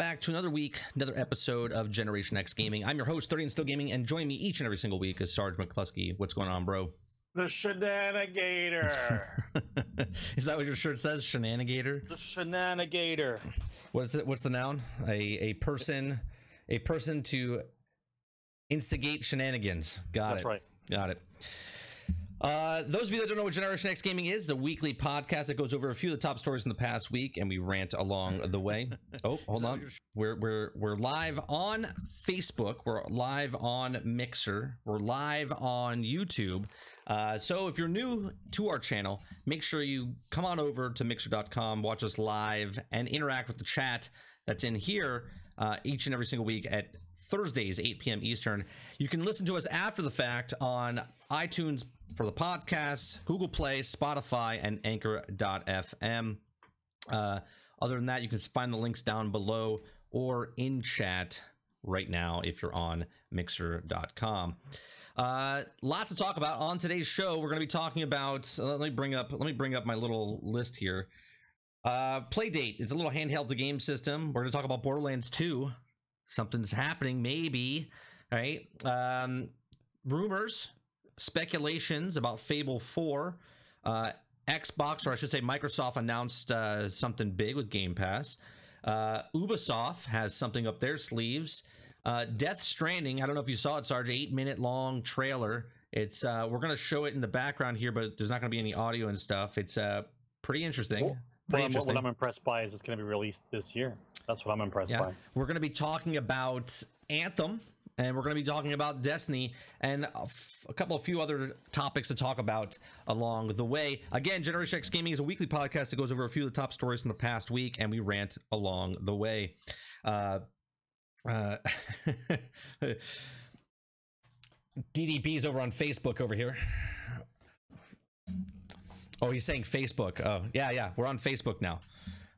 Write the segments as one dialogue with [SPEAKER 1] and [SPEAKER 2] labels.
[SPEAKER 1] Back to another week, another episode of Generation X Gaming. I'm your host, 30 and Still Gaming, and join me each and every single week is Sarge McCluskey. What's going on, bro?
[SPEAKER 2] The shenanigator.
[SPEAKER 1] is that what your shirt says? Shenanigator?
[SPEAKER 2] the shenanigator.
[SPEAKER 1] What's it? What's the noun? A a person, a person to instigate shenanigans. Got
[SPEAKER 2] That's
[SPEAKER 1] it.
[SPEAKER 2] right.
[SPEAKER 1] Got it. Uh, those of you that don't know what Generation X Gaming is, the weekly podcast that goes over a few of the top stories in the past week, and we rant along the way. Oh, hold on. We're we're we're live on Facebook. We're live on Mixer. We're live on YouTube. Uh, so if you're new to our channel, make sure you come on over to Mixer.com, watch us live, and interact with the chat that's in here uh, each and every single week at Thursdays, 8 p.m. Eastern. You can listen to us after the fact on iTunes for the podcast, Google Play, Spotify, and Anchor.fm. Uh, other than that, you can find the links down below or in chat right now if you're on Mixer.com. Uh, lots to talk about on today's show. We're going to be talking about. uh, let me bring up. Let me bring up my little list here. Uh, Playdate. It's a little handheld game system. We're going to talk about Borderlands 2. Something's happening, maybe. Right. Um, rumors, speculations about Fable 4. Uh, Xbox, or I should say, Microsoft announced uh, something big with Game Pass. Uh, Ubisoft has something up their sleeves. Uh, Death Stranding. I don't know if you saw it, Sarge. Eight minute long trailer. It's uh, we're gonna show it in the background here, but there's not gonna be any audio and stuff. It's uh, pretty interesting.
[SPEAKER 2] Well,
[SPEAKER 1] Pretty
[SPEAKER 2] I'm,
[SPEAKER 1] interesting.
[SPEAKER 2] what I'm impressed by is it's going to be released this year. That's what I'm impressed
[SPEAKER 1] Yeah,
[SPEAKER 2] by.
[SPEAKER 1] we're going to be talking about Anthem, and we're going to be talking about Destiny, and a, f- a couple of few other topics to talk about along the way. Again, Generation X Gaming is a weekly podcast that goes over a few of the top stories from the past week, and we rant along the way. Uh, uh, DDP's over on Facebook over here. Oh, he's saying Facebook. Oh, yeah, yeah. We're on Facebook now.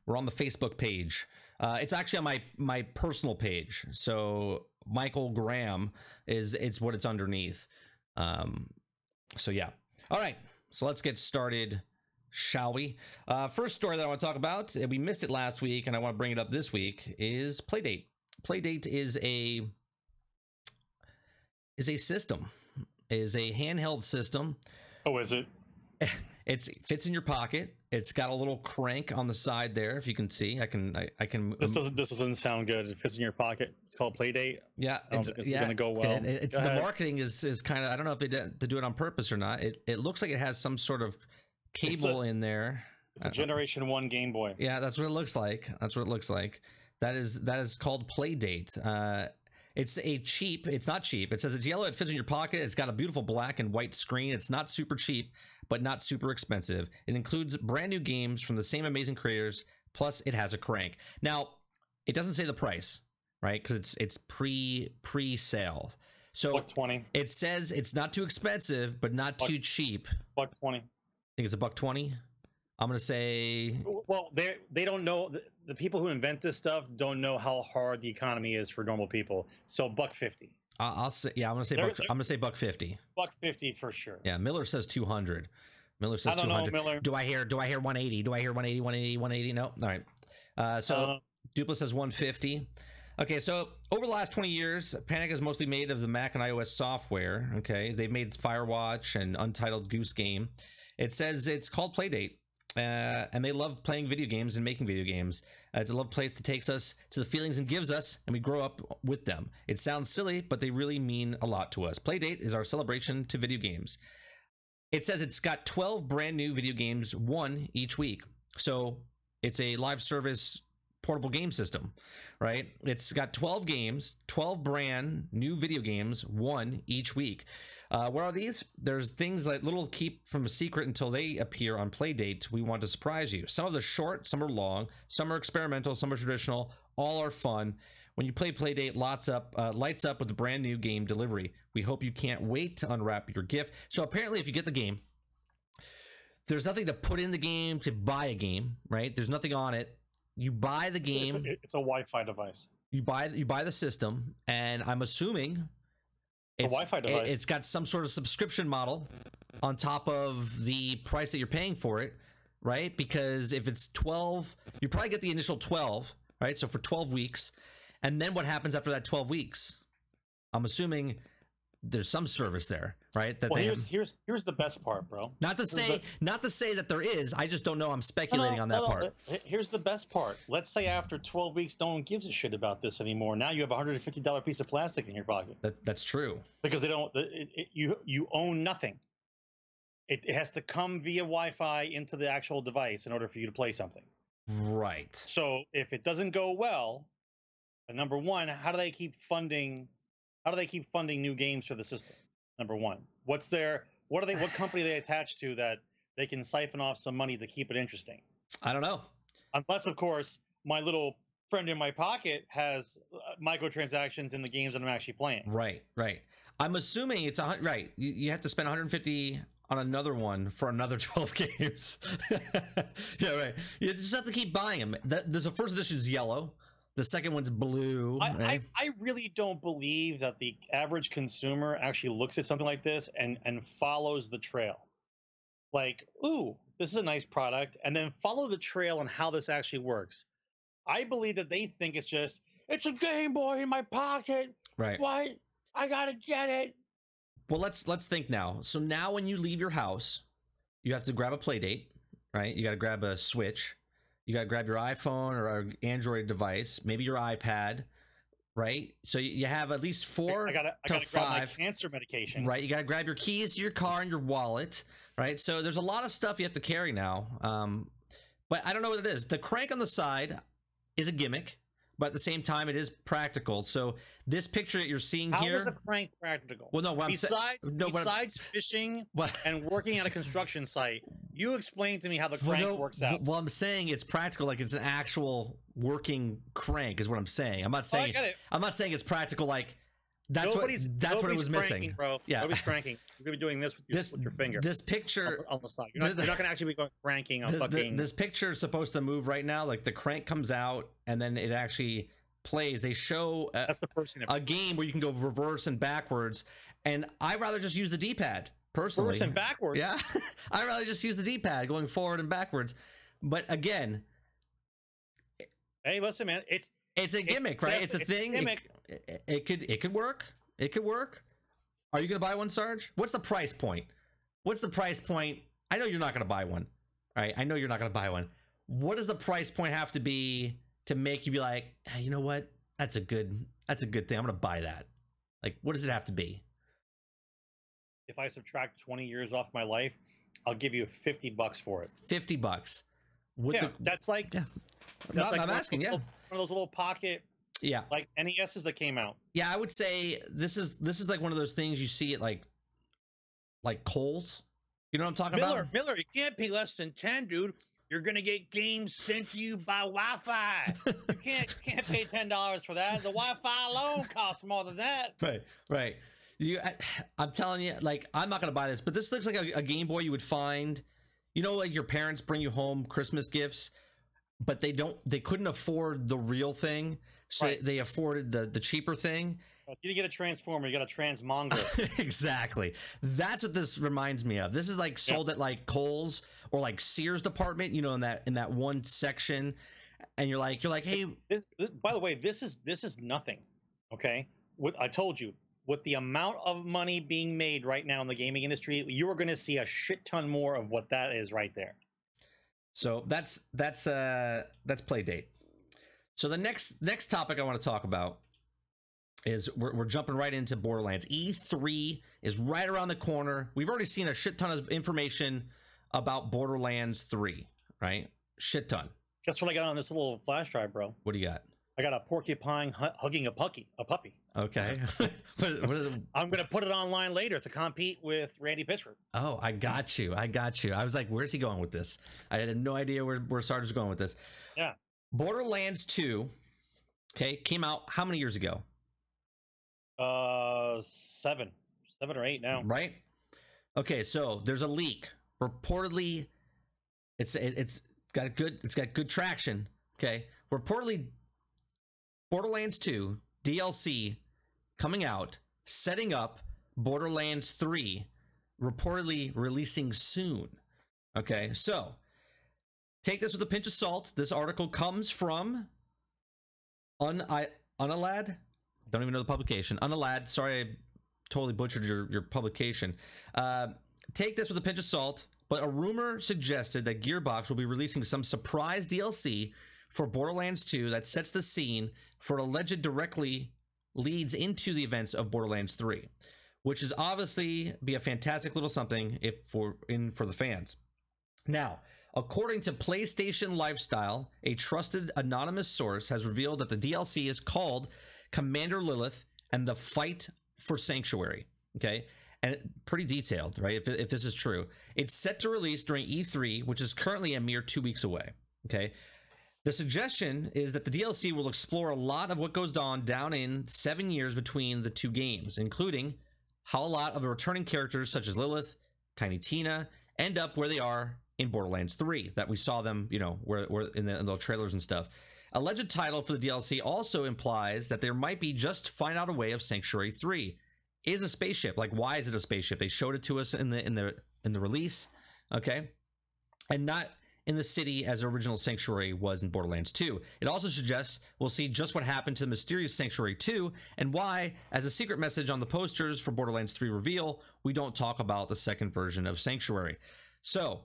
[SPEAKER 1] We're on the Facebook page. Uh, it's actually on my my personal page. So Michael Graham is it's what it's underneath. Um, so yeah. All right. So let's get started, shall we? Uh, first story that I want to talk about, and we missed it last week, and I want to bring it up this week, is Playdate. Playdate is a is a system, is a handheld system
[SPEAKER 2] Oh, is it?
[SPEAKER 1] it's it fits in your pocket. It's got a little crank on the side there. If you can see, I can I, I can.
[SPEAKER 2] This doesn't. This doesn't sound good. It fits in your pocket. It's called Playdate.
[SPEAKER 1] yeah, it's
[SPEAKER 2] is
[SPEAKER 1] yeah,
[SPEAKER 2] gonna go well.
[SPEAKER 1] it- it's
[SPEAKER 2] Go
[SPEAKER 1] the
[SPEAKER 2] ahead.
[SPEAKER 1] marketing is is kind of I don't know if they did to do it on purpose or not. It it looks like it has some sort of
[SPEAKER 2] It's a-
[SPEAKER 1] cable in there.
[SPEAKER 2] It's a Generation One Game Boy.
[SPEAKER 1] Yeah, that's what it looks like. That's what it looks like. That is that is called Playdate. Uh, it's a cheap. It's not cheap. It says it's yellow. It fits in your pocket. It's got a beautiful black and white screen. It's not super cheap, but not super expensive. It includes brand new games from the same amazing creators. Plus, it has a crank. Now, it doesn't say the price, right? Because it's it's pre pre sale. So
[SPEAKER 2] Buck twenty.
[SPEAKER 1] it says it's not too expensive, but not
[SPEAKER 2] Buck-
[SPEAKER 1] too cheap. I
[SPEAKER 2] Buck twenty.
[SPEAKER 1] think it's a buck twenty. I'm gonna say
[SPEAKER 2] Well, they they don't know the, the people who invent this stuff don't know how hard the economy is for normal people. So buck fifty.
[SPEAKER 1] I- I'll say yeah. I'm gonna say buck, I'm gonna say buck fifty.
[SPEAKER 2] Buck fifty for sure.
[SPEAKER 1] Yeah, Miller says 200. Miller
[SPEAKER 2] I
[SPEAKER 1] says
[SPEAKER 2] don't know,
[SPEAKER 1] 200.
[SPEAKER 2] Miller.
[SPEAKER 1] Do I hear? Do I hear 180? Do I hear 180? 180? 180? No. All right. Uh, so
[SPEAKER 2] Uh,
[SPEAKER 1] Dupla says 150. Okay, so over the last 20 years, Panic is mostly made of the Mac and iOS software. Okay, they've made Firewatch and Untitled Goose Game. It says it's called Playdate. Uh, and they love playing video games and making video games. Uh, it's a love place that takes us to the feelings and gives us, and we grow up with them. It sounds silly, but they really mean a lot to us. Playdate is our celebration to video games. It says it's got 12 brand new video games, one each week. So it's a live service portable game system, right? It's got 12 games, 12 brand new video games, one each week. Uh, what are these? There's things that little keep from a secret until they appear on Playdate. We want to surprise you. Some of the short, some are long, some are experimental, some are traditional. All are fun. When you play Playdate, lots up, uh, lights up with the brand new game delivery. We hope you can't wait to unwrap your gift. So apparently, if you get the game, there's nothing to put in the game to buy a game, right? There's nothing on it. You buy the game.
[SPEAKER 2] It's a, it's a Wi-Fi device.
[SPEAKER 1] You buy you buy the system, and I'm assuming
[SPEAKER 2] It's a Wi-Fi device.
[SPEAKER 1] It's got some sort of subscription model on top of the price that you're paying for it, right? Because if it's 12, you probably get the initial 12, right? So for 12 weeks, and then what happens after that 12 weeks? I'm assuming there's some service there, right? That
[SPEAKER 2] Well,
[SPEAKER 1] they
[SPEAKER 2] here's
[SPEAKER 1] have.
[SPEAKER 2] here's here's the best part, bro.
[SPEAKER 1] Not to
[SPEAKER 2] here's
[SPEAKER 1] say, not to say that there is. I just don't know. I'm speculating
[SPEAKER 2] no,
[SPEAKER 1] on that
[SPEAKER 2] no,
[SPEAKER 1] part.
[SPEAKER 2] Here's the best part. Let's say after 12 weeks, no one gives a shit about this anymore. Now you have a $150 piece of plastic in your pocket
[SPEAKER 1] That that's true.
[SPEAKER 2] because they don't. It, it, you you own nothing. It, it has to come via Wi-Fi into the actual device in order for you to play something.
[SPEAKER 1] Right.
[SPEAKER 2] So if it doesn't go well, number one, how do they keep funding? How do they keep funding new games for the system? Number one, what's their what are they? What company are they attached to that they can siphon off some money to keep it interesting?
[SPEAKER 1] I don't know.
[SPEAKER 2] Unless, of course, my little friend in my pocket has uh, microtransactions in the games that I'm actually playing.
[SPEAKER 1] Right, right. I'm assuming it's a right. You, you have to spend 150 on another one for another 12 games. yeah, right. You just have to keep buying them. The, there's a first edition is yellow. The second one's blue.
[SPEAKER 2] I, I. I really don't believe that the average consumer actually looks at something like this and, and follows the trail. Like, ooh, this is a nice product, and then follow the trail on how this actually works. I believe that they think it's just, it's a Game Boy in my pocket.
[SPEAKER 1] right.
[SPEAKER 2] What? I gotta get it.
[SPEAKER 1] Well, let's let's think now. So now when you leave your house, you have to grab a Playdate, right? You got to grab a Switch. You got to grab your iPhone or Android device, maybe your iPad, right? So you- have at least four
[SPEAKER 2] I gotta, I
[SPEAKER 1] to
[SPEAKER 2] gotta grab my
[SPEAKER 1] five.
[SPEAKER 2] cancer medication.
[SPEAKER 1] Right, you got to grab your keys your car and your wallet, right? So there's a lot of stuff you have to carry now. Um, but I don't know what it is. The crank on the side is a gimmick, but at the same time, it is practical. So this picture that you're seeing
[SPEAKER 2] How
[SPEAKER 1] here,
[SPEAKER 2] is a crank practical?
[SPEAKER 1] well, no, what I'm sa-
[SPEAKER 2] besides
[SPEAKER 1] no, what I'm-
[SPEAKER 2] besides fishing
[SPEAKER 1] what,
[SPEAKER 2] and working at a construction site, you explain to me how the
[SPEAKER 1] Well,
[SPEAKER 2] crank
[SPEAKER 1] no,
[SPEAKER 2] works out.
[SPEAKER 1] Well, I'm saying it's practical, like it's an actual working crank, is what I'm saying. I'm not
[SPEAKER 2] Oh, I
[SPEAKER 1] saying
[SPEAKER 2] get it.
[SPEAKER 1] I'm not saying it's practical. Like that's
[SPEAKER 2] nobody's,
[SPEAKER 1] what that's what it
[SPEAKER 2] nobody's
[SPEAKER 1] was missing.
[SPEAKER 2] bro.
[SPEAKER 1] Yeah.
[SPEAKER 2] nobody's cranking. You're gonna be doing this with your,
[SPEAKER 1] This
[SPEAKER 2] with your finger
[SPEAKER 1] this picture
[SPEAKER 2] on, the side. You're not,
[SPEAKER 1] the-
[SPEAKER 2] you're not gonna actually be going cranking on
[SPEAKER 1] this, the- this picture is supposed to move right now. Like the crank comes out and then it actually plays. They show a,
[SPEAKER 2] that's the first thing.
[SPEAKER 1] A game where you can go reverse and backwards, and I'd rather just use the D-pad personally.
[SPEAKER 2] First and backwards.
[SPEAKER 1] Yeah, I'd rather just use the D-pad going forward and backwards. But again,
[SPEAKER 2] Hey, listen, man. It's
[SPEAKER 1] It's a
[SPEAKER 2] It's
[SPEAKER 1] gimmick, right?
[SPEAKER 2] def-
[SPEAKER 1] It's a
[SPEAKER 2] it's a
[SPEAKER 1] thing. It-
[SPEAKER 2] gimmick.
[SPEAKER 1] It, it could it could work. It could work. Are you gonna buy one, Sarge? What's the price point? What's the price point? I know you're not gonna buy one. All right, I know you're not gonna buy one. What does the price point have to be to make you be like, hey, you know what? That's a good that's a good thing. I'm gonna buy that. Like, what does it have to be?
[SPEAKER 2] if I subtract 20 years off my life, I'll give you 50 bucks for it.
[SPEAKER 1] Fifty bucks. With
[SPEAKER 2] yeah,
[SPEAKER 1] the,
[SPEAKER 2] that's like
[SPEAKER 1] yeah.
[SPEAKER 2] that's
[SPEAKER 1] No,
[SPEAKER 2] like
[SPEAKER 1] I'm asking. Yeah,
[SPEAKER 2] little- one of those little pocket
[SPEAKER 1] yeah,
[SPEAKER 2] like NESs that came out.
[SPEAKER 1] yeah. I would say this is this is like one of those things you see at like like Kohl's You know what I'm talking
[SPEAKER 2] Miller,
[SPEAKER 1] about?
[SPEAKER 2] Miller, Miller, you can't pay less than 10, dude. You're gonna get games sent to you by Wi-Fi. you can't can't pay ten dollars for that. The Wi-Fi alone costs more than that.
[SPEAKER 1] Right, right. You, I, I'm telling you, like, I'm not gonna buy this, but this looks like a, a Game Boy you would find. You know, like your parents bring you home Christmas gifts, but they don't, they couldn't afford the real thing, so
[SPEAKER 2] Right.
[SPEAKER 1] they afforded the the cheaper thing.
[SPEAKER 2] If you get a transformer, you got a transmonger.
[SPEAKER 1] exactly. That's what this reminds me of. This is like sold at like Kohl's or like Sears department. You know, in that in that one section, and you're like, you're like, hey,
[SPEAKER 2] this, this, by the way, this is this is nothing. Okay, what I told you, with the amount of money being made right now in the gaming industry, you are going to see a shit ton more of what that is right there.
[SPEAKER 1] So that's that's uh that's Playdate. So the next next topic I want to talk about is we're, we're jumping right into Borderlands. E3 is right around the corner. We've already seen a shit ton of information about Borderlands 3, right? Shit ton.
[SPEAKER 2] That's what I got on this little flash drive, bro.
[SPEAKER 1] What do you got?
[SPEAKER 2] I got a porcupine hu- hugging a puppy. A puppy.
[SPEAKER 1] Okay. what, what are the-
[SPEAKER 2] I'm gonna put it online later to compete with Randy Pitchford.
[SPEAKER 1] oh, I got you. I got you. I was like, where's he going with this? I had no idea where where Sarge was going with this.
[SPEAKER 2] Yeah.
[SPEAKER 1] Borderlands 2, okay, came out how many years ago?
[SPEAKER 2] Uh, seven, seven or eight now.
[SPEAKER 1] Right? Okay, so there's a leak. Reportedly, it's it, it's got good it's got good traction. Okay, reportedly, Borderlands 2 DLC coming out, setting up Borderlands 3, reportedly releasing soon. Okay, so take this with a pinch of salt. This article comes from Un Unalad. Don't even know the publication. Unalad. Sorry, I totally butchered your your publication. Uh, take this with a pinch of salt. But a rumor suggested that Gearbox will be releasing some surprise DLC for Borderlands 2 that sets the scene for alleged directly leads into the events of Borderlands 3, which is obviously be a fantastic little something if for in for the fans. Now, according to PlayStation Lifestyle, a trusted anonymous source has revealed that the DLC is called Commander Lilith and the Fight for Sanctuary. Okay. And pretty detailed, right? If, if this is true, it's set to release during E3, which is currently a mere two weeks away. Okay. The suggestion is that the DLC will explore a lot of what goes on down in seven years between the two games, including how a lot of the returning characters, such as Lilith, Tiny Tina, end up where they are in Borderlands 3, that we saw them, you know, where, where in, the, in the trailers and stuff. Alleged title for the DLC also implies that there might be just find out a way of Sanctuary 3 is a spaceship. Like, why is it a spaceship? They showed it to us in the in the in the release, okay, and not in the city as original Sanctuary was in Borderlands 2. It also suggests we'll see just what happened to the mysterious Sanctuary 2 and why, as a secret message on the posters for Borderlands 3 reveal, we don't talk about the second version of Sanctuary. So,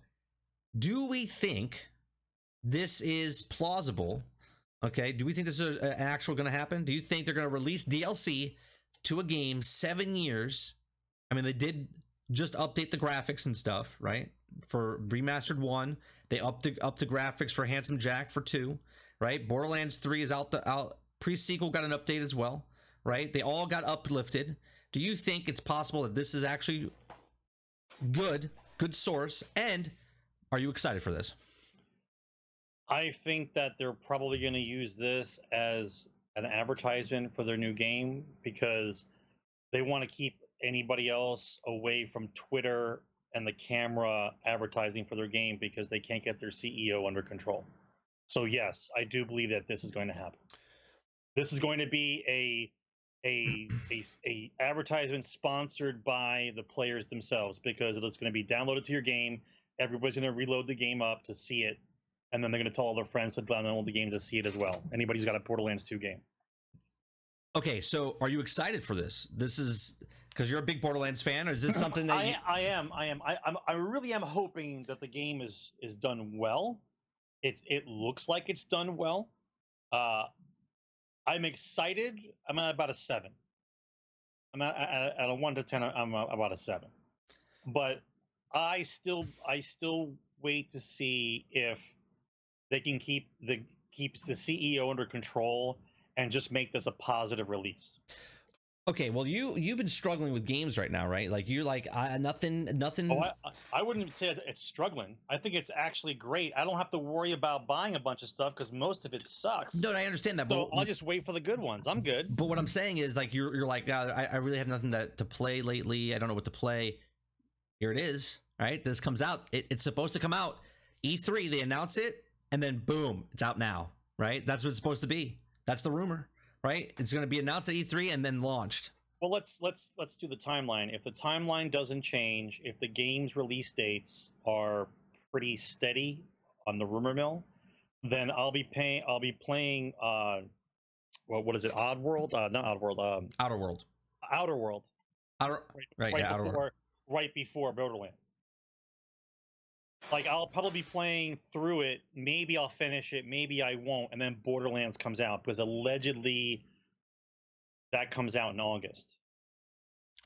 [SPEAKER 1] do we think this is plausible? Okay, do we think this is uh, actual going to happen? Do you think they're going to release DLC to a game seven years? I mean, they did just update the graphics and stuff, right? For remastered one, they upped the, up the graphics for Handsome Jack for two, right? Borderlands three is out the out pre sequel got an update as well, right? They all got uplifted. Do you think it's possible that this is actually good, good source? And are you excited for this?
[SPEAKER 2] I think that they're probably going to use this as an advertisement for their new game because they want to keep anybody else away from Twitter and the camera advertising for their game because they can't get their CEO under control. So yes, I do believe that this is going to happen. This is going to be a a a, a advertisement sponsored by the players themselves because it's going to be downloaded to your game. Everybody's going to reload the game up to see it, and then they're going to tell all their friends to download the game to see it as well. Anybody who's got a Borderlands 2 game.
[SPEAKER 1] Okay, so are you excited for this? This is because you're a big Borderlands fan, or is this something that you,
[SPEAKER 2] I, I am. I am. I, I'm, I really am hoping that the game is is done well. It it looks like it's done well. Uh, I'm excited. I'm at about a seven. I'm at, at, at a one to ten. I'm about a seven. But I still I still wait to see if they can keep the keeps the CEO under control and just make this a positive release.
[SPEAKER 1] Okay, well you you've been struggling with games right now, right? Like you're like I, nothing nothing.
[SPEAKER 2] Oh, I, I wouldn't even say it's struggling. I think it's actually great. I don't have to worry about buying a bunch of stuff because most of it sucks.
[SPEAKER 1] no, I understand that,
[SPEAKER 2] So
[SPEAKER 1] but
[SPEAKER 2] I'll just wait for the good ones. I'm good.
[SPEAKER 1] but what I'm saying is like you're you're like uh, I, I really have nothing to, to play lately. I don't know what to play. Here it is, right? This comes out. It, it's supposed to come out E3. They announce it, and then boom, it's out now, right? That's what it's supposed to be. That's the rumor, right? It's going to be announced at E3 and then launched.
[SPEAKER 2] Well, let's let's let's do the timeline. If the timeline doesn't change, if the game's release dates are pretty steady on the rumor mill, then I'll be paying. I'll be playing. Uh, well, what is it? Odd World? Uh, not Odd World. Um,
[SPEAKER 1] Outer World.
[SPEAKER 2] Outer World.
[SPEAKER 1] Outer. Right, yeah, Outer World.
[SPEAKER 2] before, right before Borderlands. Like I'll probably be playing through it. Maybe I'll finish it. Maybe I won't. And then Borderlands comes out because allegedly that comes out in August,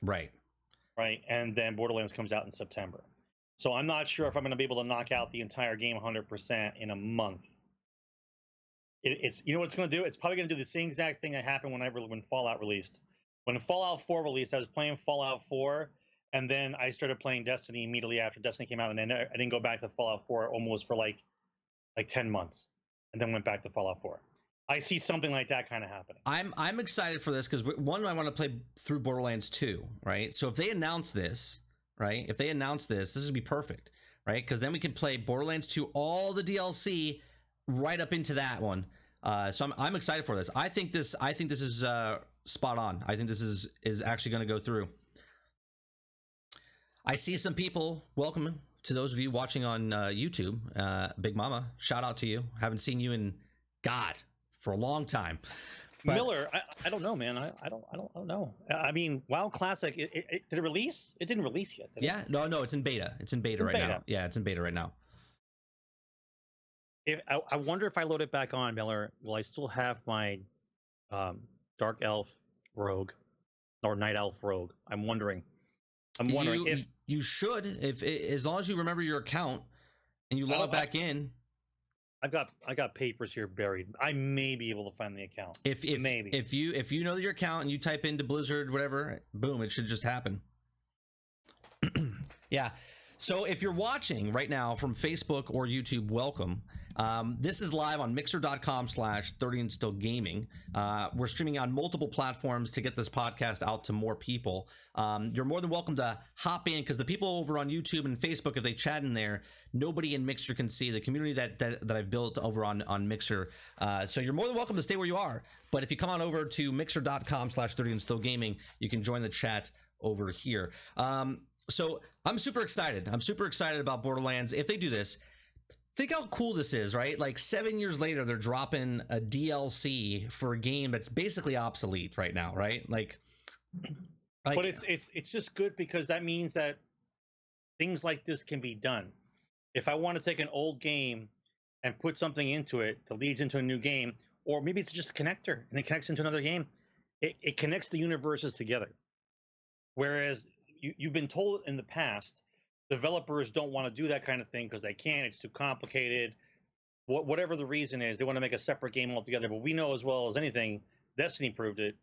[SPEAKER 1] Right.
[SPEAKER 2] right? And then Borderlands comes out in September. So I'm not sure if I'm going to be able to knock out the entire game 100% in a month. it, it's you know what it's going to do. It's probably going to do the same exact thing that happened whenever when Fallout released. When Fallout 4 released, I was playing Fallout 4, and then I started playing Destiny immediately after Destiny came out, and then I didn't go back to Fallout 4 almost for like like 10 months, and then went back to Fallout 4. I see something like that kind of happening.
[SPEAKER 1] I'm I'm excited for this because one, I want to play through Borderlands 2, right? So if they announce this, right? If they announce this, this would be perfect, right? Because then we can play Borderlands 2, all the DLC, right up into that one. Uh, so I'm, I'm excited for this. I think this I think this is uh, spot on. I think this is is actually going to go through. I see some people. Welcome to those of you watching on uh, YouTube. Uh, Big Mama, shout out to you. Haven't seen you in God for a long time.
[SPEAKER 2] But, Miller, I, I don't know, man. I, I don't I don't I don't know. I mean, WoW Classic. It, it, it, did it release? It didn't release yet.
[SPEAKER 1] yeah, no, no, it's in beta. It's in beta it's in right beta. now. Yeah, it's in beta right now.
[SPEAKER 2] If I, I, wonder if I load it back on, Miller, will I still have my um, Dark Elf Rogue or Night Elf Rogue? I'm wondering. I'm wondering
[SPEAKER 1] you,
[SPEAKER 2] if
[SPEAKER 1] you should, if as long as you remember your account and you log oh, back in.
[SPEAKER 2] I've got I got papers here buried. I may be able to find the account.
[SPEAKER 1] If if maybe if you if you know your account and you type into Blizzard whatever, boom, it should just happen. yeah. So if you're watching right now from Facebook or YouTube, welcome. Um, this is live on mixer.com slash 30 and still gaming. Uh, we're streaming on multiple platforms to get this podcast out to more people. Um, you're more than welcome to hop in because the people over on YouTube and Facebook, if they chat in there, nobody in Mixer can see the community that that, that I've built over on, on Mixer. Uh, so you're more than welcome to stay where you are. But if you come on over to mixer.com slash 30 and still gaming, you can join the chat over here. Um, so I'm super excited. I'm super excited about Borderlands. If they do this, think how cool this is, right? Like seven years later, they're dropping a DLC for a game that's basically obsolete right now, right? Like,
[SPEAKER 2] like but it's it's it's just good because that means that things like this can be done. If I want to take an old game and put something into it that leads into a new game, or maybe it's just a connector and it connects into another game, it, it connects the universes together. Whereas you, you've been told in the past developers don't want to do that kind of thing because they can't. It's too complicated. What, whatever the reason is, they want to make a separate game altogether. But we know as well as anything, Destiny proved it,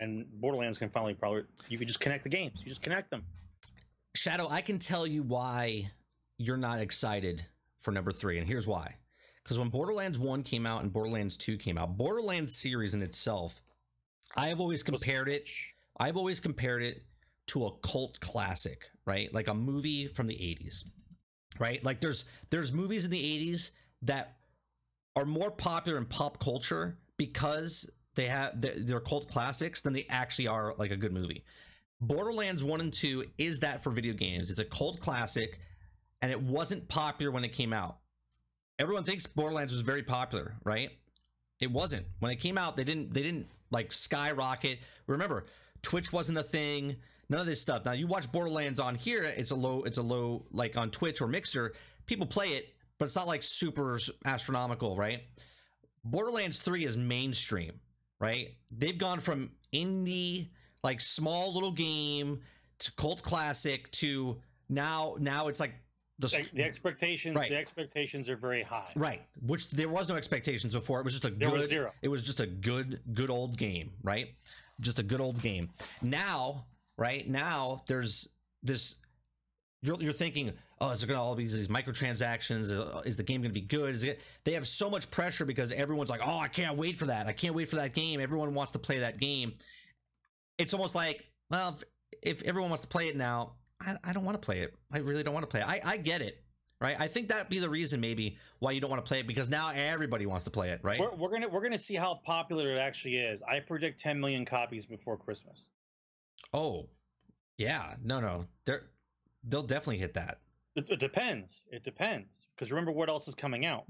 [SPEAKER 2] and Borderlands can finally probably you can just connect the games. You just connect them.
[SPEAKER 1] Shadow, I can tell you why you're not excited for number three, and here's why. Because when Borderlands 1 came out and Borderlands 2 came out, Borderlands series in itself, I have always compared it. I've always compared it to a cult classic, right? Like a movie from the 80s. Right? Like there's there's movies in the 80s that are more popular in pop culture because they have they're cult classics than they actually are like a good movie. Borderlands 1 and 2 is that for video games. It's a cult classic and it wasn't popular when it came out. Everyone thinks Borderlands was very popular, right? It wasn't. When it came out, they didn't they didn't like skyrocket. Remember, Twitch wasn't a thing. None of this stuff. Now you watch Borderlands on here, it's a low, it's a low like on Twitch or Mixer. People play it, but it's not like super astronomical, right? Borderlands 3 is mainstream, right? They've gone from indie, like small little game to cult classic to now now it's like
[SPEAKER 2] the, the expectations right. the expectations are very high
[SPEAKER 1] right which there was no expectations before it was just a
[SPEAKER 2] there
[SPEAKER 1] good
[SPEAKER 2] was zero.
[SPEAKER 1] it was just a good good old game right just a good old game now right? Now there's this you're, you're thinking oh is there going to all be these microtransactions? Uh, is the game going to be good? Is it they have so much pressure because everyone's like oh i can't wait for that. I can't wait for that game. Everyone wants to play that game. It's almost like well if, if everyone wants to play it now I, I don't want to play it. I really don't want to play it. I, I get it right? I think that'd be the reason maybe why you don't want to play it because now everybody wants to play it right?
[SPEAKER 2] We're, we're gonna we're gonna see how popular it actually is. I predict 10 million copies before christmas
[SPEAKER 1] Oh, yeah. No, no. They're they'll definitely hit that.
[SPEAKER 2] It, it depends. It depends because remember what else is coming out.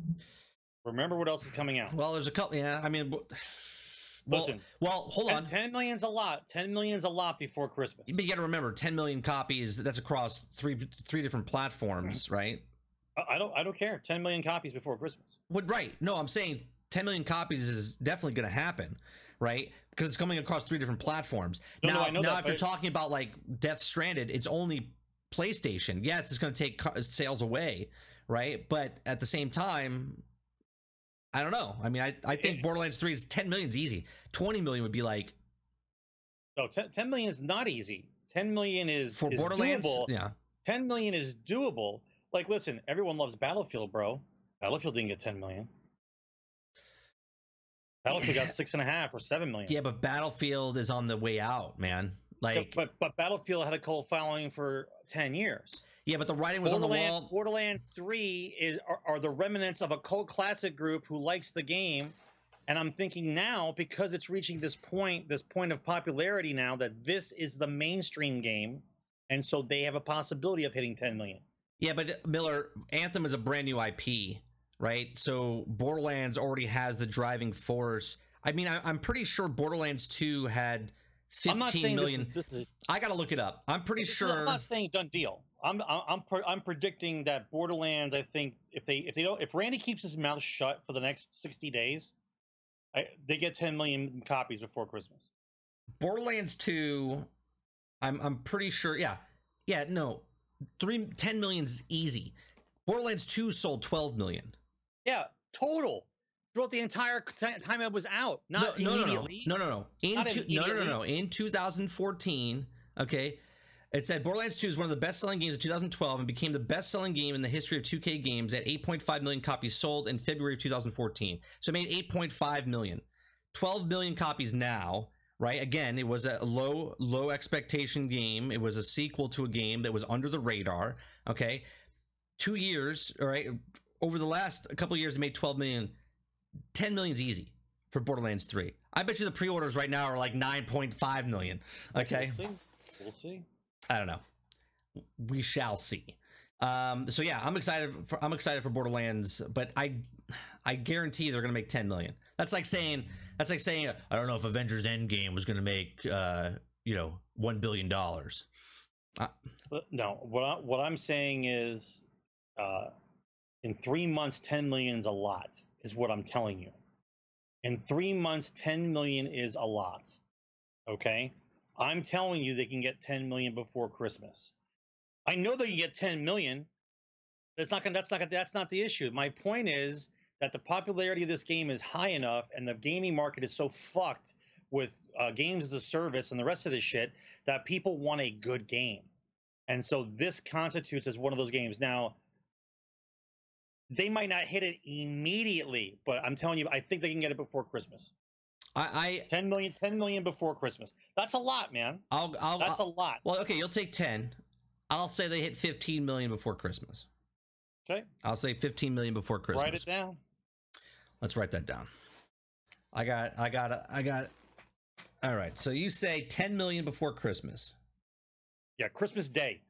[SPEAKER 2] Remember what else is coming out.
[SPEAKER 1] Well, there's a couple. Yeah, I mean.
[SPEAKER 2] Well, Listen,
[SPEAKER 1] well, hold on.
[SPEAKER 2] 10 million's a lot. 10 million's a lot before Christmas.
[SPEAKER 1] But you got to remember, 10 million copies. That's across three three different platforms, right?
[SPEAKER 2] I don't. I don't care. 10 million copies before Christmas.
[SPEAKER 1] What? Right? No, I'm saying 10 million copies is definitely going to happen right? Because it's coming across three different platforms. No, now, no, now that, if you're talking about like Death Stranded, it's only PlayStation. Yes, it's going to take sales away, right? But at the same time, I don't know. I mean, I, I think Borderlands 3 is 10 million is easy. 20 million would be like
[SPEAKER 2] No, 10, 10 million is not easy. 10 million is
[SPEAKER 1] for
[SPEAKER 2] is
[SPEAKER 1] Borderlands.
[SPEAKER 2] doable.
[SPEAKER 1] Yeah.
[SPEAKER 2] 10 million is doable. Like, listen, everyone loves Battlefield, bro. Battlefield didn't get 10 million. Battlefield got six and a half or seven million.
[SPEAKER 1] Yeah, but Battlefield is on the way out, man. Like,
[SPEAKER 2] but but Battlefield had a cult following for 10 years.
[SPEAKER 1] yeah, but the writing was on the wall.
[SPEAKER 2] Borderlands 3 is are, are the remnants of a cult classic group who likes the game. And I'm thinking now, because it's reaching this point, this point of popularity now, that this is the mainstream game, and so they have a possibility of hitting 10 million.
[SPEAKER 1] Yeah, but Miller, Anthem is a brand new IP, right? So Borderlands already has the driving force. I mean, I, I'm pretty sure Borderlands 2 had
[SPEAKER 2] I'm not saying
[SPEAKER 1] million.
[SPEAKER 2] this is, this is
[SPEAKER 1] I got to look it up. I'm pretty
[SPEAKER 2] this is-
[SPEAKER 1] sure.
[SPEAKER 2] I'm not saying done deal. I'm I'm I'm, predicting that Borderlands. I think if they if they don't if Randy keeps his mouth shut for the next 60 days, I, they get 10 million copies before Christmas.
[SPEAKER 1] Borderlands 2, I'm I'm pretty sure. Yeah. Yeah, no. 3 10 million's easy. Borderlands 2 sold 12 million.
[SPEAKER 2] Yeah, total throughout the entire time it was out, not
[SPEAKER 1] no, no, no, no, no, no. In two, no, no, no, no. In 2014, okay, it said Borderlands 2 is one of the best-selling games of 2012 and became the best-selling game in the history of 2K games at 8.5 million copies sold in February of 2014. So it made 8.5 million. 12 million copies now, right? Again, it was a low, low expectation game. It was a sequel to a game that was under the radar. Okay, two years, all right. Over the last couple of years, it made 12 million. 10 million's easy for Borderlands 3. I bet you the pre-orders right now are like 9.5 million. Okay.
[SPEAKER 2] We'll see. We'll see.
[SPEAKER 1] I don't know. We shall see. Um, so yeah, I'm excited for I'm excited for Borderlands, but I I guarantee they're gonna make 10 million. That's like saying that's like saying I don't know if Avengers Endgame was gonna make uh, you know, one billion dollars.
[SPEAKER 2] But no, what I, what I'm saying is, uh, in three months, 10 million is a lot. Is what I'm telling you. In three months, 10 million is a lot. Okay, I'm telling you they can get 10 million before Christmas. I know they can get 10 million. That's not gonna. That's not. Gonna, that's not the issue. My point is that the popularity of this game is high enough, and the gaming market is so fucked with uh, games as a service and the rest of this shit that people want a good game. And so this constitutes as one of those games. Now, they might not hit it immediately, but I'm telling you, I think they can get it before Christmas.
[SPEAKER 1] I, I
[SPEAKER 2] 10 million, 10 million before Christmas. That's a lot, man.
[SPEAKER 1] I'll I'll,
[SPEAKER 2] That's a
[SPEAKER 1] I'll
[SPEAKER 2] lot.
[SPEAKER 1] well okay, you'll take 10. I'll say they hit 15 million before Christmas.
[SPEAKER 2] Okay.
[SPEAKER 1] I'll say 15 million before Christmas.
[SPEAKER 2] Write it down.
[SPEAKER 1] Let's write that down. I got, I got, I got. All right. So you say 10 million before Christmas.
[SPEAKER 2] Yeah, Christmas Day.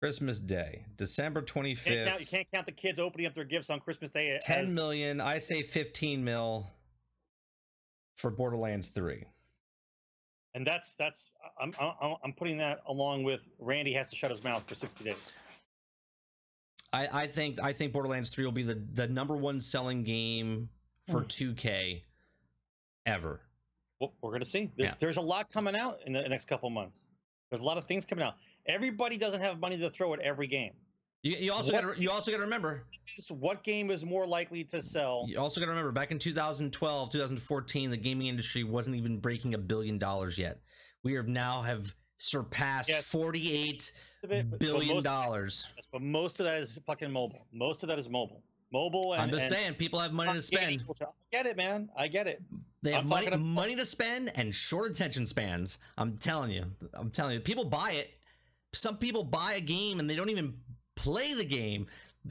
[SPEAKER 1] Christmas Day, December
[SPEAKER 2] Can't
[SPEAKER 1] 25th.
[SPEAKER 2] count, you can't count the kids opening up their gifts on Christmas Day. as-
[SPEAKER 1] 10 million. I say 15 mil for Borderlands 3.
[SPEAKER 2] And that's that's I'm I'm I'm putting that along with Randy has to shut his mouth for 60 days.
[SPEAKER 1] I, I think I think Borderlands 3 will be the, the number one selling game for
[SPEAKER 2] Hmm.
[SPEAKER 1] 2K ever.
[SPEAKER 2] Well, we're going to see. There's,
[SPEAKER 1] Yeah.
[SPEAKER 2] there's a lot coming out in the next couple months. There's a lot of things coming out. Everybody doesn't have money to throw at every game.
[SPEAKER 1] You, you also got to you also got to remember
[SPEAKER 2] Is What game is more likely to sell?
[SPEAKER 1] You also got to remember back in 2012, 2014, the gaming industry wasn't even breaking a billion dollars yet. We have now have surpassed
[SPEAKER 2] Yes.
[SPEAKER 1] 48
[SPEAKER 2] of it, but- but
[SPEAKER 1] billion
[SPEAKER 2] most-
[SPEAKER 1] dollars.
[SPEAKER 2] But most of that is fucking mobile. Most of that is mobile. Mobile and
[SPEAKER 1] I'm just saying, people have money to spend.
[SPEAKER 2] I get it, man. I get it.
[SPEAKER 1] They have
[SPEAKER 2] I'm
[SPEAKER 1] money, money to spend and short attention spans. I'm telling you. I'm telling you. People buy it. Some people buy a game and they don't even play the game.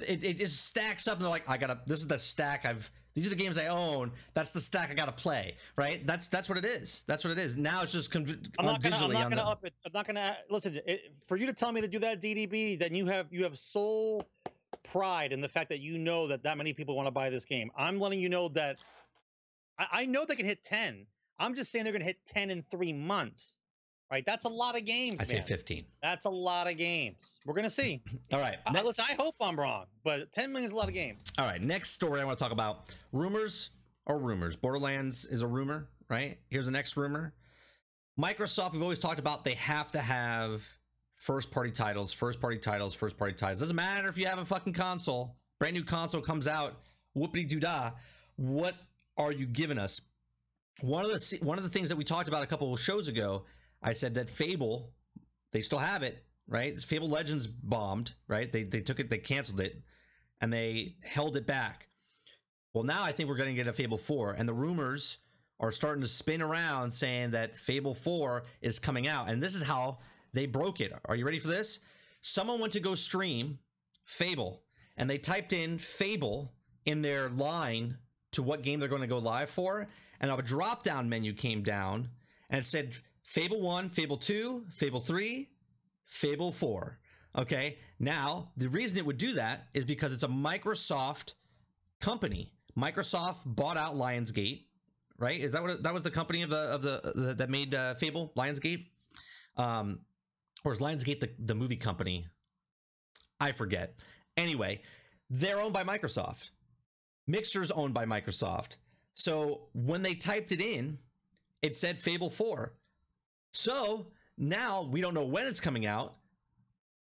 [SPEAKER 1] It, it just stacks up and they're like, I gotta. This is the stack I've. These are the games I own. That's the stack I gotta play. Right. That's that's what it is. That's what it is. Now it's just con-
[SPEAKER 2] I'm uh, not gonna. I'm not gonna
[SPEAKER 1] the.
[SPEAKER 2] up it. I'm not gonna listen. It, for you to tell me to do that, DDB, then you have you have sole pride in the fact that you know that that many people want to buy this game. I'm letting you know that I, I know they can hit ten. I'm just saying they're gonna hit ten in three months. Right? That's a lot of games.
[SPEAKER 1] I say 15.
[SPEAKER 2] That's a lot of games. We're gonna see.
[SPEAKER 1] All right.
[SPEAKER 2] I, listen, I hope I'm wrong, but 10 million is a lot of games.
[SPEAKER 1] All right, next story I want to talk about rumors or rumors. Borderlands is a rumor, right? Here's the next rumor. Microsoft, we've always talked about they have to have first party titles, first party titles, first party titles. Doesn't matter if you have a fucking console. Brand new console comes out, whoopity doo dah. what are you giving us? One of the one of the things that we talked about a couple of shows ago, I said that Fable, they still have it, right? Fable Legends bombed, right? They they took it, they canceled it, and they held it back. Well, now I think we're going to get a Fable 4, and the rumors are starting to spin around saying that Fable 4 is coming out. And this is how they broke it. Are you ready for this? Someone went to go stream Fable, and they typed in Fable in their line to what game they're going to go live for, and a drop down menu came down, and it said Fable 1, Fable 2, Fable 3, Fable 4. Okay, now the reason it would do that is because it's a Microsoft company. Microsoft bought out Lionsgate, right? Is that what that was the company of the of the, the that made uh, Fable, Lionsgate? Um, or is Lionsgate the, the movie company? I forget. Anyway, they're owned by Microsoft. Mixer's owned by Microsoft. So when they typed it in, it said Fable 4. So now we don't know when it's coming out.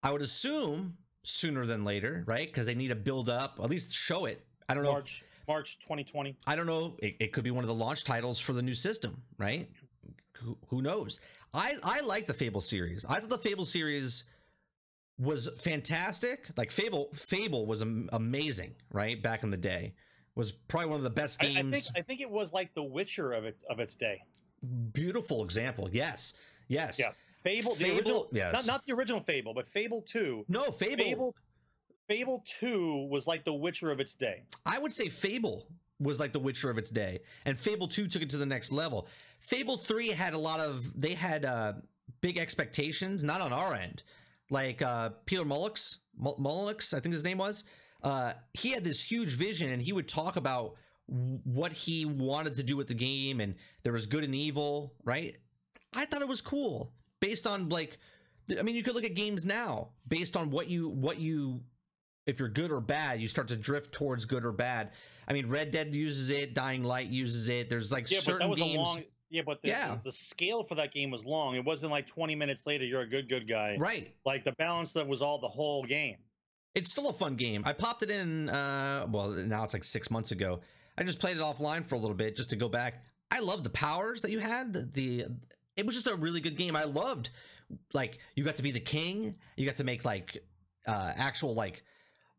[SPEAKER 1] I would assume sooner than later, right? Because they need to build up, at least show it. I don't know.
[SPEAKER 2] March March 2020.
[SPEAKER 1] I don't know. It, it could be one of the launch titles for the new system, right? Who, who knows? I I like the Fable series. I thought the Fable series was fantastic. Like Fable Fable was am- amazing, right? Back in the day, was probably one of the best
[SPEAKER 2] I, I
[SPEAKER 1] games.
[SPEAKER 2] think I think it was like The Witcher of its of its day.
[SPEAKER 1] Beautiful example. Yes. Yes.
[SPEAKER 2] Yeah. Fable,
[SPEAKER 1] Fable-
[SPEAKER 2] original,
[SPEAKER 1] yes.
[SPEAKER 2] not, not the original Fable, but Fable 2.
[SPEAKER 1] No, Fable,
[SPEAKER 2] Fable Fable 2 was like The Witcher of its day.
[SPEAKER 1] I would say Fable was like the Witcher of its day, and Fable 2 took it to the next level. Fable 3 had a lot of they had uh big expectations, not on our end. Like uh Peter Mullix, Mul- Mullix, I think his name was. Uh he had this huge vision and he would talk about what he wanted to do with the game and there was good and evil, right? I thought it was cool based on like I mean you could look at games now based on what you what you if you're good or bad, you start to drift towards good or bad. I mean, Red Dead uses it, Dying Light uses it. There's like
[SPEAKER 2] Yeah, but
[SPEAKER 1] certain
[SPEAKER 2] that was
[SPEAKER 1] games.
[SPEAKER 2] a long. Yeah, but the,
[SPEAKER 1] Yeah.
[SPEAKER 2] the, the scale for that game was long. It wasn't like 20 minutes later you're a good good guy.
[SPEAKER 1] Right.
[SPEAKER 2] Like the balance that was all the whole game.
[SPEAKER 1] It's still a fun game. I popped it in, uh, well, now it's like six months ago. I just played it offline for a little bit just to go back. I love the powers that you had. The, the it was just a really good game. I loved like you got to be the king. You got to make like uh actual like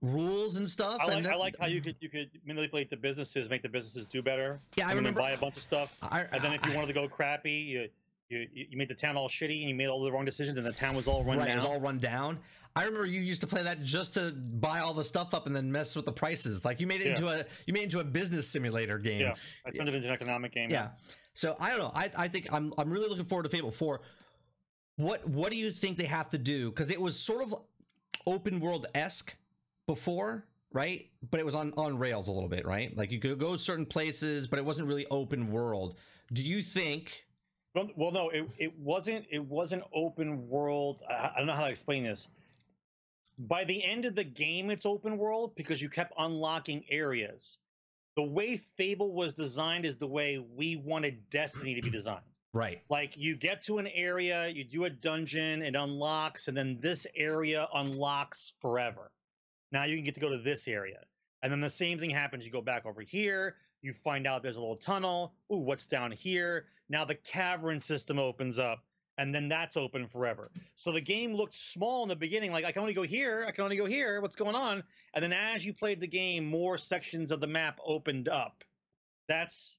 [SPEAKER 1] rules and stuff.
[SPEAKER 2] I like
[SPEAKER 1] and
[SPEAKER 2] I like how you could you could manipulate the businesses, make the businesses do better.
[SPEAKER 1] Yeah, I
[SPEAKER 2] and then
[SPEAKER 1] remember.
[SPEAKER 2] buy a bunch of stuff.
[SPEAKER 1] I,
[SPEAKER 2] And then if you wanted to go crappy, you you you made the town all shitty and you made all the wrong decisions and the town was all run
[SPEAKER 1] right,
[SPEAKER 2] down.
[SPEAKER 1] it was all run down. I remember you used to play that just to buy all the stuff up and then mess with the prices. Like you made it
[SPEAKER 2] Yeah.
[SPEAKER 1] into a you made it into a business simulator game.
[SPEAKER 2] yeah, I turned it into an economic game.
[SPEAKER 1] Yeah. So I don't know. I, I think I'm I'm really looking forward to Fable 4. What what do you think they have to do? Because it was sort of open world esque before, right? But it was on on rails a little bit, right? Like you could go certain places, but it wasn't really open world. Do you think?
[SPEAKER 2] Well, no, it, it wasn't. It wasn't open world. I, I don't know how to explain this. By the end of the game, it's open world because you kept unlocking areas. The way Fable was designed is the way we wanted Destiny to be designed.
[SPEAKER 1] Right.
[SPEAKER 2] Like you get to an area, you do a dungeon, it unlocks, and then this area unlocks forever. Now you can get to go to this area. And then the same thing happens. You go back over here, you find out there's a little tunnel. Ooh, what's down here? Now the cavern system opens up, and then that's open forever. So the game looked small in the beginning, like I can only go here, I can only go here, what's going on? And then as you played the game, more sections of the map opened up. That's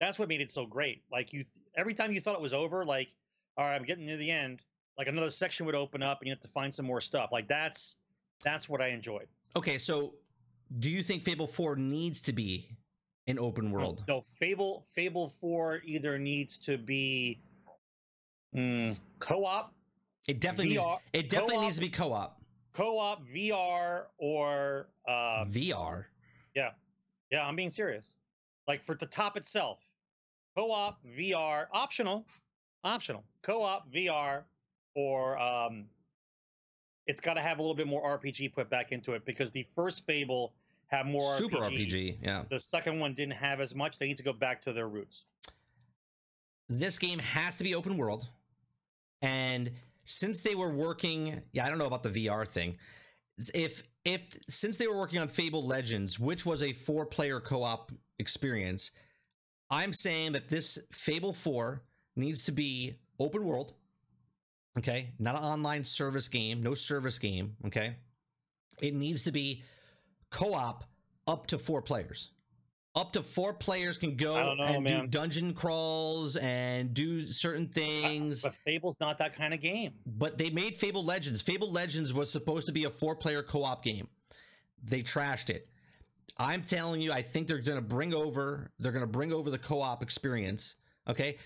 [SPEAKER 2] that's what made it so great. Like you every time you thought it was over, like, all right, I'm getting near the end, like another section would open up and you have to find some more stuff. Like that's that's what I enjoyed.
[SPEAKER 1] Okay. So, do you think Fable 4 needs to be an open world?
[SPEAKER 2] No, Fable Fable Four either needs to be mm, co-op,
[SPEAKER 1] It definitely
[SPEAKER 2] VR
[SPEAKER 1] needs. It definitely needs to be co-op.
[SPEAKER 2] co-op VR or uh,
[SPEAKER 1] VR.
[SPEAKER 2] Yeah, yeah, I'm being serious. Like for the top itself, co-op VR optional, optional co-op VR or um, it's got to have a little bit more RPG put back into it because the first Fable had more
[SPEAKER 1] Super RPG. Yeah.
[SPEAKER 2] The second one didn't have as much. They need to go back to their roots.
[SPEAKER 1] this game has to be open world and since they were working yeah i don't know about the vr thing if if since they were working on Fable Legends, which was a four-player co-op experience, I'm saying that this Fable 4 needs to be open world. Okay, not an online service game, no service game, okay? It needs to be co-op up to 4 players. Up to 4 players can go
[SPEAKER 2] know,
[SPEAKER 1] and
[SPEAKER 2] man.
[SPEAKER 1] do dungeon crawls and do certain things.
[SPEAKER 2] But Fable's not that kind of game.
[SPEAKER 1] But they made Fable Legends. Fable Legends was supposed to be a four player co op game. They trashed it. I'm telling you, I think they're going to bring over they're going to bring over the co op experience. Okay,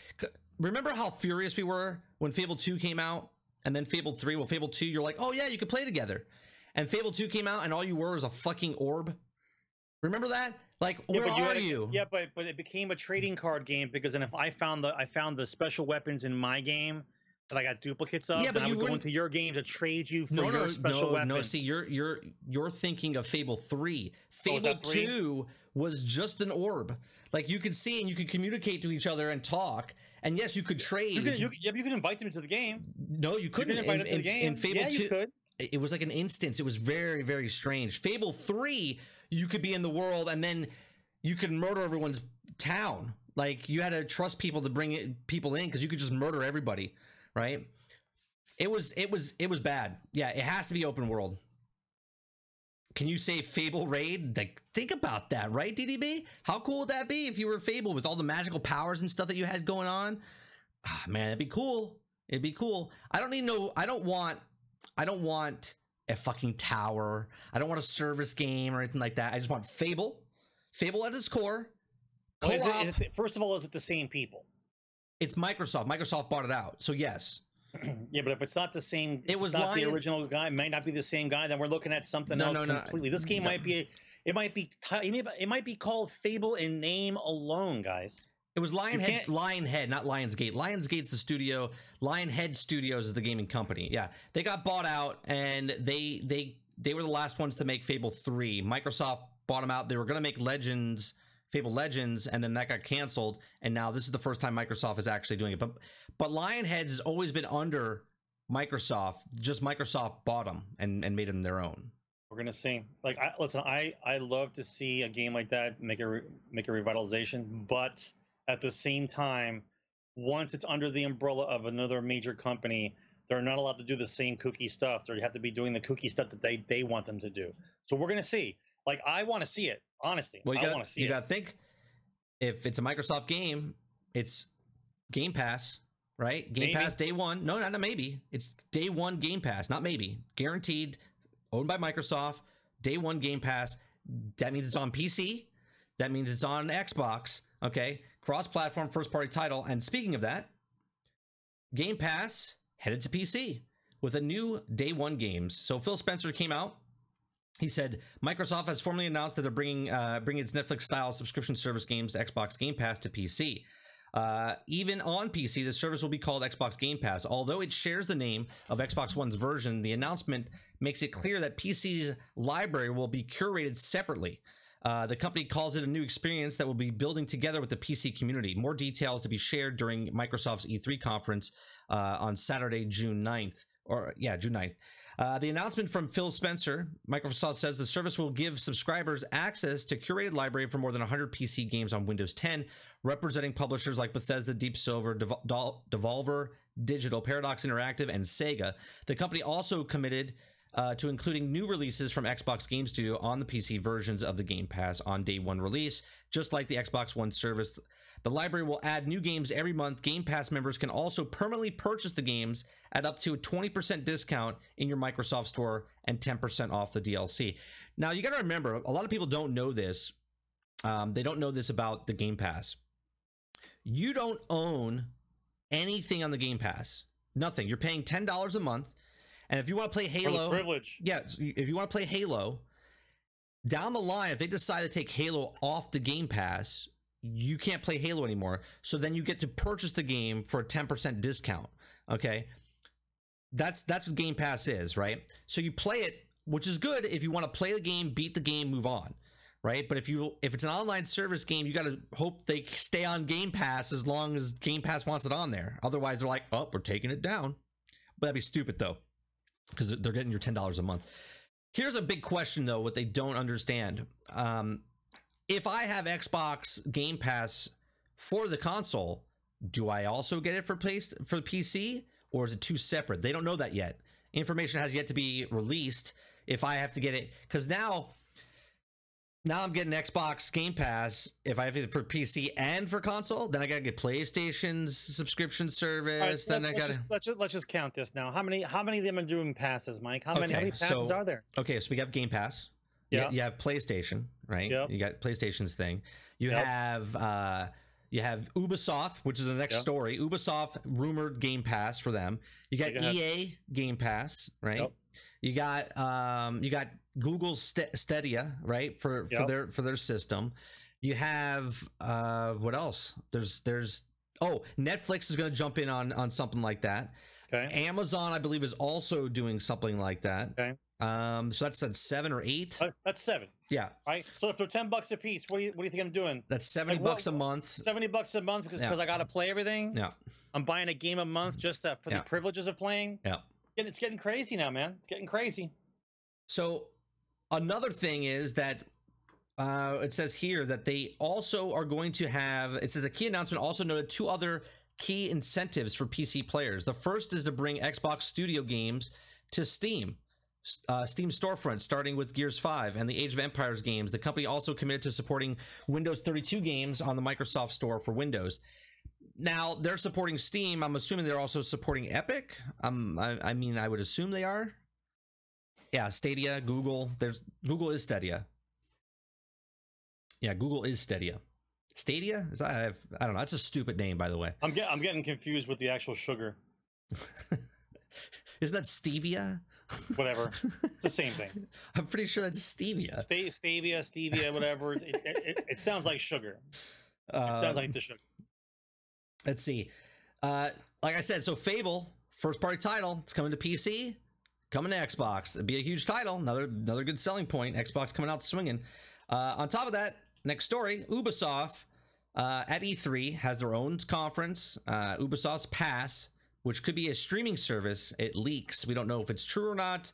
[SPEAKER 1] remember how furious we were when Fable Two came out, and then Fable Three. Well, Fable Two, you're like, oh yeah, you could play together. And Fable Two came out, and all you were was a fucking orb. Remember that? Like,
[SPEAKER 2] Yeah,
[SPEAKER 1] where are
[SPEAKER 2] a-
[SPEAKER 1] you?
[SPEAKER 2] Yeah, but but it became a trading card game because then if I found the I found the special weapons in my game that I got duplicates of,
[SPEAKER 1] Yeah, but
[SPEAKER 2] then I
[SPEAKER 1] you
[SPEAKER 2] would go into your game to trade you for
[SPEAKER 1] no,
[SPEAKER 2] your
[SPEAKER 1] no,
[SPEAKER 2] special
[SPEAKER 1] no,
[SPEAKER 2] weapons.
[SPEAKER 1] no. See, you're you're you're thinking of Fable Three.
[SPEAKER 2] Oh,
[SPEAKER 1] Fable? Two was just an orb. Like you could see and you could communicate to each other and talk. And yes, you could trade.
[SPEAKER 2] you can you, yeah, you can invite them to the game.
[SPEAKER 1] no, you
[SPEAKER 2] You
[SPEAKER 1] couldn't.
[SPEAKER 2] can invite
[SPEAKER 1] in,
[SPEAKER 2] them to the game.
[SPEAKER 1] in Fable
[SPEAKER 2] yeah,
[SPEAKER 1] Two,
[SPEAKER 2] you could.
[SPEAKER 1] It was like an instance. It was very very strange. Fable Three, you could be in the world and then you could murder everyone's town. Like you had to trust people to bring it, people in because you could just murder everybody, right? It was it was it was bad. Yeah, it has to be open world. Can you say Fable Raid? Like, think about that, right, DDB? How cool would that be if you were Fable with all the magical powers and stuff that you had going on? Ah, man, it'd be cool. It'd be cool. I don't need no. I don't want. I don't want a fucking tower. I don't want a service game or anything like that. I just want Fable. Fable at its core.
[SPEAKER 2] Well, is it,
[SPEAKER 1] Co-op.
[SPEAKER 2] it first of all, is it the same people?
[SPEAKER 1] it's Microsoft. Microsoft bought it out. So yes.
[SPEAKER 2] yeah, but if it's not the same,
[SPEAKER 1] It was
[SPEAKER 2] not the original guy. It might not be the same guy. Then we're looking at something
[SPEAKER 1] No,
[SPEAKER 2] else
[SPEAKER 1] no, no.
[SPEAKER 2] completely. This game might be. It might be. it might be called Fable in name alone, guys.
[SPEAKER 1] It was Lionhead,
[SPEAKER 2] can't-
[SPEAKER 1] Lionhead, not Lionsgate. Lionsgate's the studio. Lionhead Studios is the gaming company. Yeah, they got bought out, and they they they were the last ones to make Fable three. Microsoft bought them out. They were going to make Legends, Fable Legends, and then that got canceled. And now this is the first time Microsoft is actually doing it. But but Lionheads has always been under Microsoft. Just Microsoft bought them and and made them their own.
[SPEAKER 2] We're gonna see. Like, I, listen, I I love to see a game like that make a re, make a revitalization, but at the same time, once it's under the umbrella of another major company, they're not allowed to do the same kooky stuff. They have to be doing the kooky stuff that they they want them to do. So we're gonna see. Like, I want to see it. Honestly,
[SPEAKER 1] Well, you
[SPEAKER 2] I
[SPEAKER 1] got
[SPEAKER 2] want to see
[SPEAKER 1] you
[SPEAKER 2] it.
[SPEAKER 1] got to think if it's a Microsoft game, it's Game Pass, right? Game
[SPEAKER 2] Maybe.
[SPEAKER 1] Pass day one. No, not, not maybe. It's day one Game Pass, not maybe. Guaranteed, owned by Microsoft. Day one Game Pass. That means it's on PC. That means it's on Xbox. Okay, cross-platform, first-party title. And speaking of that, Game Pass headed to PC with a new day one games. So Phil Spencer came out he said Microsoft has formally announced that they're bringing uh, bringing its Netflix-style subscription service games to Xbox Game Pass to PC. Uh, even on PC, the service will be called Xbox Game Pass. Although it shares the name of Xbox One's version, the announcement makes it clear that PC's library will be curated separately. Uh, the company calls it a new experience that will be building together with the PC community. More details to be shared during Microsoft's E3 conference uh, on Saturday, June 9th. Or, yeah, June 9th. Uh, the announcement from Phil Spencer, Microsoft says the service will give subscribers access to curated library for more than 100 PC games on Windows 10, representing publishers like Bethesda, Deep Silver, Devol- Devolver, Digital, Paradox Interactive, and Sega. The company also committed uh, to including new releases from Xbox Game Studio on the PC versions of the Game Pass on day one release, just like the Xbox One service. The library will add new games every month. Game Pass members can also permanently purchase the games at up to a 20% discount in your Microsoft Store and 10% off the DLC. Now, you got to remember, a lot of people don't know this. Um, they don't know this about the Game Pass. You don't own anything on the Game Pass. Nothing. You're paying $10 a month. And if you want to play Halo,
[SPEAKER 2] privilege.
[SPEAKER 1] yeah, so if you want to play Halo, down the line, if they decide to take Halo off the Game Pass, you can't play Halo anymore. So then you get to purchase the game for a 10% discount. Okay. That's that's what Game Pass is, right? So you play it, which is good if you want to play the game, beat the game, move on. Right? But if you if it's an online service game, you got to hope they stay on Game Pass as long as Game Pass wants it on there. Otherwise, they're like, "Oh, we're taking it down." But that'd be stupid though because they're getting your ten dollars a month. Here's a big question though, what they don't understand. Um, if I have Xbox Game Pass for the console, do I also get it for place for PC, or is it two separate? They don't know that yet. Information has yet to be released. If I have to get it, because now, now I'm getting Xbox Game Pass. If I have it for PC and for console, then I gotta get PlayStation's subscription service.
[SPEAKER 2] Right,
[SPEAKER 1] then
[SPEAKER 2] let's,
[SPEAKER 1] I
[SPEAKER 2] let's
[SPEAKER 1] gotta.
[SPEAKER 2] just, let's just let's just count this now. How many how many of them are doing passes, Mike? How many how many passes
[SPEAKER 1] so-
[SPEAKER 2] are there?
[SPEAKER 1] Okay, so we have Game Pass. You-
[SPEAKER 2] Yeah.
[SPEAKER 1] You, have PlayStation, right?
[SPEAKER 2] Yep.
[SPEAKER 1] You got PlayStation's thing. You
[SPEAKER 2] Yep.
[SPEAKER 1] have uh you have Ubisoft, which is the next
[SPEAKER 2] Yep.
[SPEAKER 1] story. Ubisoft rumored Game Pass for them. You got
[SPEAKER 2] Go.
[SPEAKER 1] EA Game Pass, right?
[SPEAKER 2] Yep.
[SPEAKER 1] You got um you got Google's St- Stadia, right? For for their for their system. You have uh what else? There's there's oh, Netflix is going to jump in on on something like that.
[SPEAKER 2] Okay.
[SPEAKER 1] Amazon, I believe, is also doing something like that.
[SPEAKER 2] Okay.
[SPEAKER 1] Um, so that's at seven or eight.
[SPEAKER 2] Uh, That's seven,
[SPEAKER 1] Yeah,
[SPEAKER 2] right? So if they're ten bucks a piece, what do you what do you think I'm doing?
[SPEAKER 1] that's seventy
[SPEAKER 2] Like, what-
[SPEAKER 1] bucks a month.
[SPEAKER 2] Seventy bucks a month because
[SPEAKER 1] Yeah.
[SPEAKER 2] because I got to play everything.
[SPEAKER 1] Yeah,
[SPEAKER 2] I'm buying a game a month just for
[SPEAKER 1] Yeah.
[SPEAKER 2] the privileges of playing.
[SPEAKER 1] yeah.
[SPEAKER 2] It's getting crazy now, man. It's getting crazy.
[SPEAKER 1] So another thing is that uh, it says here that they also are going to have. It says a key announcement also noted two other key incentives for PC players. The first is to bring Xbox Studio games to Steam. Uh, Steam storefront starting with Gears 5 and the Age of Empires games. The company also committed to supporting Windows 32 games on the Microsoft Store for Windows. Now they're supporting Steam. I'm assuming they're also supporting Epic. Um, I, I mean, I would assume they are. Yeah, Stadia, Google. There's Google is Stadia. Yeah, Google is Stadia. Stadia? Is that I, have, I don't know. That's a stupid name, by the way.
[SPEAKER 2] I'm get, I'm getting confused with the actual sugar.
[SPEAKER 1] Isn't that stevia?
[SPEAKER 2] Whatever. it's the same thing.
[SPEAKER 1] I'm pretty sure that's stevia.
[SPEAKER 2] Sta- stevia, stevia, whatever. It, it, it, it sounds like sugar. It
[SPEAKER 1] Uh,
[SPEAKER 2] sounds like the sugar.
[SPEAKER 1] Let's see. Uh, like I said, so Fable, first party title, it's coming to PC, coming to Xbox. It'd be a huge title. Another another good selling point. Xbox coming out swinging. Uh, on top of that, next story, Ubisoft uh, at E3 has their own conference, uh, Ubisoft's Pass, which could be a streaming service. It leaks. We don't know if it's true or not.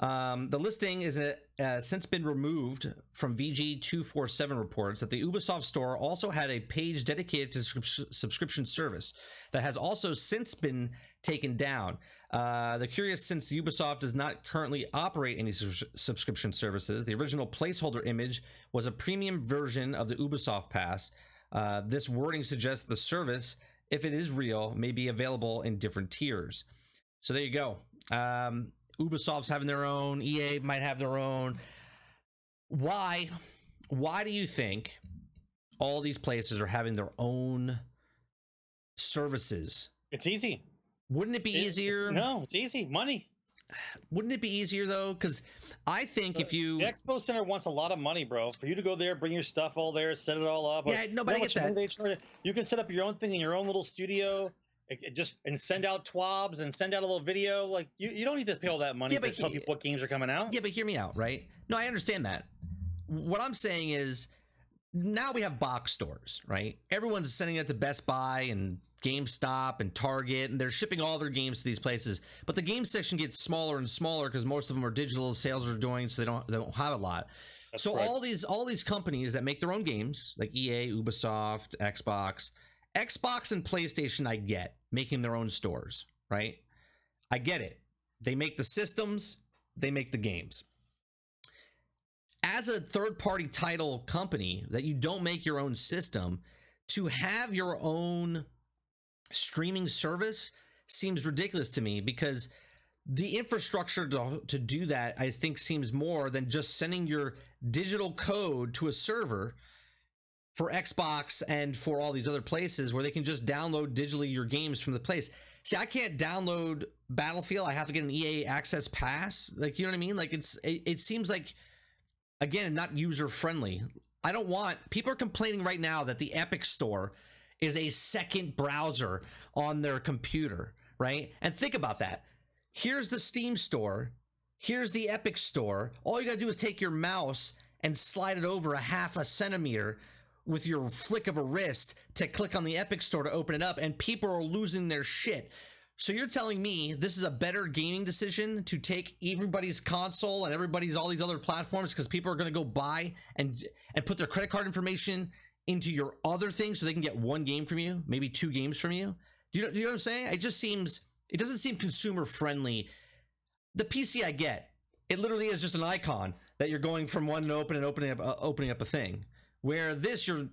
[SPEAKER 1] Um, the listing is uh, uh, since been removed from VG247 reports that the Ubisoft store also had a page dedicated to subscription service that has also since been taken down. Uh, the curious since Ubisoft does not currently operate any sus- subscription services, the original placeholder image was a premium version of the Ubisoft Pass. Uh, this wording suggests the service, if it is real, may be available in different tiers. So there you go. Um, Ubisoft's having their own. EA might have their own. Why? Why do you think all these places are having their own services?
[SPEAKER 2] It's easy.
[SPEAKER 1] Wouldn't it be
[SPEAKER 2] It- it's-
[SPEAKER 1] easier?
[SPEAKER 2] No, it's easy. Money.
[SPEAKER 1] Wouldn't it be easier though? Because I think if you
[SPEAKER 2] The Expo Center wants a lot of money, bro. For you to go there, bring your stuff all there, set it all up.
[SPEAKER 1] Yeah,
[SPEAKER 2] like,
[SPEAKER 1] no,
[SPEAKER 2] you know
[SPEAKER 1] get
[SPEAKER 2] how much
[SPEAKER 1] that.
[SPEAKER 2] money they charge? You can set up your own thing in your own little studio. It- it just and send out twabs and send out a little video. Like you, you don't need to pay all that money
[SPEAKER 1] Yeah,
[SPEAKER 2] to
[SPEAKER 1] but
[SPEAKER 2] tell
[SPEAKER 1] he-
[SPEAKER 2] people what games are coming out.
[SPEAKER 1] Yeah, but hear me out, right? No, I understand that. What I'm saying is now we have box stores, right? Everyone's sending it to Best Buy and GameStop and Target, and they're shipping all their games to these places. But the game section gets smaller and smaller because most of them are digital sales are doing, so they don't they don't have a lot.
[SPEAKER 2] That's
[SPEAKER 1] so
[SPEAKER 2] correct.
[SPEAKER 1] all these all these companies that make their own games, like EA, Ubisoft, Xbox, Xbox and PlayStation, I get making their own stores, right? I get it. They make the systems, they make the games. As a third party title company that you don't make your own system, to have your own streaming service seems ridiculous to me because the infrastructure to, to do that, I think, seems more than just sending your digital code to a server for Xbox and for all these other places where they can just download digitally your games from the place. See, I can't download Battlefield. I have to get an EA Access Pass. Like, you know what I mean? Like, it's it, it seems like again not user friendly. I don't want people are complaining right now that the Epic Store is a second browser on their computer, right? And think about that. Here's the Steam store. Here's the Epic store. All you got to do is take your mouse and slide it over a half a centimeter with your flick of a wrist to click on the Epic store to open it up, and people are losing their shit. So you're telling me this is a better gaming decision to take everybody's console and everybody's all these other platforms because people are going to go buy and and put their credit card information into your other thing so they can get one game from you, maybe two games from you. Do you know, do you know what I'm saying? It just seems it doesn't seem consumer friendly. The PC I get, it literally is just an icon that you're going from one to open and opening up uh, opening up a thing. Where this you're you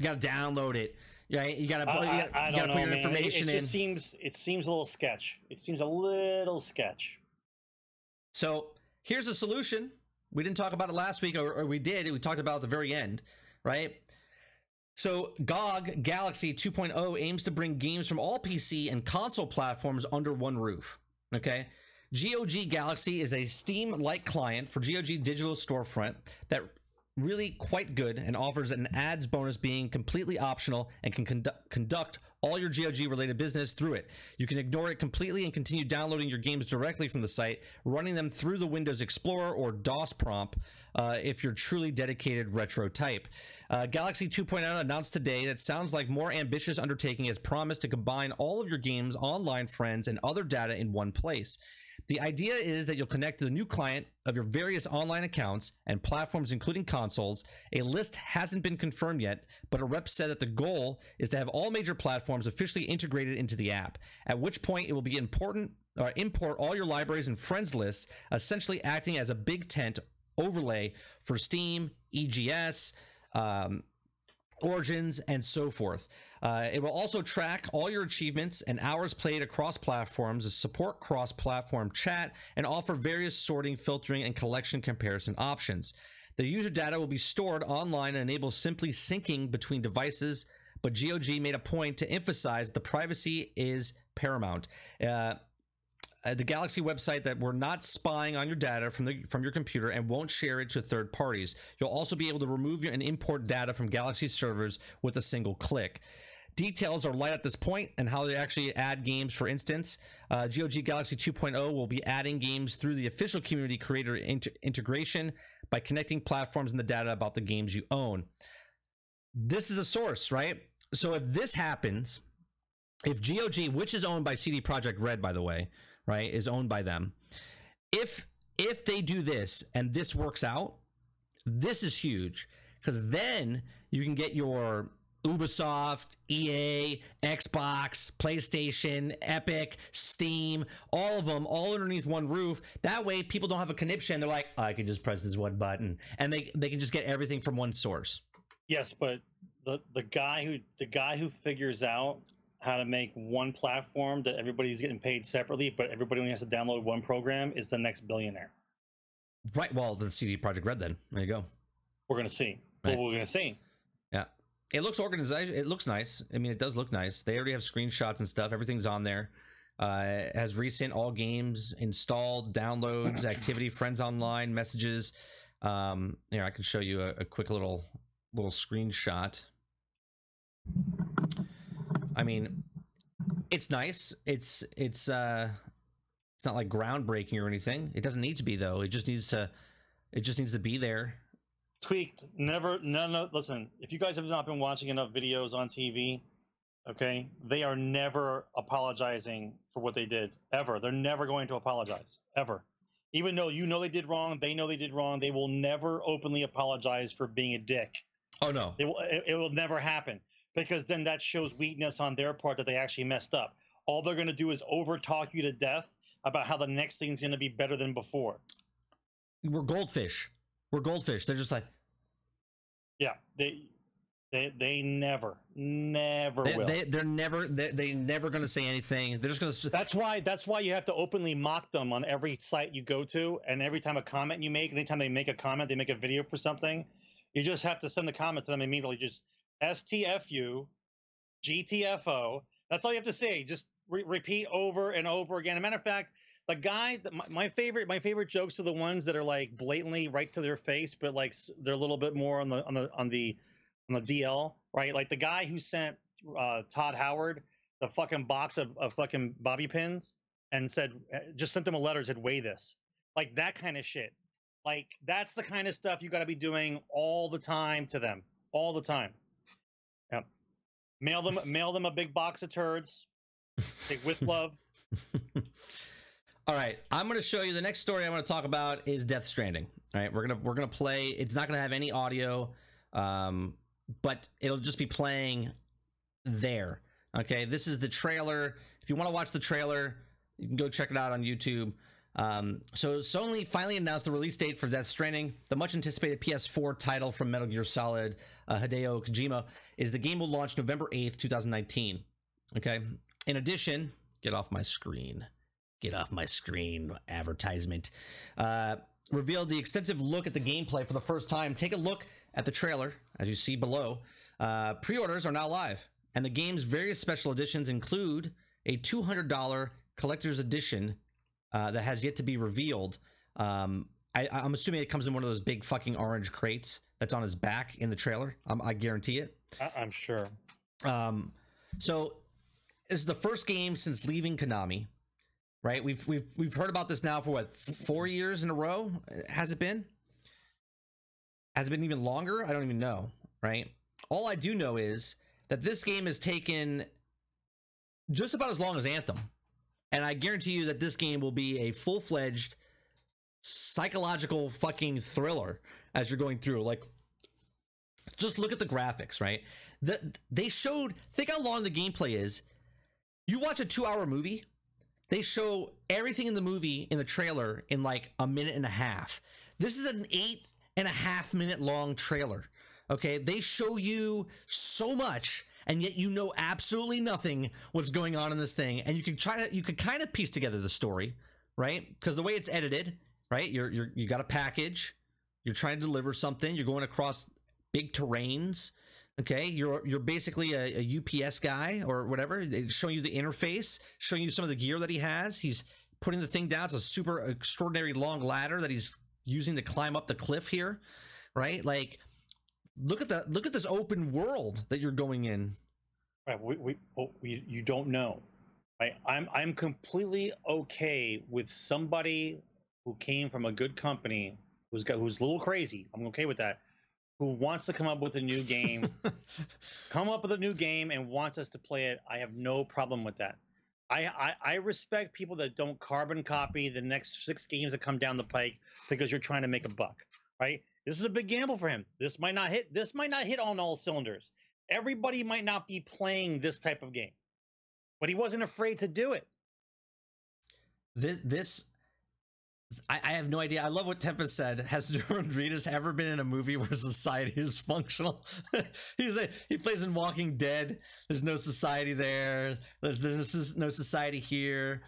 [SPEAKER 1] got to download it Right? you gotta put, you gotta,
[SPEAKER 2] I
[SPEAKER 1] you
[SPEAKER 2] don't
[SPEAKER 1] gotta
[SPEAKER 2] know,
[SPEAKER 1] put your
[SPEAKER 2] man. It-
[SPEAKER 1] information
[SPEAKER 2] it,
[SPEAKER 1] in.
[SPEAKER 2] just seems it seems a little sketch. It seems a little sketch.
[SPEAKER 1] So here's a solution. We didn't talk about it last week, or, or we did. We talked about it at the very end, right? So GOG Galaxy 2.0 aims to bring games from all PC and console platforms under one roof. Okay. GOG Galaxy is a Steam-like client for GOG Digital Storefront that really quite good and offers an ads bonus being completely optional and can conduct, conduct all your GOG related business through it. You can ignore it completely and continue downloading your games directly from the site, running them through the Windows Explorer or DOS prompt uh, if you're truly dedicated retro type. Uh, Galaxy 2.0 announced today that sounds like more ambitious undertaking has promised to combine all of your games, online friends, and other data in one place. The idea is that you'll connect to the new client of your various online accounts and platforms, including consoles. A list hasn't been confirmed yet, but a rep said that the goal is to have all major platforms officially integrated into the app, at which point it will be important or import all your libraries and friends lists, essentially acting as a big tent overlay for Steam, EGS, um, Origins, and so forth. Uh, it will also track all your achievements and hours played across platforms, support cross platform chat, and offer various sorting, filtering, and collection comparison options. The user data will be stored online and enable simply syncing between devices, but GOG made a point to emphasize the privacy is paramount. Uh, uh, the Galaxy website that we're not spying on your data from the from your computer and won't share it to third parties. You'll also be able to remove your, and import data from Galaxy servers with a single click. Details are light at this point and how they actually add games. For instance, uh, GOG Galaxy 2.0 will be adding games through the official community creator inter- integration by connecting platforms and the data about the games you own. This is a source, right? So if this happens, if GOG, which is owned by CD Projekt Red, by the way, right, is owned by them, if if they do this and this works out, this is huge because then you can get your Ubisoft, EA, Xbox, PlayStation, Epic, Steam, all of them all underneath one roof. That way people don't have a conniption. They're like, oh, I can just press this one button and they, they can just get everything from one source.
[SPEAKER 2] Yes, but the the guy who the guy who figures out how to make one platform that everybody's getting paid separately, but everybody only has to download one program is the next billionaire.
[SPEAKER 1] Right. Well, the CD Projekt Red then. There you go.
[SPEAKER 2] We're gonna see.
[SPEAKER 1] Right.
[SPEAKER 2] Well, we're gonna see.
[SPEAKER 1] Yeah. It looks organized. It looks nice. I mean, it does look nice. They already have screenshots and stuff. Everything's on there. Uh, has recent all games installed, downloads, activity, friends online, messages. Um, here, I can show you a, a quick little little screenshot. I mean, it's nice. It's it's uh, it's not like groundbreaking or anything. It doesn't need to be though. It just needs to. It just needs to be there.
[SPEAKER 2] Tweaked. Never. No. No. Listen. If you guys have not been watching enough videos on TV, okay, they are never apologizing for what they did ever. They're never going to apologize ever. Even though you know they did wrong, they know they did wrong. They will never openly apologize for being a dick.
[SPEAKER 1] Oh no.
[SPEAKER 2] It will, it, it will never happen because then that shows weakness on their part that they actually messed up. All they're going to do is over talk you to death about how the next thing's going to be better than before.
[SPEAKER 1] We're goldfish. We're goldfish. They're just like
[SPEAKER 2] Yeah, they they they never never
[SPEAKER 1] they,
[SPEAKER 2] will.
[SPEAKER 1] they they're never they they never going to say anything. They're just going to
[SPEAKER 2] that's why that's why you have to openly mock them on every site you go to and every time a comment you make, anytime they make a comment, they make a video for something, you just have to send the comment to them immediately. Just STFU, GTFO. That's all you have to say. Just re- repeat over and over again. As a matter of fact, the guy my, my favorite my favorite jokes are the ones that are like blatantly right to their face, but like they're a little bit more on the on the on the on the DL, right? Like the guy who sent uh, Todd Howard the fucking box of, of fucking bobby pins and said uh, just sent him a letter said weigh this like that kind of shit like that's the kind of stuff you got to be doing all the time to them all the time yep mail them mail them a big box of turds Take with love.
[SPEAKER 1] All right, I'm going to show you the next story I want to talk about is Death Stranding. All right, we're gonna we're gonna play. It's not gonna have any audio, um, but it'll just be playing there. Okay, this is the trailer. If you want to watch the trailer, you can go check it out on YouTube. Um, so Sony finally announced the release date for Death Stranding. The much anticipated PS4 title from Metal Gear Solid, uh, Hideo Kojima, is the game will launch November 8th, 2019. Okay. In addition, get off my screen. Get off my screen. Advertisement. Uh, revealed the extensive look at the gameplay for the first time. Take a look at the trailer, as you see below. Uh, Pre orders are now live, and the game's various special editions include a $200 collector's edition uh, that has yet to be revealed. Um, I, I'm assuming it comes in one of those big fucking orange crates that's on his back in the trailer. Um, I guarantee it.
[SPEAKER 2] I- I'm sure.
[SPEAKER 1] Um, so this is the first game since leaving Konami, right? We've we've we've heard about this now for what four years in a row? Has it been? Has it been even longer? I don't even know, right? All I do know is that this game has taken just about as long as Anthem, and I guarantee you that this game will be a full fledged psychological fucking thriller as you're going through. Like, just look at the graphics, right? The, they showed, think how long the gameplay is. You watch a two hour movie, they show everything in the movie in the trailer in like a minute and a half. This is an eight and a half minute long trailer. Okay. They show you so much and yet you know absolutely nothing what's going on in this thing. And you can try to, you can kind of piece together the story, right? Because the way it's edited, right? You're, you're, you got a package, you're trying to deliver something, you're going across big terrains. Okay, you're you're basically a, a UPS guy or whatever, showing you the interface, showing you some of the gear that he has. He's putting the thing down. It's a super extraordinary long ladder that he's using to climb up the cliff here, right? Like, look at the look at this open world that you're going in.
[SPEAKER 2] Right. We, we, well, we you don't know. Right. I'm I'm completely okay with somebody who came from a good company who's got who's a little crazy. I'm okay with that. Who wants to come up with a new game, come up with a new game and wants us to play it. I have no problem with that. I, I, I respect people that don't carbon copy the next six games that come down the pike because you're trying to make a buck, right? This is a big gamble for him. This might not hit. This might not hit on all cylinders. Everybody might not be playing this type of game, but he wasn't afraid to do it.
[SPEAKER 1] This this I, I have no idea. I love what Tempest said. Has Reedus ever been in a movie where society is functional? He's a, he plays in Walking Dead. There's no society there. There's there's no society here.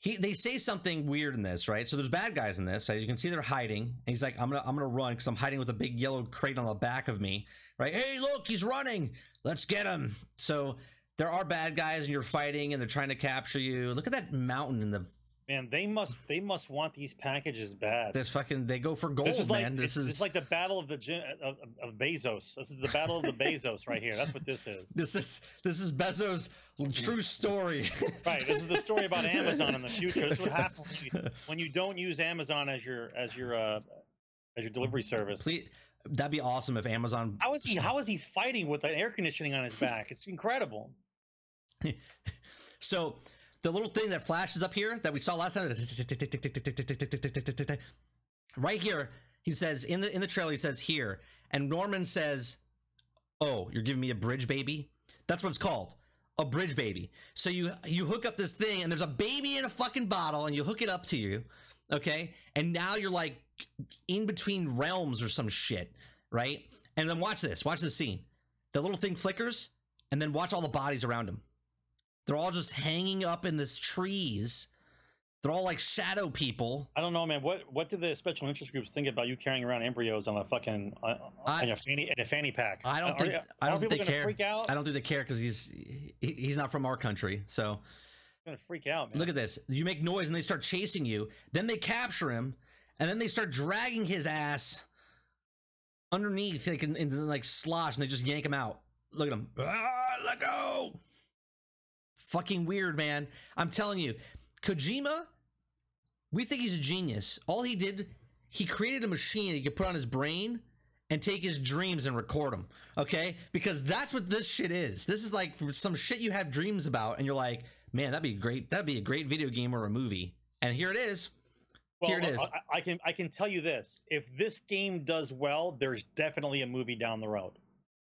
[SPEAKER 1] He they say something weird in this, right? So there's bad guys in this. So you can see they're hiding. And he's like, I'm gonna I'm gonna run because I'm hiding with a big yellow crate on the back of me, right? Hey, look, he's running. Let's get him. So there are bad guys and you're fighting and they're trying to capture you. Look at that mountain in the
[SPEAKER 2] Man, they must they must want these packages bad.
[SPEAKER 1] There's fucking they go for gold,
[SPEAKER 2] this is like,
[SPEAKER 1] man. This is
[SPEAKER 2] it's like the battle of the of, of Bezos. This is the battle of the Bezos right here. That's what this is.
[SPEAKER 1] this is this is Bezos' true story.
[SPEAKER 2] right. This is the story about Amazon in the future. This is what happens when you, when you don't use Amazon as your as your uh, as your delivery service.
[SPEAKER 1] Please, that'd be awesome if Amazon.
[SPEAKER 2] How is he? How is he fighting with the air conditioning on his back? It's incredible.
[SPEAKER 1] so the little thing that flashes up here that we saw last time right here he says in the in the trailer he says here. And norman says oh you're giving me a bridge baby? That's what it's called a bridge baby. So you you hook up this thing and there's a baby in a fucking bottle and you hook it up to you okay? And now you're like in between realms or some shit right? And then watch this watch this scene. The little thing flickers and then watch all the bodies around him they're all just hanging up in this trees. They're all like shadow people.
[SPEAKER 2] I don't know, man. What what do the special interest groups think about you carrying around embryos on a fucking uh, on your fanny in a fanny pack?
[SPEAKER 1] I don't think
[SPEAKER 2] are,
[SPEAKER 1] I don't think they care.
[SPEAKER 2] freak out?
[SPEAKER 1] I don't think they care because he's he, he's not from our country. So
[SPEAKER 2] gonna freak out, man.
[SPEAKER 1] look at this. You make noise and they start chasing you. Then they capture him, and then they start dragging his ass underneath, like in, in like slosh, and they just yank him out. Look at him. Ah, let go. Fucking weird, man. I'm telling you, Kojima. We think he's a genius. All he did, he created a machine he could put on his brain, and take his dreams and record them. Okay, because that's what this shit is. This is like some shit you have dreams about, and you're like, man, that'd be great. That'd be a great video game or a movie. And here it is.
[SPEAKER 2] Well,
[SPEAKER 1] Here it is.
[SPEAKER 2] I, I can I can tell you this: if this game does well, there's definitely a movie down the road.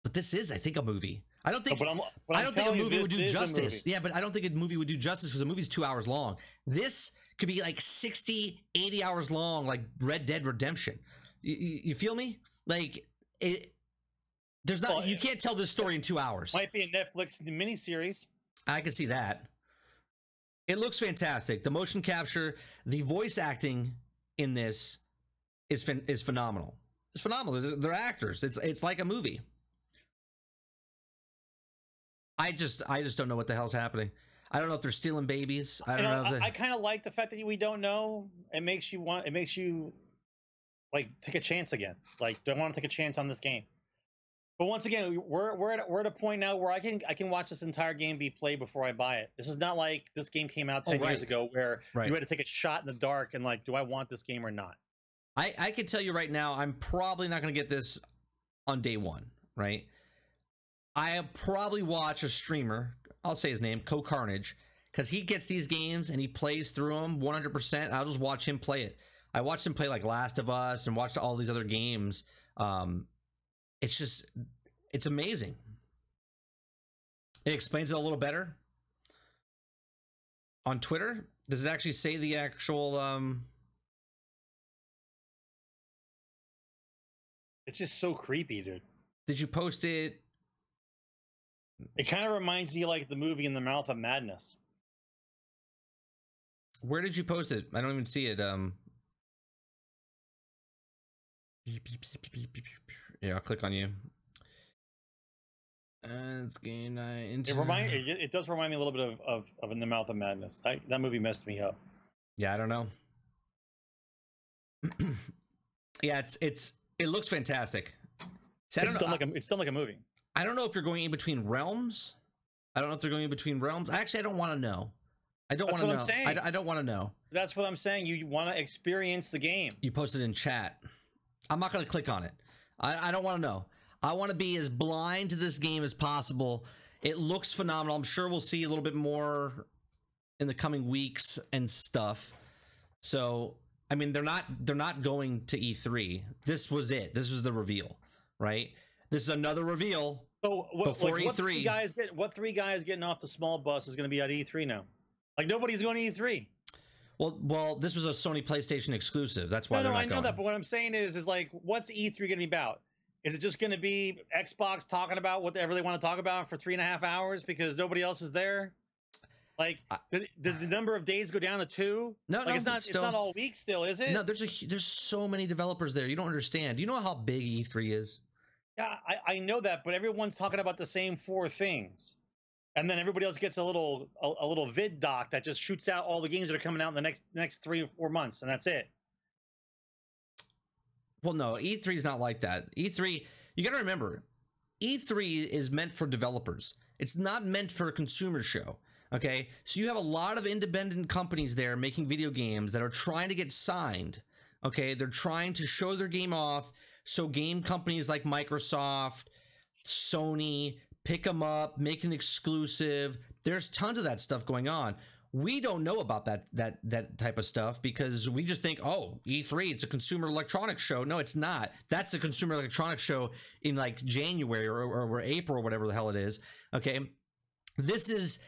[SPEAKER 1] But this is, I think, a movie. I don't think.
[SPEAKER 2] But I'm, but
[SPEAKER 1] I don't think a movie would do justice. Yeah, but I don't think a movie would do justice because the movie's two hours long. This could be like 60, 80 hours long, like Red Dead Redemption. You, you, you feel me? Like it. There's not.
[SPEAKER 2] Well,
[SPEAKER 1] you can't tell this story in two hours.
[SPEAKER 2] Might be a Netflix miniseries.
[SPEAKER 1] I can see that. It looks fantastic. The motion capture, the voice acting in this is is phenomenal. It's phenomenal. They're, they're actors. It's it's like a movie. I just I just don't know what the hell's happening. I don't know if they're stealing babies. I don't
[SPEAKER 2] You
[SPEAKER 1] know.
[SPEAKER 2] know,
[SPEAKER 1] if
[SPEAKER 2] I, I kind of like the fact that we don't know. It makes you want. It makes you like take a chance again. Like, do I want to take a chance on this game? But once again, we're we're at we're at a point now where I can I can watch this entire game be played before I buy it. This is not like this game came out
[SPEAKER 1] Oh,
[SPEAKER 2] ten
[SPEAKER 1] right.
[SPEAKER 2] years ago where
[SPEAKER 1] Right.
[SPEAKER 2] you had to take a shot in the dark and like, do I want this game or not?
[SPEAKER 1] I I can tell you right now, I'm probably not going to get this on day one. Right. I probably watch a streamer. I'll say his name, Co Carnage, because he gets these games and he plays through them 100. percent I'll just watch him play it. I watched him play like Last of Us and watched all these other games. Um, it's just, it's amazing. It explains it a little better on Twitter. Does it actually say the actual? Um,
[SPEAKER 2] It's just so creepy, dude.
[SPEAKER 1] did you post it?
[SPEAKER 2] It kind of reminds me like the movie In the Mouth of Madness.
[SPEAKER 1] Where did you post it? I don't even see it. Um. Yeah, I'll click on you. Uh, it's game night.
[SPEAKER 2] It
[SPEAKER 1] Into...
[SPEAKER 2] remind it, it does remind me a little bit of, of, of In the Mouth of Madness. That that movie messed me up.
[SPEAKER 1] Yeah, I don't know. yeah, it's it's it looks fantastic.
[SPEAKER 2] It's done like a it's done like a movie.
[SPEAKER 1] I don't know if you're going in between realms. I don't know if they're going in between realms. Actually, I don't want to know. I don't want to know.
[SPEAKER 2] I'm saying.
[SPEAKER 1] I I don't want to know.
[SPEAKER 2] That's what I'm saying. You want to experience the game.
[SPEAKER 1] You posted in chat. I'm not going to click on it. I, I don't want to know. I want to be as blind to this game as possible. It looks phenomenal. I'm sure we'll see a little bit more in the coming weeks and stuff. So, I mean, they're not they're not going to E3. This was it. This was the reveal, right? This is another reveal.
[SPEAKER 2] So what,
[SPEAKER 1] Before
[SPEAKER 2] like, what three
[SPEAKER 1] E3.
[SPEAKER 2] guys get what three guys getting off the small bus is going to be at E3 now? Like nobody's going to E3.
[SPEAKER 1] Well, well, this was a Sony PlayStation exclusive. That's why
[SPEAKER 2] No, no, I know
[SPEAKER 1] going.
[SPEAKER 2] that. But what I'm saying is, is like, what's E3 going to be about? Is it just going to be Xbox talking about whatever they want to talk about for three and a half hours because nobody else is there? Like,
[SPEAKER 1] I-
[SPEAKER 2] did, did the number of days go down to two?
[SPEAKER 1] No,
[SPEAKER 2] like
[SPEAKER 1] no,
[SPEAKER 2] it's not.
[SPEAKER 1] still-
[SPEAKER 2] It's not all week still, is it?
[SPEAKER 1] no, there's a there's so many developers there. You don't understand. Do you know how big E3 is?
[SPEAKER 2] Yeah, I, I know that, but everyone's talking about the same four things, and then everybody else gets a little a, a little vid doc that just shoots out all the games that are coming out in the next next three or four months, and that's it.
[SPEAKER 1] Well, no, E3 is not like that. E3, you got to remember, E3 is meant for developers. It's not meant for a consumer show. Okay, so you have a lot of independent companies there making video games that are trying to get signed. Okay, they're trying to show their game off so game companies like Microsoft, Sony pick them up, make an exclusive. There's tons of that stuff going on. We don't know about that that that type of stuff because we just think, oh, E3, it's a consumer electronics show. No, it's not. That's a consumer electronics show in like January or, or, or April or whatever the hell it is. Okay, this is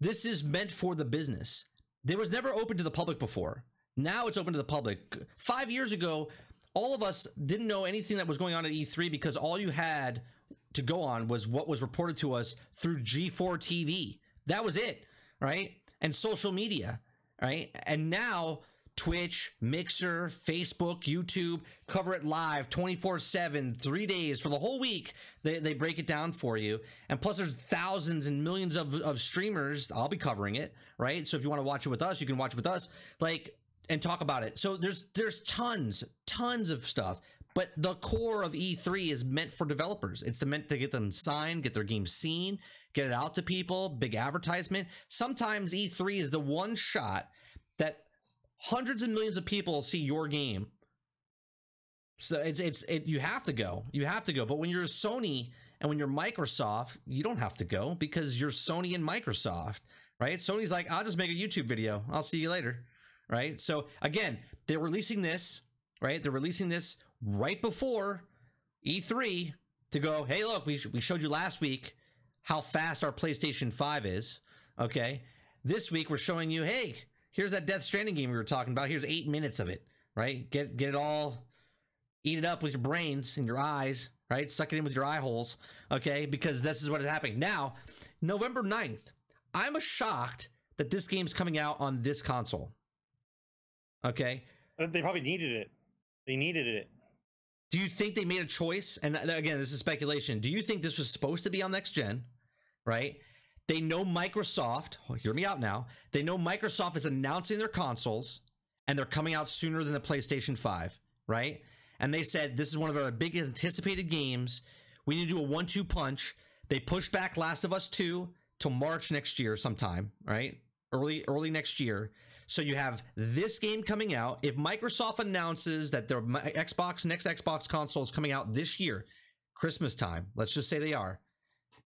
[SPEAKER 1] this is meant for the business. There was never open to the public before. Now it's open to the public. Five years ago, all of us didn't know anything that was going on at E3 because all you had to go on was what was reported to us through G4 TV. That was it, right? And social media, right? And now Twitch, Mixer, Facebook, YouTube cover it live 24 7, three days for the whole week. They, they break it down for you. And plus, there's thousands and millions of, of streamers. I'll be covering it, right? So if you want to watch it with us, you can watch it with us. Like, and talk about it. So there's there's tons, tons of stuff. But the core of E3 is meant for developers. It's meant to get them signed, get their game seen, get it out to people, big advertisement. Sometimes E3 is the one shot that hundreds of millions of people see your game So it's it's it, you have to go. You have to go. But when you're Sony and when you're Microsoft, you don't have to go because you're Sony and Microsoft, right? Sony's like, I'll just make a YouTube video. I'll see you later, right? So again, they're releasing this, right? They're releasing this right before E3 to go, hey, look, we, we showed you last week how fast our PlayStation 5 is. Okay. This week we're showing you, hey, here's that Death Stranding game we were talking about. Here's eight minutes of it, right? Get get it all, eat it up with your brains and your eyes, right? Suck it in with your eye holes, okay? Because this is what is happening. Now, November 9th, I'm shocked that this game's coming out on this console. Okay.
[SPEAKER 2] They probably needed it. They needed it.
[SPEAKER 1] Do you think they made a choice? And uh, again, this is speculation. Do you think this was supposed to be on next gen? Right? They know Microsoft, oh, hear me out now. They know Microsoft is announcing their consoles and they're coming out sooner than the PlayStation 5, right? And they said this is one of our big anticipated games. We need to do a one two punch. They pushed back Last of Us 2 till March next year sometime, right? Early early next year. So you have this game coming out. If Microsoft announces that their Xbox next Xbox console is coming out this year, Christmas time, let's just say they are.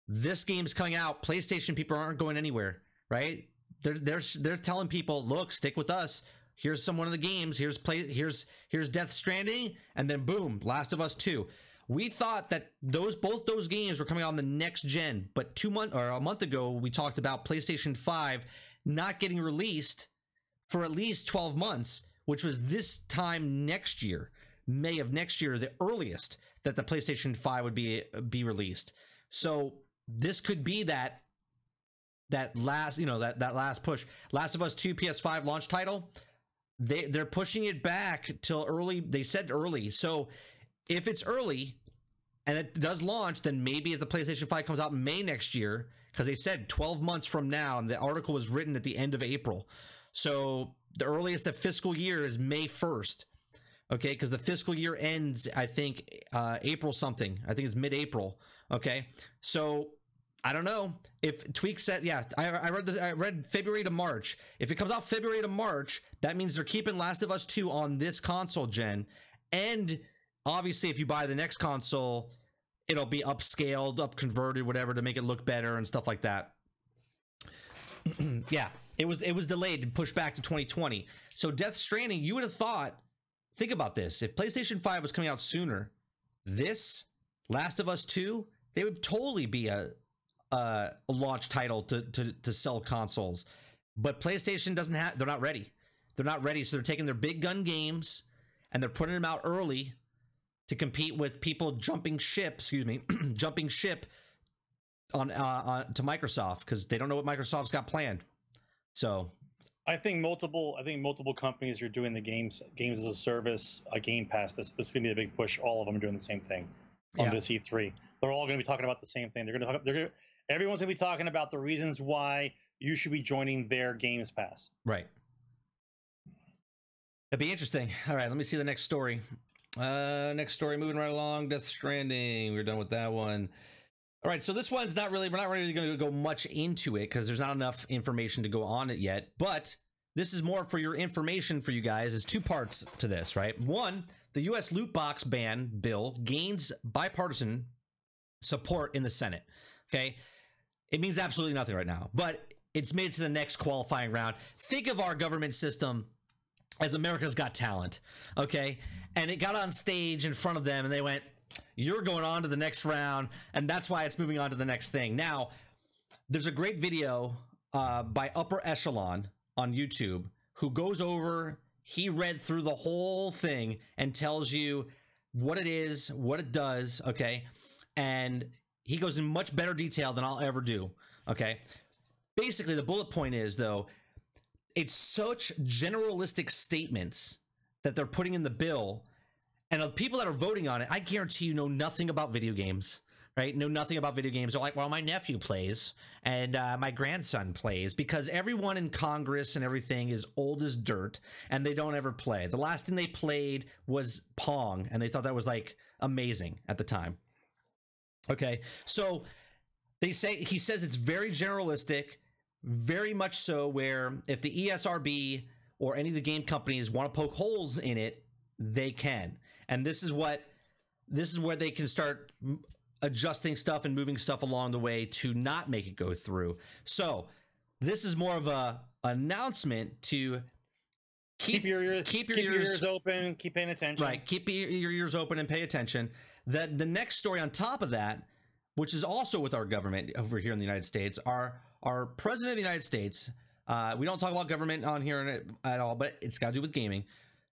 [SPEAKER 1] This game's coming out. PlayStation people aren't going anywhere, right? They're they're they're telling people, look, stick with us. Here's some one of the games. Here's play. Here's here's Death Stranding, and then boom, Last of Us Two. We thought that those both those games were coming out on the next gen, but two month or a month ago we talked about PlayStation Five not getting released for at least 12 months, which was this time next year, May of next year, the earliest that the PlayStation 5 would be be released. So this could be that that last, you know, that that last push. Last of Us 2 PS5 launch title. They they're pushing it back till early. They said early. So if it's early and it does launch, then maybe if the PlayStation 5 comes out May next year, because they said 12 months from now, and the article was written at the end of April. So the earliest that fiscal year is May 1st. Okay, because the fiscal year ends, I think, uh, April something. I think it's mid April. Okay, so I don't know if Tweak said, yeah, I, I read the, I read February to March. If it comes out February to March, that means they're keeping Last of Us 2 on this console gen. And obviously, if you buy the next console, it'll be upscaled, up converted, whatever, to make it look better and stuff like that. yeah, it was it was delayed and pushed back to 2020. So Death Stranding, you would have thought, think about this. If PlayStation 5 was coming out sooner, this Last of Us 2, they would totally be a a, launch title to, to to sell consoles. But PlayStation doesn't have they're not ready. They're not ready, so they're taking their big gun games and they're putting them out early to compete with people jumping ship, excuse me, jumping ship on uh, on to Microsoft because they don't know what Microsoft's got planned. So
[SPEAKER 2] I think multiple. I think multiple companies are doing the games games as a service, a Game Pass. This this is going to be a big push. All of them are doing the same thing on yeah. this E3. They're all going to be talking about the same thing. They're going to talk. They're going. Everyone's going to be talking about the reasons why you should be joining their Games Pass.
[SPEAKER 1] Right. It'd be interesting. All right, let me see the next story. Uh, next story, moving right along. Death Stranding. We're done with that one. All right, so this one's not really, we're not really going to go much into it because there's not enough information to go on it yet. But this is more for your information for you guys. There's two parts to this, right? One, the U.S. loot box ban bill gains bipartisan support in the Senate. Okay. It means absolutely nothing right now, but it's made it to the next qualifying round. Think of our government system as America's Got Talent. Okay. And it got on stage in front of them and they went, you're going on to the next round, and that's why it's moving on to the next thing. Now, there's a great video uh, by Upper Echelon on YouTube who goes over. He read through the whole thing and tells you what it is, what it does. Okay, and he goes in much better detail than I'll ever do. Okay, basically the bullet point is though, it's such generalistic statements that they're putting in the bill and the people that are voting on it, I guarantee you know nothing about video games, right? Know nothing about video games. They're like, well, my nephew plays and uh, my grandson plays because everyone in Congress and everything is old as dirt and they don't ever play. The last thing they played was Pong and they thought that was like amazing at the time. Okay. So they say, he says it's very generalistic, very much so, where if the ESRB or any of the game companies want to poke holes in it, they can and this is what this is where they can start adjusting stuff and moving stuff along the way to not make it go through. So this is more of a announcement to keep,
[SPEAKER 2] Keep your ears,
[SPEAKER 1] keep your
[SPEAKER 2] keep
[SPEAKER 1] ears-
[SPEAKER 2] your ears open. Keep paying attention.
[SPEAKER 1] Right. Keep your, your ears open and pay attention. That the next story on top of that, which is also with our government over here in the United States, our our president of the United States. Uh, we don't talk about government on here at all, but it's got to do with gaming.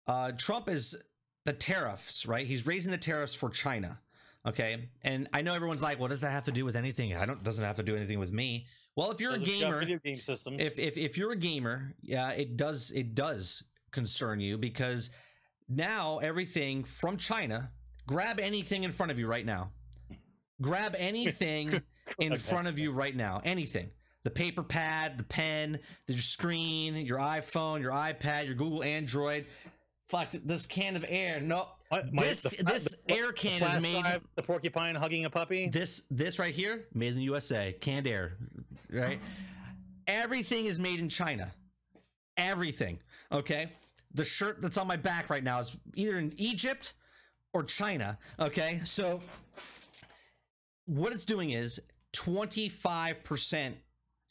[SPEAKER 1] Uh, Trump is the tariffs, right? He's raising the tariffs for China. Okay, and I know everyone's like, "What does that have to do with anything?" I don't. Doesn't have to do anything with me. Well, if you're a
[SPEAKER 2] Those got
[SPEAKER 1] gamer,
[SPEAKER 2] video game
[SPEAKER 1] if, if if you're a gamer, yeah, it does it does concern you because now everything from China, grab anything in front of you right now. Grab anything in front of you right now. Anything. The paper pad, the pen, the screen, your iPhone, your iPad, your Google Android. Fuck this can of air. No,
[SPEAKER 2] What, my-
[SPEAKER 1] this
[SPEAKER 2] the
[SPEAKER 1] this
[SPEAKER 2] the-
[SPEAKER 1] air can is made.
[SPEAKER 2] drive, the porcupine hugging a puppy.
[SPEAKER 1] This this right here, made in the USA, canned air, right? Everything is made in China. Everything. Okay. The shirt that's on my back right now is either in Egypt or China. Okay. So what it's doing is 25%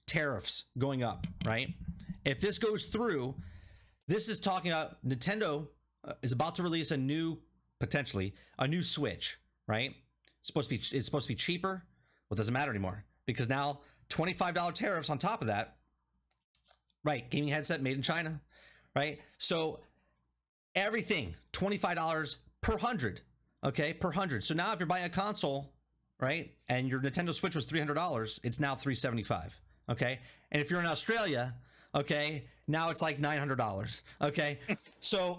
[SPEAKER 1] tariffs going up, right? If this goes through, this is talking about Nintendo uh, is about to release a new, potentially a new Switch, right? It's supposed to be it's supposed to be cheaper. Well, it doesn't matter anymore because now twenty five dollar tariffs on top of that. Right, gaming headset made in China, right? So everything twenty five dollars per hundred, okay, per hundred. So now if you're buying a console, right, and your Nintendo Switch was three hundred dollars, it's now three seventy five, okay. And if you're in Australia, okay, now it's like nine hundred dollars, okay. So,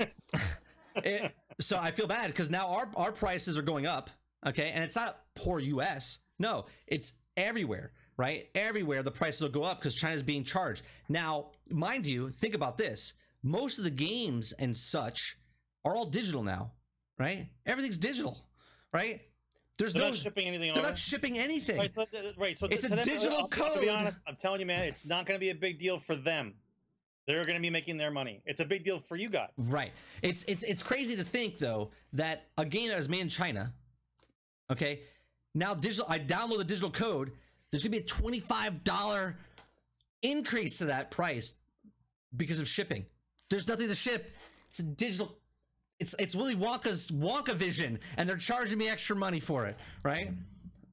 [SPEAKER 1] it, so I feel bad because now our our prices are going up, okay, and it's not poor U.S. No, it's everywhere, right? Everywhere the prices will go up because China's being charged. Now, mind you, think about this: most of the games and such are all digital now, right? Everything's digital, right? There's
[SPEAKER 2] They're
[SPEAKER 1] no
[SPEAKER 2] not shipping anything
[SPEAKER 1] they're
[SPEAKER 2] over.
[SPEAKER 1] not shipping anything.
[SPEAKER 2] Right, so, right, so
[SPEAKER 1] It's
[SPEAKER 2] to
[SPEAKER 1] a
[SPEAKER 2] them,
[SPEAKER 1] digital
[SPEAKER 2] To
[SPEAKER 1] code.
[SPEAKER 2] be honest, I'm telling you, man, it's not going to be a big deal for them. They're going to be making their money. It's a big deal for you guys.
[SPEAKER 1] Right. It's it's it's crazy to think though that a game that was made in China, okay, now digital. I download the digital code. There's gonna be a twenty five dollar increase to that price because of shipping. There's nothing to ship. It's a digital. It's it's Willy Wonka's Wonka Vision, and they're charging me extra money for it. Right.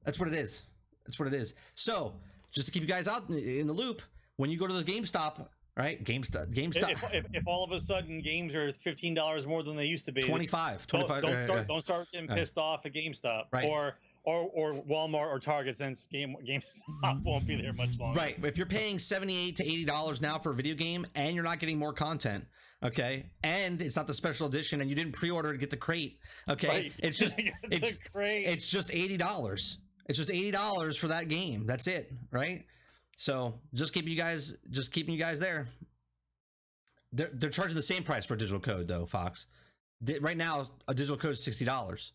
[SPEAKER 1] That's what it is. That's what it is. So just to keep you guys out in- the loop, when you go to the GameStop, right? GameStop. GameStop.
[SPEAKER 2] If, if, if all of a sudden games are fifteen dollars more than they used to be,
[SPEAKER 1] 25
[SPEAKER 2] don't,
[SPEAKER 1] 25
[SPEAKER 2] don't
[SPEAKER 1] uh,
[SPEAKER 2] start don't start getting
[SPEAKER 1] uh,
[SPEAKER 2] pissed off at GameStop
[SPEAKER 1] Right.
[SPEAKER 2] or or or Walmart or Target since game GameStop won't be there much longer.
[SPEAKER 1] Right. If you're paying 78 to 80 dollars now for a video game and you're not getting more content, okay, and it's not the special edition and you didn't pre-order to get the crate, okay,
[SPEAKER 2] Right.
[SPEAKER 1] it's just it's it's just 80 dollars. It's just 80 dollars for that game. That's it, right? So just keeping you guys just keeping you guys there. They're they're charging the same price for a digital code though, Fox. Right now, a digital code is sixty dollars.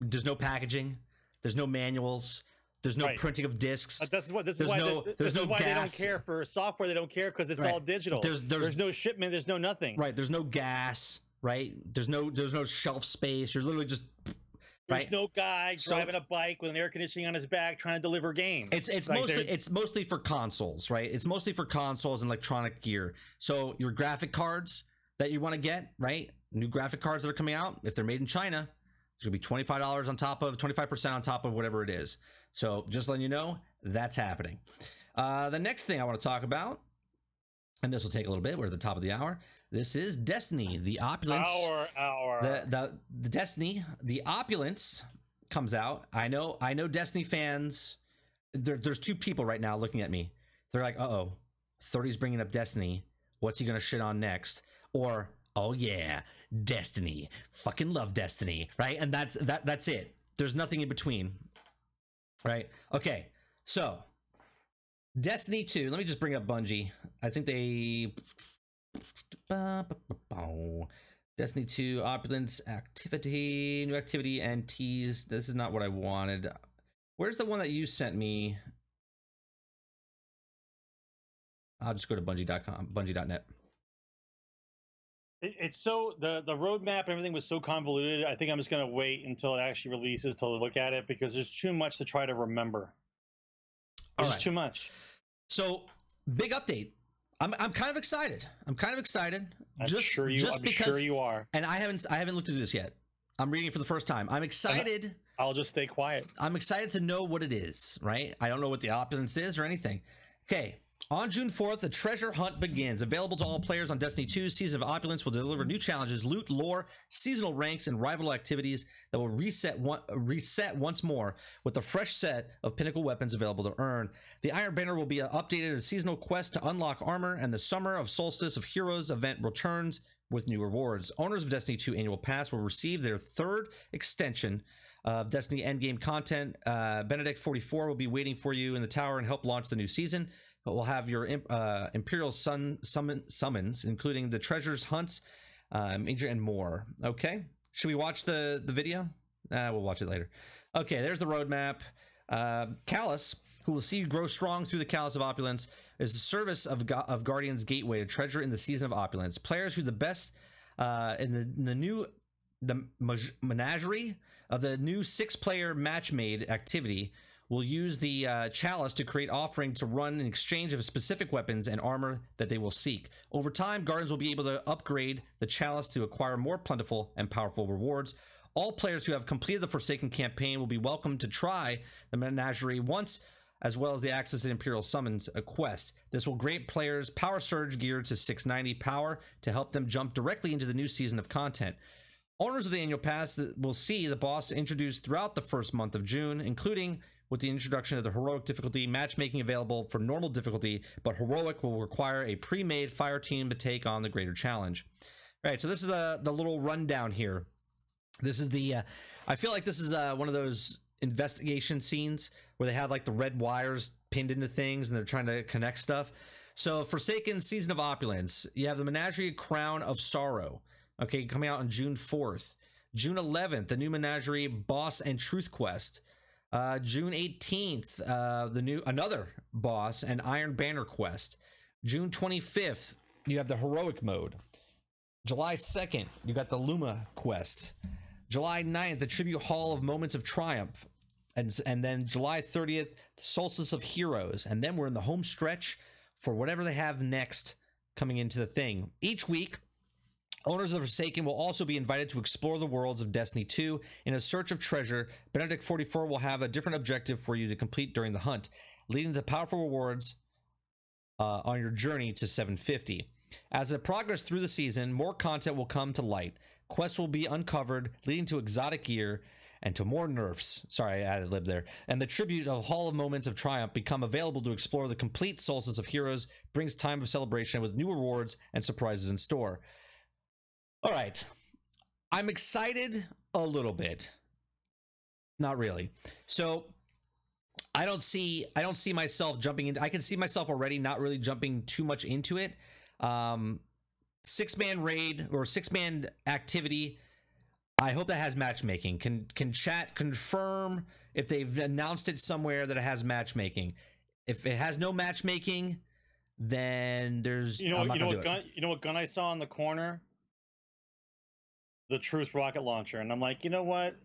[SPEAKER 1] There's no packaging. There's no manuals. There's no
[SPEAKER 2] Right.
[SPEAKER 1] printing of discs.
[SPEAKER 2] This is what this is why
[SPEAKER 1] no-
[SPEAKER 2] they,
[SPEAKER 1] there's
[SPEAKER 2] this is
[SPEAKER 1] no
[SPEAKER 2] why they don't care for software. They don't care because it's
[SPEAKER 1] Right.
[SPEAKER 2] all digital.
[SPEAKER 1] There's- there's-
[SPEAKER 2] no shipment. There's no nothing.
[SPEAKER 1] Right. There's no gas. Right. There's no there's no shelf space. You're literally just
[SPEAKER 2] There's
[SPEAKER 1] right.
[SPEAKER 2] no guy
[SPEAKER 1] So-
[SPEAKER 2] driving a bike with an air conditioning on his back trying to deliver games.
[SPEAKER 1] It's it's
[SPEAKER 2] Like,
[SPEAKER 1] mostly it's mostly for consoles, right? It's mostly for consoles and electronic gear. So your graphic cards that you want to get, right? New graphic cards that are coming out, if they're made in China, it's gonna be twenty five dollars on top of twenty five percent on top of whatever it is. So just letting you know that's happening. Uh, the next thing I want to talk about, and this will take a little bit. We're at the top of the hour. This is Destiny, the opulence.
[SPEAKER 2] hour hour.
[SPEAKER 1] the the the Destiny, the opulence comes out. I know I know Destiny fans. There, there's two people right now looking at me. They're like, "Uh oh, 30's bringing up Destiny. What's he gonna shit on next?" Or, "Oh yeah, Destiny. Fucking love Destiny." Right? And that's that. That's it. There's nothing in between. Right? Okay. So, Destiny 2. Let me just bring up Bungie. I think they Destiny 2 opulence activity, new activity and tease. This is not what I wanted. Where's the one that you sent me? I'll just go to bungie.com, bungie.net.
[SPEAKER 2] It, it's so the the roadmap and everything was so convoluted. I think I'm just gonna wait until it actually releases to look at it because there's too much to try to remember. There's
[SPEAKER 1] Alright.
[SPEAKER 2] too much.
[SPEAKER 1] So big update. I'm I'm kind of excited. I'm kind of excited.
[SPEAKER 2] I'm
[SPEAKER 1] just
[SPEAKER 2] sure you.
[SPEAKER 1] just
[SPEAKER 2] I'm
[SPEAKER 1] because
[SPEAKER 2] sure you are.
[SPEAKER 1] and I haven't I haven't looked at this yet. I'm reading it for the first time. I'm excited.
[SPEAKER 2] I'll just stay quiet.
[SPEAKER 1] I'm excited to know what it is, right? I don't know what the opulence is or anything. Okay. On June 4th, the treasure hunt begins. Available to all players on Destiny 2, Season of Opulence will deliver new challenges, loot, lore, seasonal ranks, and rival activities that will reset one, reset once more with a fresh set of pinnacle weapons available to earn. The Iron Banner will be updated as seasonal quest to unlock armor, and the Summer of Solstice of Heroes event returns with new rewards. Owners of Destiny 2 Annual Pass will receive their third extension of Destiny Endgame content. Uh, Benedict 44 will be waiting for you in the tower and help launch the new season. We'll have your uh, Imperial Sun summon- summons, including the treasures hunts, um, and more. Okay, should we watch the the video? Uh, we'll watch it later. Okay, there's the roadmap. Uh, Calus, who will see you grow strong through the Callus of Opulence, is the service of, of Guardian's Gateway, a treasure in the season of Opulence. Players who the best uh, in the, in the new the menagerie of the new six-player match-made activity will use the uh, chalice to create offerings to run in exchange of specific weapons and armor that they will seek. Over time, guardians will be able to upgrade the chalice to acquire more plentiful and powerful rewards. All players who have completed the Forsaken campaign will be welcome to try the menagerie once, as well as the access and Imperial Summons quest. This will grant players power surge gear to 690 power to help them jump directly into the new season of content. Owners of the annual pass will see the boss introduced throughout the first month of June, including with the introduction of the heroic difficulty, matchmaking available for normal difficulty, but heroic will require a pre-made fire team to take on the greater challenge. All right, so this is the the little rundown here. This is the. Uh, I feel like this is uh, one of those investigation scenes where they have like the red wires pinned into things and they're trying to connect stuff. So, Forsaken Season of Opulence, you have the Menagerie Crown of Sorrow. Okay, coming out on June 4th. June 11th, the new Menagerie Boss and Truth Quest. Uh, June 18th, uh, the new another boss and Iron Banner quest. June 25th, you have the heroic mode. July 2nd, you got the Luma quest. July 9th, the Tribute Hall of Moments of Triumph. And, and then July 30th, the Solstice of Heroes. And then we're in the home stretch for whatever they have next coming into the thing. Each week, Owners of the Forsaken will also be invited to explore the worlds of Destiny 2 in a search of treasure. Benedict 44 will have a different objective for you to complete during the hunt, leading to powerful rewards uh, on your journey to 750. As it progress through the season, more content will come to light. Quests will be uncovered, leading to exotic gear and to more nerfs. Sorry, I added lib there. And the tribute of Hall of Moments of Triumph become available to explore the complete Solstice of Heroes, brings time of celebration with new rewards and surprises in store. All right. I'm excited a little bit. Not really. So I don't see I don't see myself jumping into I can see myself already not really jumping too much into it. Um six man raid or six man activity. I hope that has matchmaking. Can can chat confirm if they've announced it somewhere that it has matchmaking. If it has no matchmaking, then there's
[SPEAKER 2] You know,
[SPEAKER 1] I'm not
[SPEAKER 2] you know what
[SPEAKER 1] do it.
[SPEAKER 2] You know what gun I saw in the corner? The Truth rocket launcher, and I'm like, you know what?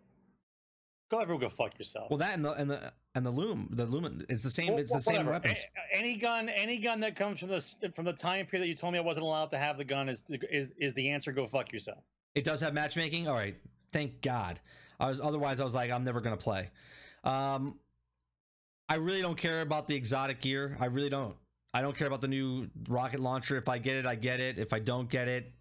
[SPEAKER 2] Go everyone go fuck yourself.
[SPEAKER 1] Well, that and the and the and the loom, the lumen, it's the same.
[SPEAKER 2] Well,
[SPEAKER 1] it's the same weapons.
[SPEAKER 2] A- any gun, any gun that comes from the from the time period that you told me I wasn't allowed to have the gun is is is the answer. Go fuck yourself.
[SPEAKER 1] It does have matchmaking. All right, thank God. I was otherwise I was like I'm never gonna play. Um, I really don't care about the exotic gear. I really don't. I don't care about the new rocket launcher. If I get it, I get it. If I don't get it,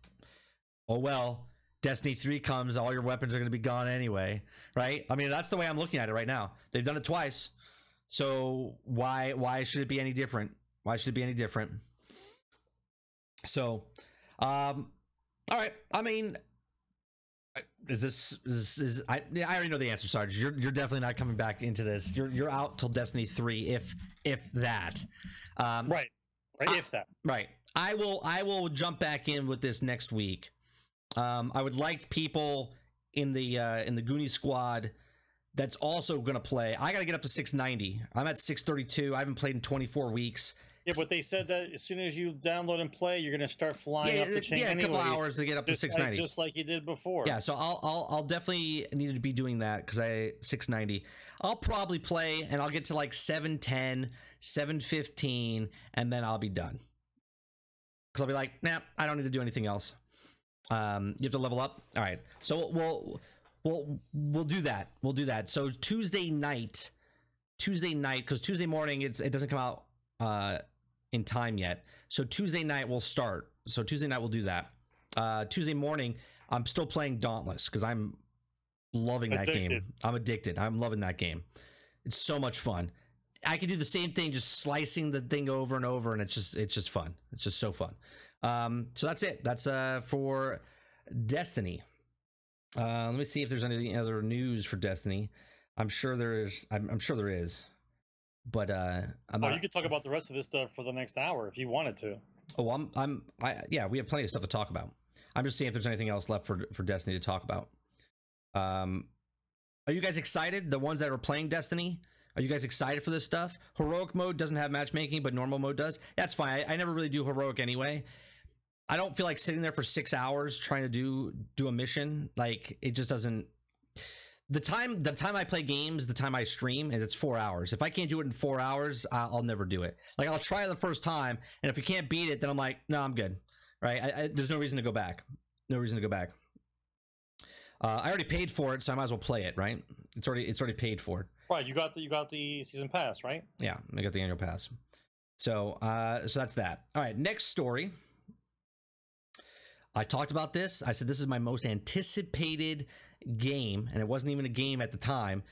[SPEAKER 1] oh well. Destiny 3 comes, all your weapons are going to be gone anyway, right? I mean, that's the way I'm looking at it right now. They've done it twice. So why why should it be any different? Why should it be any different? So, um all right. I mean, is this is, is I I already know the answer, Sarge. You're you're definitely not coming back into this. You're you're out till Destiny 3 if if that. Um
[SPEAKER 2] Right, right. If that.
[SPEAKER 1] Right. I will I will jump back in with this next week. Um, I would like people in the uh, in the Goonie squad that's also going to play. I got to get up to 690. I'm at 632. I haven't played in 24 weeks,
[SPEAKER 2] Yeah, but they said that as soon as you download and play, you're going to start flying
[SPEAKER 1] yeah,
[SPEAKER 2] up the chain
[SPEAKER 1] yeah, a
[SPEAKER 2] anyway.
[SPEAKER 1] couple hours to get up to
[SPEAKER 2] just, like,
[SPEAKER 1] 690.
[SPEAKER 2] just like you did before.
[SPEAKER 1] Yeah, so I'll I'll I'll definitely need to be doing that because I 690. I'll probably play and I'll get to like 710, 715, and then I'll be done. Because I'll be like, nah, I don't need to do anything else. Um, you have to level up. All right, so we'll we'll we'll do that. We'll do that. So Tuesday night, Tuesday night, because Tuesday morning it's it doesn't come out uh in time yet. So Tuesday night we'll start. So Tuesday night we'll do that. Uh, Tuesday morning I'm still playing Dauntless because I'm loving that game. I'm addicted. I'm loving that game. It's so much fun. I can do the same thing, just slicing the thing over and over, and it's just it's just fun. It's just so fun. Um, so that's it. That's uh for Destiny. Uh, let me see if there's any other news for Destiny. I'm sure there is. I'm, I'm sure there is, but uh, I'm
[SPEAKER 2] Oh,
[SPEAKER 1] not.
[SPEAKER 2] you could talk about the rest of this stuff for the next hour if you wanted to.
[SPEAKER 1] Oh, I'm, I'm, I, yeah, we have plenty of stuff to talk about. I'm just seeing if there's anything else left for for Destiny to talk about. Um, are you guys excited? The ones that are playing Destiny, are you guys excited for this stuff? Heroic mode doesn't have matchmaking, but normal mode does. That's fine. I, I never really do heroic anyway. I don't feel like sitting there for six hours trying to do do a mission. Like it just doesn't. The time the time I play games, the time I stream, is it's four hours. If I can't do it in four hours, I- I'll never do it. Like I'll try the first time, and if you can't beat it, then I'm like, no, I'm good. Right? I, I, there's no reason to go back. No reason to go back. Uh, I already paid for it, so I might as well play it. Right? It's already it's already paid for.
[SPEAKER 2] Right, you got the you got the season pass, right?
[SPEAKER 1] Yeah, I got the annual pass. So, uh, so that's that. All right, next story. I talked about this. I said this is my most anticipated game, and it wasn't even a game at the time.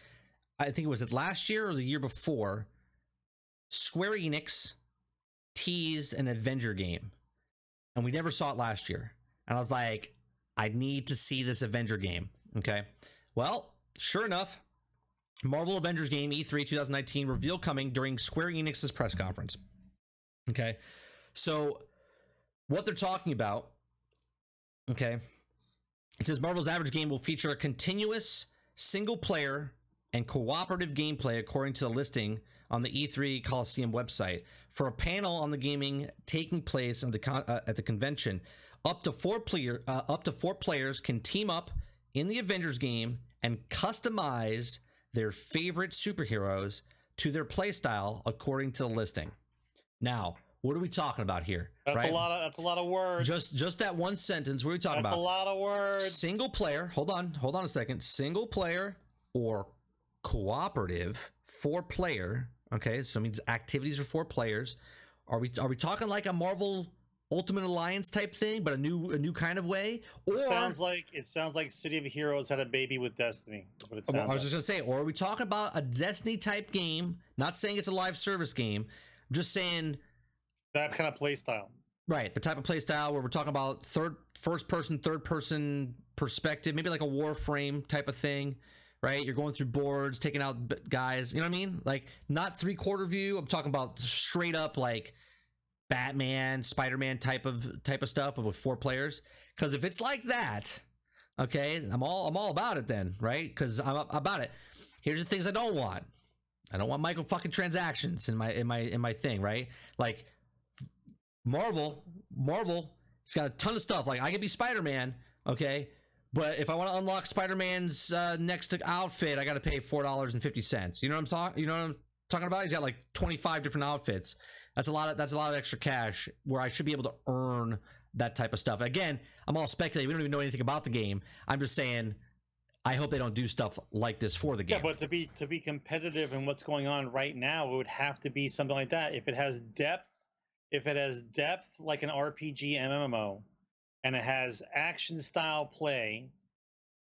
[SPEAKER 1] I think it was it last year or the year before. Square Enix teased an Avenger game, and we never saw it last year. And I was like, I need to see this Avenger game. Okay. Well, sure enough, Marvel Avengers game E E3 2019 reveal coming during Square Enix's press conference. Okay. So what they're talking about, okay, it says Marvel's Avengers game will feature a continuous single player and cooperative gameplay according to the listing on the E3 Coliseum website. For a panel on the gaming taking place at the con- uh, at the convention, up to four player uh, up to four players can team up in the Avengers game and customize their favorite superheroes to their playstyle according to the listing. Now, what are we talking about here?
[SPEAKER 2] That's
[SPEAKER 1] right?
[SPEAKER 2] a lot of that's a lot of words.
[SPEAKER 1] Just just that one sentence. What are we talking
[SPEAKER 2] that's
[SPEAKER 1] about?
[SPEAKER 2] That's a lot of words.
[SPEAKER 1] Single player. Hold on. Hold on a second. Single player or cooperative four player. Okay, so it means activities are four players. Are we are we talking like a Marvel Ultimate Alliance type thing, but a new a new kind of way? Or
[SPEAKER 2] It sounds like it sounds like City of Heroes had a baby with Destiny. What it oh,
[SPEAKER 1] Well,
[SPEAKER 2] sounds
[SPEAKER 1] I was
[SPEAKER 2] like.
[SPEAKER 1] just gonna say, or are we talking about a Destiny type game? Not saying it's a live service game. I'm just saying
[SPEAKER 2] that kind of play style.
[SPEAKER 1] Right, the type of play style where we're talking about third, first person, third person perspective, maybe like a Warframe type of thing, right? You're going through boards, taking out guys. You know what I mean? Like not three quarter view. I'm talking about straight up like Batman, Spider Man type of type of stuff, but with four players. Because if it's like that, okay, I'm all I'm all about it then, right? Because I'm about it. Here's the things I don't want. I don't want micro fucking transactions in my in my in my thing, right? Like Marvel, Marvel, it's got a ton of stuff. Like I could be Spider Man, okay, but if I want to unlock Spider Man's uh, next outfit, I got to pay four dollars and fifty cents. You know what I'm talking? You know what I'm talking about? He's got like twenty five different outfits. That's a lot of that's a lot of extra cash where I should be able to earn that type of stuff. Again, I'm all speculating. We don't even know anything about the game. I'm just saying. I hope they don't do stuff like this for the game.
[SPEAKER 2] Yeah, but to be to be competitive in what's going on right now, it would have to be something like that. If it has depth, if it has depth like an RPG MMO, and it has action style play,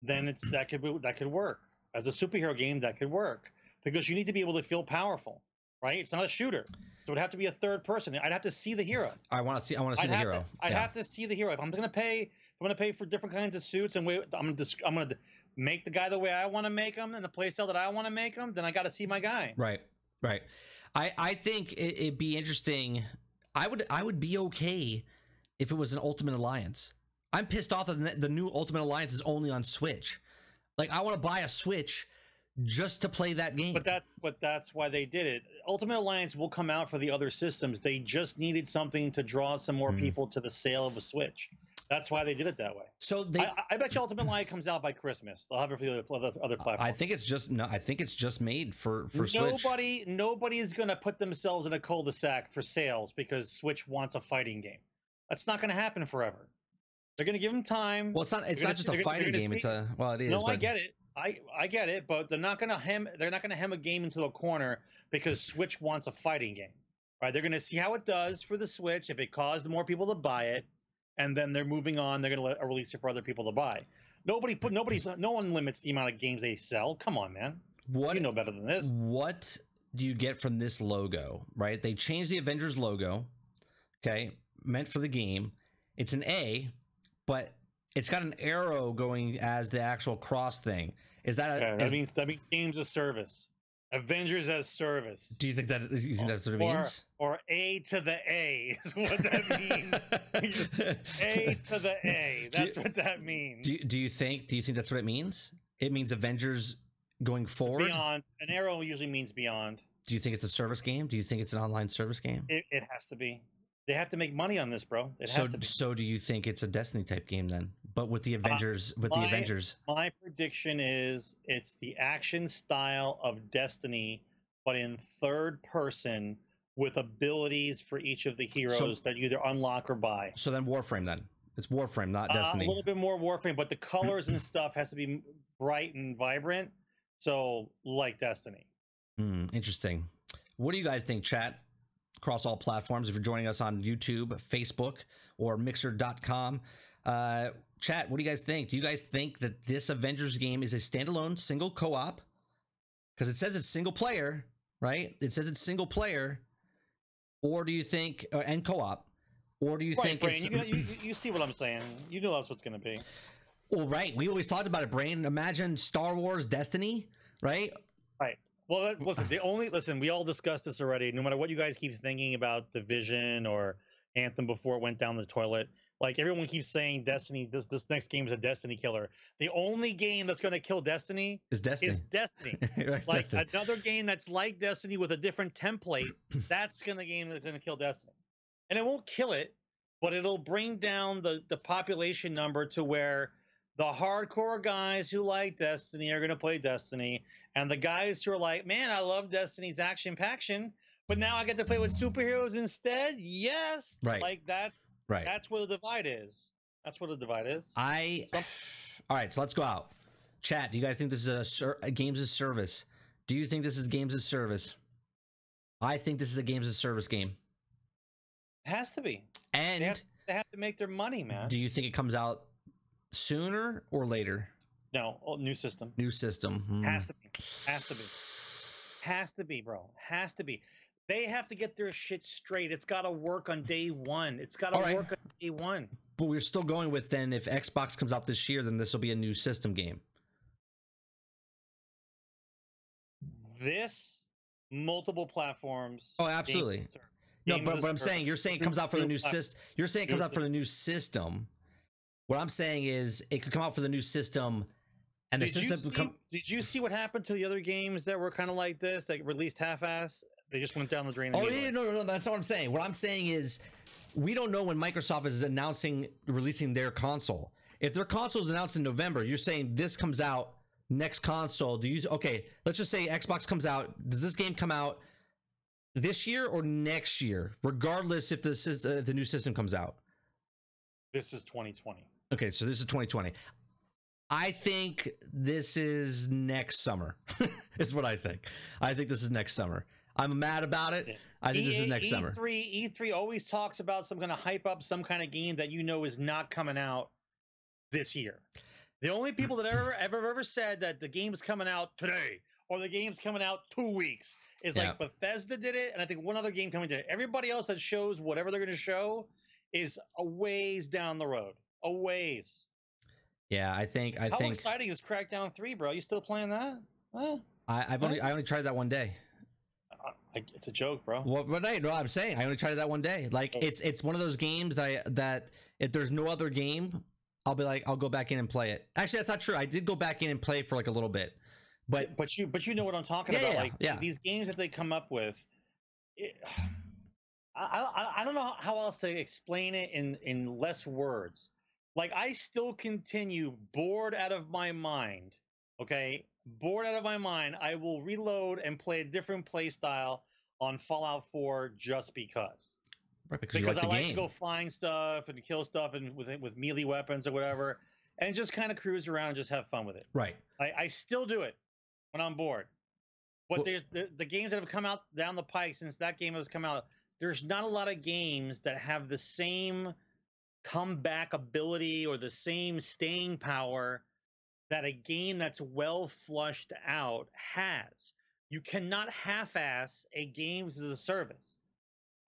[SPEAKER 2] then it's that could be, that could work as a superhero game. That could work because you need to be able to feel powerful, right? It's not a shooter, so it would have to be a third person. I'd have to see the hero.
[SPEAKER 1] I want to see. I want to see
[SPEAKER 2] I'd
[SPEAKER 1] the hero.
[SPEAKER 2] to. I'd
[SPEAKER 1] Yeah.
[SPEAKER 2] have to see the hero. If I'm gonna pay, if I'm gonna pay for different kinds of suits and I'm gonna I'm gonna make the guy the way I want to make him and the playstyle that I want to make him. Then I got to see my guy.
[SPEAKER 1] Right, right. I I think it, it'd be interesting. I would I would be okay if it was an Ultimate Alliance. I'm pissed off that the new Ultimate Alliance is only on Switch. Like I want to buy a Switch just to play that game.
[SPEAKER 2] But that's but that's why they did it. Ultimate Alliance will come out for the other systems. They just needed something to draw some more
[SPEAKER 1] Mm.
[SPEAKER 2] people to the sale of a Switch. That's why they did it that way.
[SPEAKER 1] so they,
[SPEAKER 2] I, I bet you Ultimate Alliance comes out by Christmas. They'll have it for the other, other platforms.
[SPEAKER 1] I think it's just no. I think it's just made for for Switch.
[SPEAKER 2] nobody nobody is going to put themselves in a cul-de-sac for sales because Switch wants a fighting game. That's not going to happen forever. They're going to give them time.
[SPEAKER 1] Well, it's not. It's
[SPEAKER 2] gonna
[SPEAKER 1] not just a
[SPEAKER 2] gonna-
[SPEAKER 1] fighting game.
[SPEAKER 2] gonna
[SPEAKER 1] It's a well, it is.
[SPEAKER 2] no, I get it. I I get it, but they're not going to hem. They're not going to hem a game into a corner because Switch wants a fighting game. Right? They're going to see how it does for the Switch. If it caused more people to buy it, and then they're moving on. They're going to let uh, release it for other people to buy. Nobody put nobody's no one limits the amount of games they sell. Come on, man.
[SPEAKER 1] What
[SPEAKER 2] You know better than this.
[SPEAKER 1] what do you get from this logo? Right? They changed the Avengers logo. Okay, meant for the game. It's an A, but it's got an arrow going as the actual cross thing. Is that? A,
[SPEAKER 2] Okay, that
[SPEAKER 1] is-
[SPEAKER 2] means that means games as service. Avengers as service.
[SPEAKER 1] do you think that? You think that's what it
[SPEAKER 2] or,
[SPEAKER 1] means?
[SPEAKER 2] Or A to the A is what that means. A to the A.
[SPEAKER 1] Do you-
[SPEAKER 2] That's what that means.
[SPEAKER 1] Do you, do you think? Do you think that's what it means? It means Avengers going forward.
[SPEAKER 2] Beyond an arrow usually means beyond.
[SPEAKER 1] Do you think it's a service game? Do you think it's an online service game?
[SPEAKER 2] It, it has to be. They have to make money on this, bro. It
[SPEAKER 1] so,
[SPEAKER 2] has to be.
[SPEAKER 1] so do you think it's a Destiny type game then? But with the Avengers, with the Avengers,
[SPEAKER 2] My prediction is it's the action style of Destiny, but in third person with abilities for each of the heroes that you either unlock or buy.
[SPEAKER 1] so then Warframe then. It's Warframe, not
[SPEAKER 2] Uh,
[SPEAKER 1] Destiny.
[SPEAKER 2] a little bit more Warframe, but the colors and stuff has to be bright and vibrant. So, like Destiny.
[SPEAKER 1] Hmm, interesting. What do you guys think, chat? Across all platforms, if you're joining us on YouTube, Facebook, or Mixer.com. Uh, chat, what do you guys think? Do you guys think that this Avengers game is a standalone single co op? Because it says it's single player, right? It says it's single player. Or do you think, uh, and co op? Or do you
[SPEAKER 2] Right,
[SPEAKER 1] think
[SPEAKER 2] Brain.
[SPEAKER 1] it's.
[SPEAKER 2] You, you, you- you see what I'm saying. You know that's what's going to be.
[SPEAKER 1] well, right. We always talked about it, Brain. Imagine Star Wars Destiny, right?
[SPEAKER 2] Right. Well, that, listen. The only listen. We all discussed this already. No matter what you guys keep thinking about Division or Anthem before it went down the toilet, like everyone keeps saying, Destiny. This this next game is a Destiny killer. The only game that's going to kill Destiny
[SPEAKER 1] Is Destiny.
[SPEAKER 2] is Destiny. Like
[SPEAKER 1] Destiny.
[SPEAKER 2] another game that's like Destiny with a different template. that's gonna game that's gonna kill Destiny, and it won't kill it, but it'll bring down the the population number to where the hardcore guys who like Destiny are gonna play Destiny, and the guys who are like, man, I love Destiny's action paction, but now I get to play with superheroes instead. Yes,
[SPEAKER 1] Right.
[SPEAKER 2] Like that's
[SPEAKER 1] Right.
[SPEAKER 2] that's where the divide is. That's where the divide is.
[SPEAKER 1] I.
[SPEAKER 2] Some-
[SPEAKER 1] All right, so let's go out. Chat. Do you guys think this is a, ser- a games as service? Do you think this is games as service? I think this is a games as service game.
[SPEAKER 2] It has to be.
[SPEAKER 1] And
[SPEAKER 2] They have, they have to make their money, man.
[SPEAKER 1] do you think it comes out sooner or later?
[SPEAKER 2] no, oh, new system.
[SPEAKER 1] New system. Hmm.
[SPEAKER 2] Has to be. Has to be. Has to be, bro. Has to be. They have to get their shit straight. It's got to work on day one. It's got to
[SPEAKER 1] right.
[SPEAKER 2] work on day one.
[SPEAKER 1] But we're still going with then if Xbox comes out this year, then this will be a new system game.
[SPEAKER 2] This multiple platforms.
[SPEAKER 1] Oh, absolutely.
[SPEAKER 2] service.
[SPEAKER 1] No, but what I'm saying, you're saying it comes out for the new system. You're saying it comes out for the new system. What I'm saying is it could come out for the new system, and the
[SPEAKER 2] Did you,
[SPEAKER 1] system
[SPEAKER 2] see,
[SPEAKER 1] become.
[SPEAKER 2] did you see what happened to the other games that were kind of like this, that released half-ass? They just went down the drain.
[SPEAKER 1] Oh yeah, no, no, no. That's not what I'm saying. What I'm saying is, we don't know when Microsoft is announcing releasing their console. If their console is announced in November, you're saying this comes out next console. Do you okay? Let's just say Xbox comes out. Does this game come out this year or next year? Regardless if is if the new system comes out.
[SPEAKER 2] This is 2020.
[SPEAKER 1] Okay, so this is 2020. I think this is next summer. is what I think. I think this is next summer. I'm mad about it. I think this is next summer.
[SPEAKER 2] E3 E3 always talks about some kind of hype up some kind of game that you know is not coming out this year. The only people that ever ever ever said that the game's coming out today or the game's coming out two weeks is like Bethesda did it, and I think one other game coming did it. Everybody else that shows whatever they're going to show is a ways down the road, a ways.
[SPEAKER 1] Yeah, I think I
[SPEAKER 2] How
[SPEAKER 1] think
[SPEAKER 2] exciting is Crackdown Three, bro? You still playing that? Huh?
[SPEAKER 1] I, I've only I only tried that one day.
[SPEAKER 2] Uh, I- It's a joke, bro.
[SPEAKER 1] Well, but I no, I'm saying I only tried that one day. Like
[SPEAKER 2] Oh.
[SPEAKER 1] it's it's one of those games that I, that if there's no other game, I'll be like I'll go back in and play it. Actually, that's not true. I did go back in and play for like a little bit, But
[SPEAKER 2] but you but you know what I'm talking
[SPEAKER 1] Yeah,
[SPEAKER 2] about.
[SPEAKER 1] yeah,
[SPEAKER 2] like
[SPEAKER 1] yeah.
[SPEAKER 2] these games that they come up with. It, I, I I don't know how else to explain it in in less words. Like I still continue bored out of my mind. Okay, bored out of my mind. I will reload and play a different play style on Fallout 4 just because.
[SPEAKER 1] right, because,
[SPEAKER 2] Because
[SPEAKER 1] like
[SPEAKER 2] I like
[SPEAKER 1] game.
[SPEAKER 2] to go find stuff and kill stuff and with with melee weapons or whatever, and just kind of cruise around and just have fun with it.
[SPEAKER 1] right.
[SPEAKER 2] I, I still do it when I'm bored. But
[SPEAKER 1] Well-
[SPEAKER 2] there's the, the games that have come out down the pike since that game has come out. There's not a lot of games that have the same comeback ability or the same staying power that a game that's well flushed out has. You cannot half-ass a games as a service,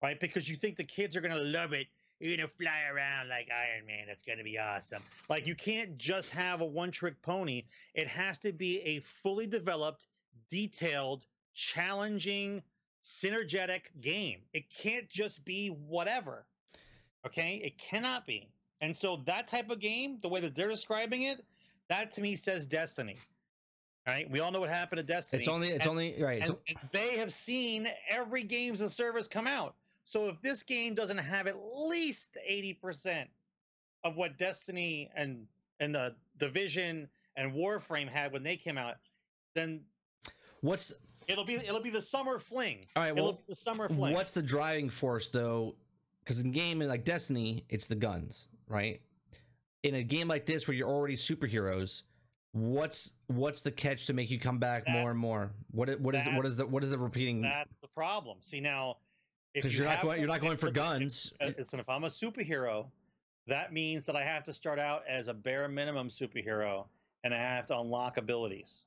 [SPEAKER 2] right? Because you think the kids are gonna love it. You're gonna fly around like Iron Man. That's gonna be awesome. Like you can't just have a one-trick pony. It has to be a fully developed, detailed, challenging, synergetic game. It can't just be whatever. Okay? It cannot be. And so that type of game, the way that they're describing it, that to me says Destiny. All right? We all know what happened to Destiny.
[SPEAKER 1] It's only it's
[SPEAKER 2] And-
[SPEAKER 1] only right.
[SPEAKER 2] and, and they have seen every games of service come out. So if this game doesn't have at least 80% of what Destiny and and uh, the Division and Warframe had when they came out, then
[SPEAKER 1] what's
[SPEAKER 2] it'll be it'll be the summer fling.
[SPEAKER 1] all right?
[SPEAKER 2] it'll
[SPEAKER 1] Well,
[SPEAKER 2] be the summer fling.
[SPEAKER 1] what's the driving force though? Because in game like Destiny, it's the guns, right? In a game like this where you're already superheroes, what's what's the catch to make you come back more and more? What what is the, what is the what is the repeating?
[SPEAKER 2] That's the problem. See now,
[SPEAKER 1] Because
[SPEAKER 2] you
[SPEAKER 1] you're not going you're not going for guns.
[SPEAKER 2] Uh, Listen, if I'm a superhero, that means that I have to start out as a bare minimum superhero and I have to unlock abilities.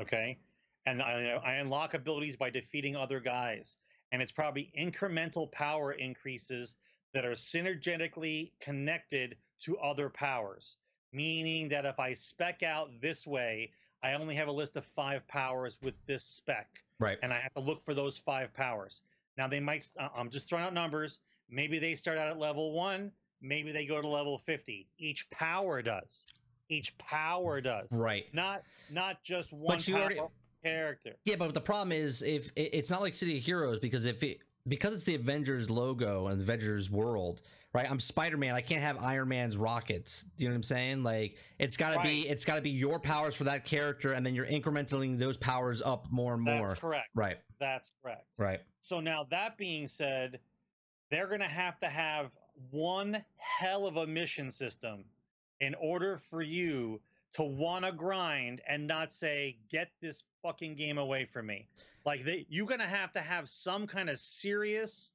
[SPEAKER 2] Okay? And I, I unlock abilities by defeating other guys. And it's probably incremental power increases that are synergetically connected to other powers. Meaning that if I spec out this way, I only have a list of five powers with this spec
[SPEAKER 1] Right.
[SPEAKER 2] and I have to look for those five powers. Now they might. uh, I'm just throwing out numbers. Maybe they start out at level one. Maybe they go to level fifty. Each power does. Each power does.
[SPEAKER 1] Right.
[SPEAKER 2] Not not just one
[SPEAKER 1] you
[SPEAKER 2] power
[SPEAKER 1] already-
[SPEAKER 2] character.
[SPEAKER 1] Yeah, but the problem is if it's not like City of Heroes because if it because it's the Avengers logo and the Avengers world, right? I'm Spider-Man. I can't have Iron Man's rockets. Do you know what I'm saying? Like it's got to be it's got to be your powers for that character and then you're incrementally those powers up more and more.
[SPEAKER 2] That's correct.
[SPEAKER 1] Right.
[SPEAKER 2] That's correct.
[SPEAKER 1] Right.
[SPEAKER 2] So now that being said, they're going to have to have one hell of a mission system in order for you to want to grind and not say get this fucking game away from me. Like they you're going to have to have some kind of serious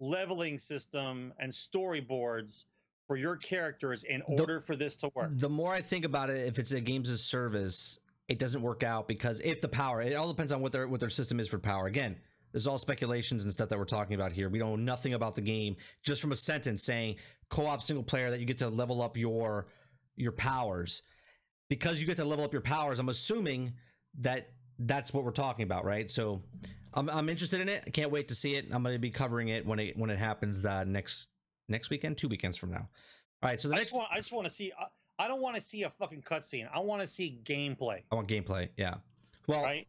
[SPEAKER 2] leveling system and storyboards for your characters in
[SPEAKER 1] The-
[SPEAKER 2] order for this to work.
[SPEAKER 1] The more I think about it, if it's a games as service, it doesn't work out because if the power, it all depends on what their what their system is for power. Again, this is all speculations and stuff that we're talking about here. We don't know nothing about the game just from a sentence saying co-op single player that you get to level up your your powers. Because you get to level up your powers, I'm assuming that that's what we're talking about, right? So I'm, I'm interested in it. I can't wait to see it. I'm going to be covering it when it when it happens uh, next next weekend, two weekends from now. All right, so the
[SPEAKER 2] I
[SPEAKER 1] next
[SPEAKER 2] just want I just want to see I, I don't want to see a fucking cutscene. I want to see gameplay,
[SPEAKER 1] I want gameplay. Yeah. Well,
[SPEAKER 2] right?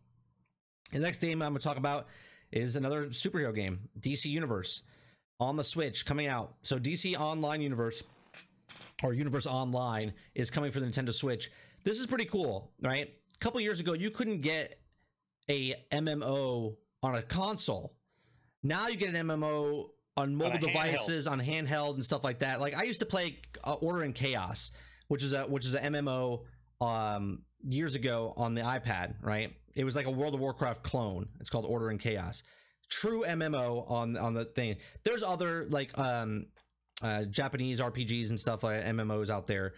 [SPEAKER 1] the next game I'm going to talk about is another superhero game, DC Universe, on the Switch coming out. So DC Online Universe or Universe Online is coming for the Nintendo Switch. This is pretty cool, right? A couple years ago, you couldn't get a MMO on a console. Now you get an MMO on mobile
[SPEAKER 2] handheld.
[SPEAKER 1] devices, on handheld and stuff like that. Like I used to play uh, Order and Chaos, which is a which is a MMO um, years ago on the iPad. Right? It was like a World of Warcraft clone. It's called Order and Chaos. True MMO on on the thing. There's other like um, uh, Japanese RPGs and stuff like MMOs out there.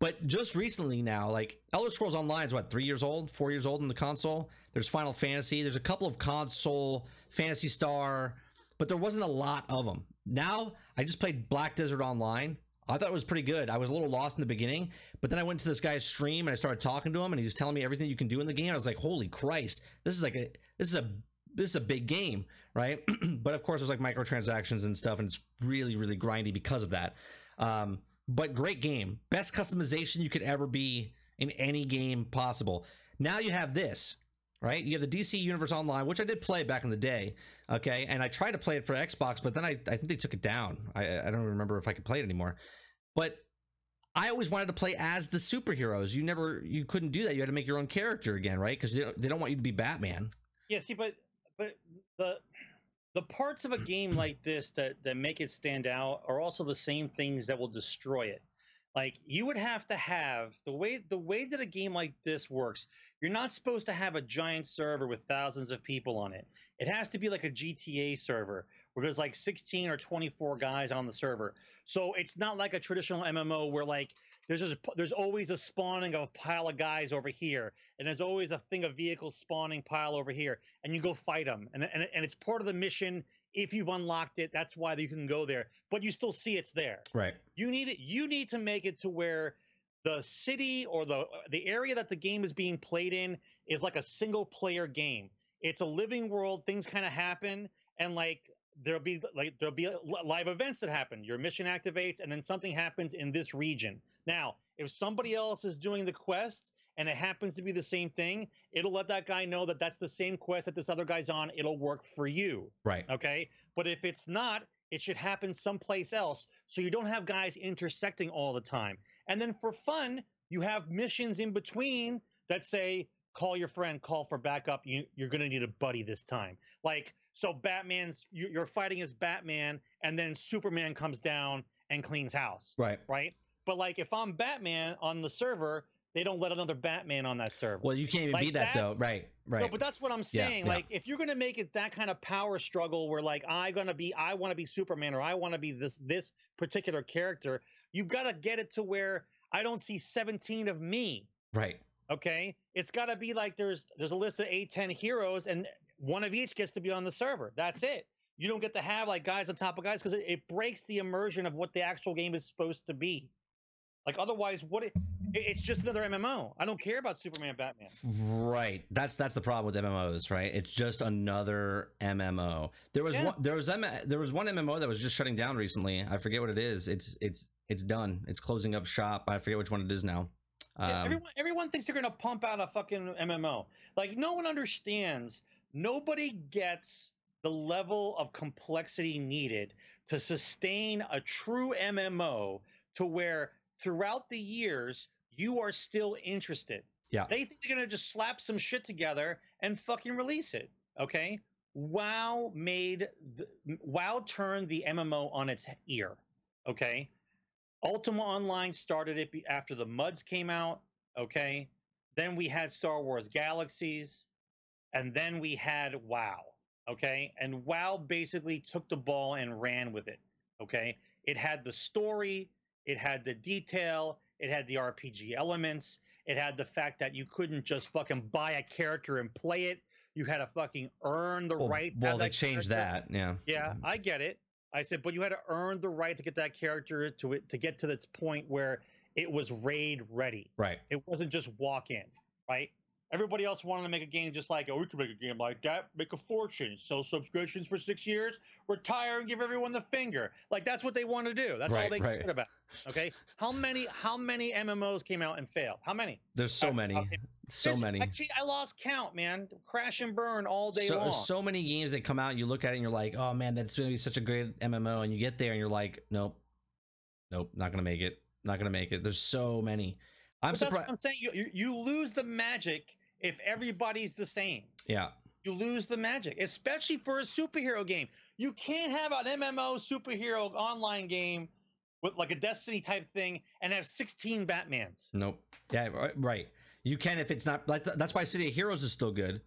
[SPEAKER 1] But just recently now, like Elder Scrolls Online is what three years old, four years old in the console. There's Final Fantasy. There's a couple of console Phantasy Star, but there wasn't a lot of them. Now I just played Black Desert Online. I thought it was pretty good. I was a little lost in the beginning, but then I went to this guy's stream and I started talking to him, and he was telling me everything you can do in the game. I was like, "Holy Christ! This is like a this is a this is a big game, right?" but of course, there's like microtransactions and stuff, and it's really really grindy because of that. Um, but great game, best customization you could ever be in any game possible. Now you have this, right? You have the DC Universe Online, which I did play back in the day. Okay, and I tried to play it for Xbox, but then I, I think they took it down. I, I don't remember if I could play it anymore. But I always wanted to play as the superheroes. You never, you couldn't do that. You had to make your own character again, right? Because they don't, they don't want you to be Batman.
[SPEAKER 2] Yeah, see, but but the the parts of a game like this that that make it stand out are also the same things that will destroy it. Like you would have to have the way the way that a game like this works. You're not supposed to have a giant server with thousands of people on it. It has to be like a GTA server where there's like 16 or 24 guys on the server. So it's not like a traditional MMO where like there's just, there's always a spawning of a pile of guys over here, and there's always a thing of vehicles spawning pile over here, and you go fight them, and and, and it's part of the mission. If you've unlocked it, that's why you can go there, but you still see it's there.
[SPEAKER 1] Right.
[SPEAKER 2] You need it. You need to make it to where the city or the the area that the game is being played in is like a single player game. It's a living world. Things kind of happen, and like there'll be like there'll be live events that happen. Your mission activates, and then something happens in this region. Now, if somebody else is doing the quest and it happens to be the same thing, it'll let that guy know that that's the same quest that this other guy's on. It'll work for you.
[SPEAKER 1] Right.
[SPEAKER 2] Okay. But if it's not, it should happen someplace else so you don't have guys intersecting all the time. And then for fun, you have missions in between that say, call your friend, call for backup. You, you're going to need a buddy this time. Like, so Batman's, you're fighting as Batman, and then Superman comes down and cleans house.
[SPEAKER 1] Right.
[SPEAKER 2] Right. But like, if I'm Batman on the server, they don't let another Batman on that server.
[SPEAKER 1] Well, you can't even
[SPEAKER 2] Like,
[SPEAKER 1] be that though. Right. Right.
[SPEAKER 2] No, but that's what I'm
[SPEAKER 1] Yeah,
[SPEAKER 2] saying.
[SPEAKER 1] yeah.
[SPEAKER 2] Like, if you're gonna make it that kind of power struggle, where like I gonna be, I want to be Superman, or I want to be this this particular character, you gotta get it to where I don't see 17 of me.
[SPEAKER 1] right.
[SPEAKER 2] Okay, it's gotta be like there's there's a list of eight, ten heroes, and one of each gets to be on the server. That's it. You don't get to have like guys on top of guys because it, it breaks the immersion of what the actual game is supposed to be. Like otherwise, what it, it- it's just another MMO. I don't care about Superman, Batman.
[SPEAKER 1] Right. That's that's the problem with MMOs, right? It's just another MMO. There was
[SPEAKER 2] Yeah.
[SPEAKER 1] one there was M- there was one MMO that was just shutting down recently. I forget what it is. It's it's it's done. It's closing up shop. I forget which one it is now.
[SPEAKER 2] Yeah,
[SPEAKER 1] Um,
[SPEAKER 2] everyone, everyone thinks they're going to pump out a fucking MMO. Like, no one understands. Nobody gets the level of complexity needed to sustain a true MMO to where throughout the years you are still interested.
[SPEAKER 1] Yeah.
[SPEAKER 2] They think they're going to just slap some shit together and fucking release it. Okay. WoW made the, WoW turned the MMO on its ear. Okay. Ultima Online started it after the MUDs came out. Okay. Then we had Star Wars Galaxies. And then we had WoW. Okay. And WoW basically took the ball and ran with it. Okay. It had the story, it had the detail, it had the RPG elements, it had the fact that you couldn't just fucking buy a character and play it. You had to fucking earn the
[SPEAKER 1] well,
[SPEAKER 2] right. to
[SPEAKER 1] well, they changed
[SPEAKER 2] character.
[SPEAKER 1] that. Yeah.
[SPEAKER 2] Yeah, mm-hmm. I get it. I said, but you had to earn the right to get that character to it to get to this point where it was raid ready.
[SPEAKER 1] Right.
[SPEAKER 2] It wasn't just walk in, right? Everybody else wanted to make a game just like, oh, we can make a game like that, make a fortune, sell subscriptions for six years, retire and give everyone the finger. Like that's what they want to do. That's all they
[SPEAKER 1] right.
[SPEAKER 2] cared about. Okay. How many how many MMOs came out and failed? How many?
[SPEAKER 1] There's so
[SPEAKER 2] I-
[SPEAKER 1] many.
[SPEAKER 2] I-
[SPEAKER 1] So many.
[SPEAKER 2] I, I lost count, man. Crash and burn all day
[SPEAKER 1] So,
[SPEAKER 2] long.
[SPEAKER 1] so many games that come out and you look at it and you're like, oh man, that's gonna be such a great MMO, and you get there and you're like, nope, nope, not gonna make it, not gonna make it. There's so many. I'm
[SPEAKER 2] But that's what
[SPEAKER 1] surprised.
[SPEAKER 2] I'm saying. You, you you lose the magic if everybody's the same.
[SPEAKER 1] Yeah,
[SPEAKER 2] You lose the magic, especially for a superhero game. You can't have an MMO superhero online game with like a Destiny type thing and have 16 Batmans.
[SPEAKER 1] nope. Yeah, right. You can if it's not like that's why City of Heroes is still good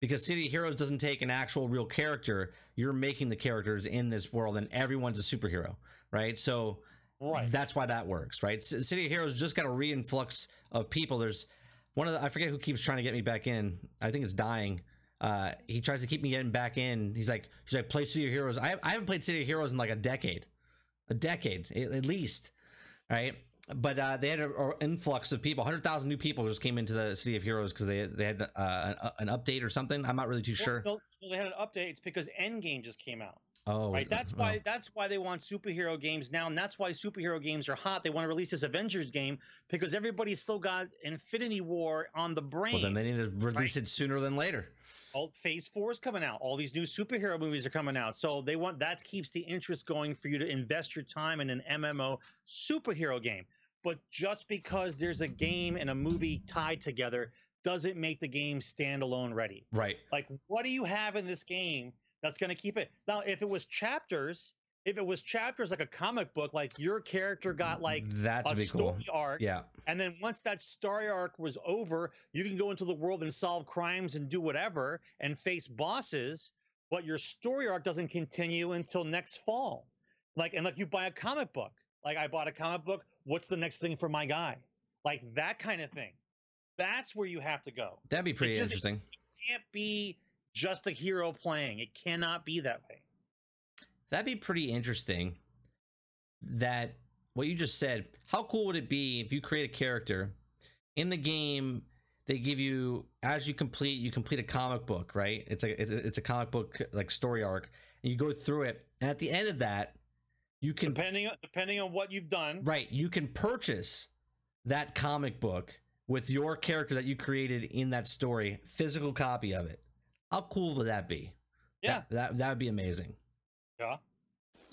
[SPEAKER 1] because City of Heroes doesn't take an actual real character. You're making the characters in this world, and everyone's a superhero, right? So
[SPEAKER 2] Right.
[SPEAKER 1] That's why that works, right? City of Heroes just got a reinflux of people. There's one of the I forget who keeps trying to get me back in. I think it's dying. Uh, he tries to keep me getting back in. He's like, he's like, play City of Heroes. I, I haven't played City of Heroes in like a decade, a decade at, least, right? But uh, they had an influx of people. Hundred thousand new people just came into the City of Heroes because they they had uh, an, an update or something. I'm not really too
[SPEAKER 2] Well,
[SPEAKER 1] sure.
[SPEAKER 2] no, they had an update. It's because Endgame just came out.
[SPEAKER 1] Oh,
[SPEAKER 2] right. That's
[SPEAKER 1] oh.
[SPEAKER 2] why that's why they want superhero games now, and that's why superhero games are hot. They want to release this Avengers game because everybody's still got Infinity War on the brain.
[SPEAKER 1] Well, then they need to release
[SPEAKER 2] right?
[SPEAKER 1] it sooner than later.
[SPEAKER 2] All Phase Four is coming out. All these new superhero movies are coming out. So they want that keeps the interest going for you to invest your time in an MMO superhero game. But just because there's a game and a movie tied together doesn't make the game standalone ready.
[SPEAKER 1] Right.
[SPEAKER 2] Like, what do you have in this game that's going to keep it? Now, if it was chapters, if it was chapters like a comic book, like your character got like
[SPEAKER 1] That's
[SPEAKER 2] a
[SPEAKER 1] be cool.
[SPEAKER 2] story arc,
[SPEAKER 1] Yeah.
[SPEAKER 2] and then once that story arc was over, you can go into the world and solve crimes and do whatever and face bosses, but your story arc doesn't continue until next fall. Like, and like you buy a comic book. Like I bought a comic book. What's the next thing for my guy? Like that kind of thing. That's where you have to go.
[SPEAKER 1] That'd be pretty
[SPEAKER 2] just-
[SPEAKER 1] interesting.
[SPEAKER 2] can't be just a hero playing. It cannot be that way.
[SPEAKER 1] That'd be pretty interesting. That what you just said. How cool would it be if you create a character in the game? They give you as you complete, you complete a comic book, right? It's a it's a, it's a comic book like story arc, and you go through it. And at the end of that, you can
[SPEAKER 2] Depending depending on what you've done,
[SPEAKER 1] right, you can purchase that comic book with your character that you created in that story, physical copy of it. How cool would that be?
[SPEAKER 2] yeah,
[SPEAKER 1] that that, would be amazing.
[SPEAKER 2] yeah.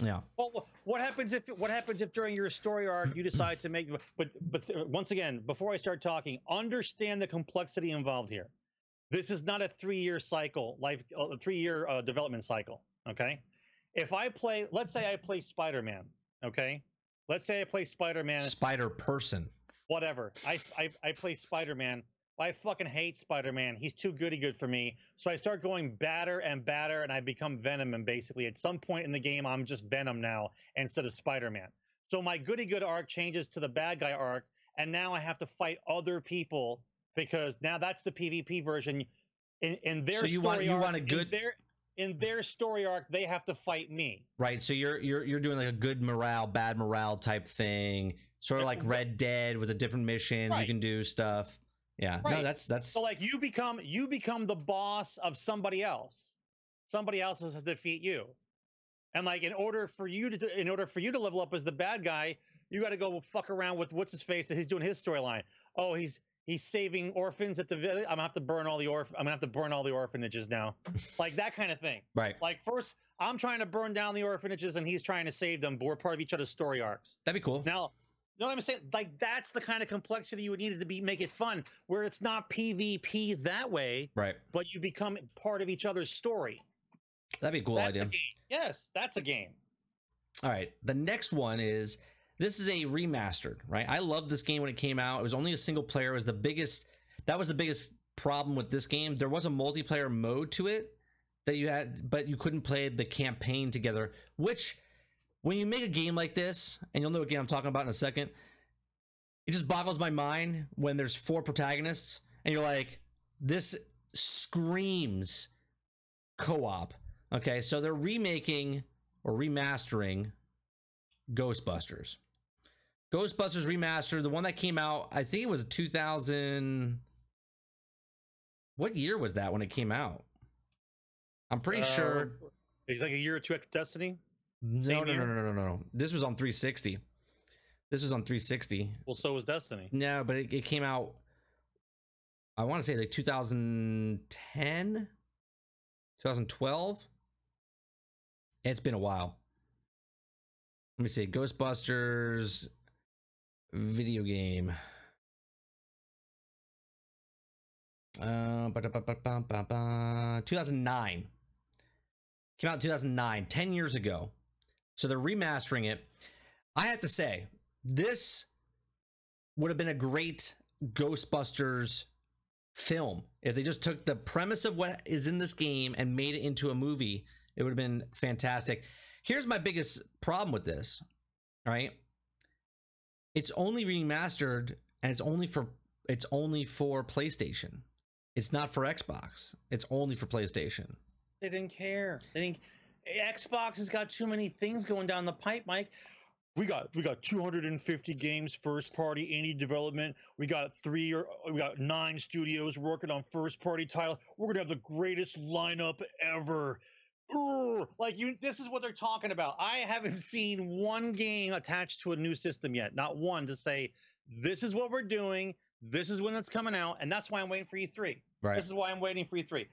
[SPEAKER 1] Yeah,
[SPEAKER 2] Well, what happens if what happens if during your story arc you decide to make? But but once again, before I start talking, understand the complexity involved here. This is not a three-year cycle, life a three-year uh, development cycle. Okay, if I play, let's say I play Spider-Man. Okay, let's say I play Spider-Man.
[SPEAKER 1] Spider Person.
[SPEAKER 2] whatever. I I, I play Spider Man. I fucking hate Spider Man. He's too goody good for me. So I start going badder and badder, and I become Venom. And basically, at some point in the game, I'm just Venom now instead of Spider Man. So my goody good arc changes to the bad guy arc, and now I have to fight other people because now that's the PvP version. In in their
[SPEAKER 1] So you
[SPEAKER 2] story
[SPEAKER 1] want- you
[SPEAKER 2] arc,
[SPEAKER 1] want a
[SPEAKER 2] in
[SPEAKER 1] good-
[SPEAKER 2] their in their story arc, they have to fight me.
[SPEAKER 1] Right. So you're you're you're doing like a good morale, bad morale type thing. Sort of like Red Dead with a different missions. You can do stuff. Yeah. No, that's that's
[SPEAKER 2] So like you become you become the boss of somebody else. Somebody else has to defeat you. And like in order for you to in order for you to level up as the bad guy, you got to go fuck around with what's his face. He's doing his storyline. Oh, he's he's saving orphans at the village. I'm gonna have to burn all the orph. I'm gonna have to burn all the orphanages now, like that kind of thing.
[SPEAKER 1] right.
[SPEAKER 2] Like first, I'm trying to burn down the orphanages, and he's trying to save them. But we're part of each other's story arcs.
[SPEAKER 1] That'd be cool.
[SPEAKER 2] Now, you know what I'm saying? Like that's the kind of complexity you would need to be make it fun, where it's not PvP that way,
[SPEAKER 1] Right.
[SPEAKER 2] but you become part of each other's story.
[SPEAKER 1] That'd be a cool
[SPEAKER 2] that's
[SPEAKER 1] idea.
[SPEAKER 2] a game. Yes, that's a game.
[SPEAKER 1] All right. The next one is this is a remastered, right? I loved this game when it came out. It was only a single player. It was the biggest that was the biggest problem with this game. There was a multiplayer mode to it that you had, but you couldn't play the campaign together, which when you make a game like this, and you'll know what game I'm talking about in a second, it just boggles my mind when there's four protagonists and you're like, this screams co-op. Okay, so they're remaking or remastering Ghostbusters. Ghostbusters remastered, the one that came out, I think it was 2000. What year was that when it came out? I'm pretty sure.
[SPEAKER 2] Uh, It's like a year or two after Destiny.
[SPEAKER 1] No, no, no, no, no, no, no. This was on 360. This was on 360.
[SPEAKER 2] Well, so was Destiny.
[SPEAKER 1] No, but it, it came out. I want to say like 2010, 2012. It's been a while. Let me see. Ghostbusters video game. Uh, 2009. Came out in 2009, 10 years ago. So they're remastering it. I have to say, this would have been a great Ghostbusters film if they just took the premise of what is in this game and made it into a movie. It would have been fantastic. Here's my biggest problem with this. Right, it's only remastered and it's only for it's only for PlayStation. It's not for Xbox. It's only for PlayStation.
[SPEAKER 2] They didn't care. They didn't. Xbox has got too many things going down the pipe, Mike. We got we got 250 games first party indie development. We got three or we got nine studios working on first party title. We're gonna have the greatest lineup ever. like you this is what they're talking about i haven't seen one game attached to a new system yet not one to say this is what we're doing this is when it's coming out and that's why i'm waiting for e3
[SPEAKER 1] right
[SPEAKER 2] this is why i'm waiting for e3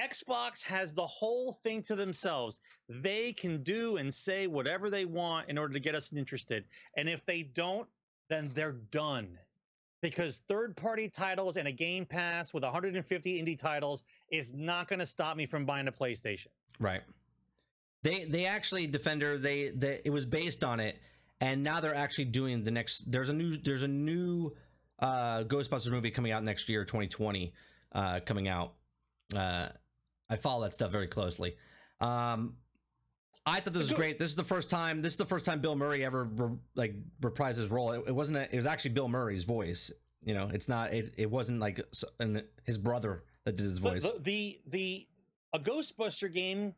[SPEAKER 2] xbox has the whole thing to themselves. They can do and say whatever they want in order to get us interested. And if they don't then they're done. Because third party titles and a game pass with 150 indie titles is not going to stop me from buying a playstation.
[SPEAKER 1] Right. They they actually defender they, they it was based on it and now they're actually doing the next there's a new there's a new uh ghostbusters movie coming out next year 2020 uh coming out uh i follow that stuff very closely um I thought this was great. This is the first time. This is the first time Bill Murray ever re, like reprised his role. It, it wasn't. A, it was actually Bill Murray's voice. You know, it's not. It, it wasn't like an, his brother that did his voice.
[SPEAKER 2] The, the the a Ghostbuster game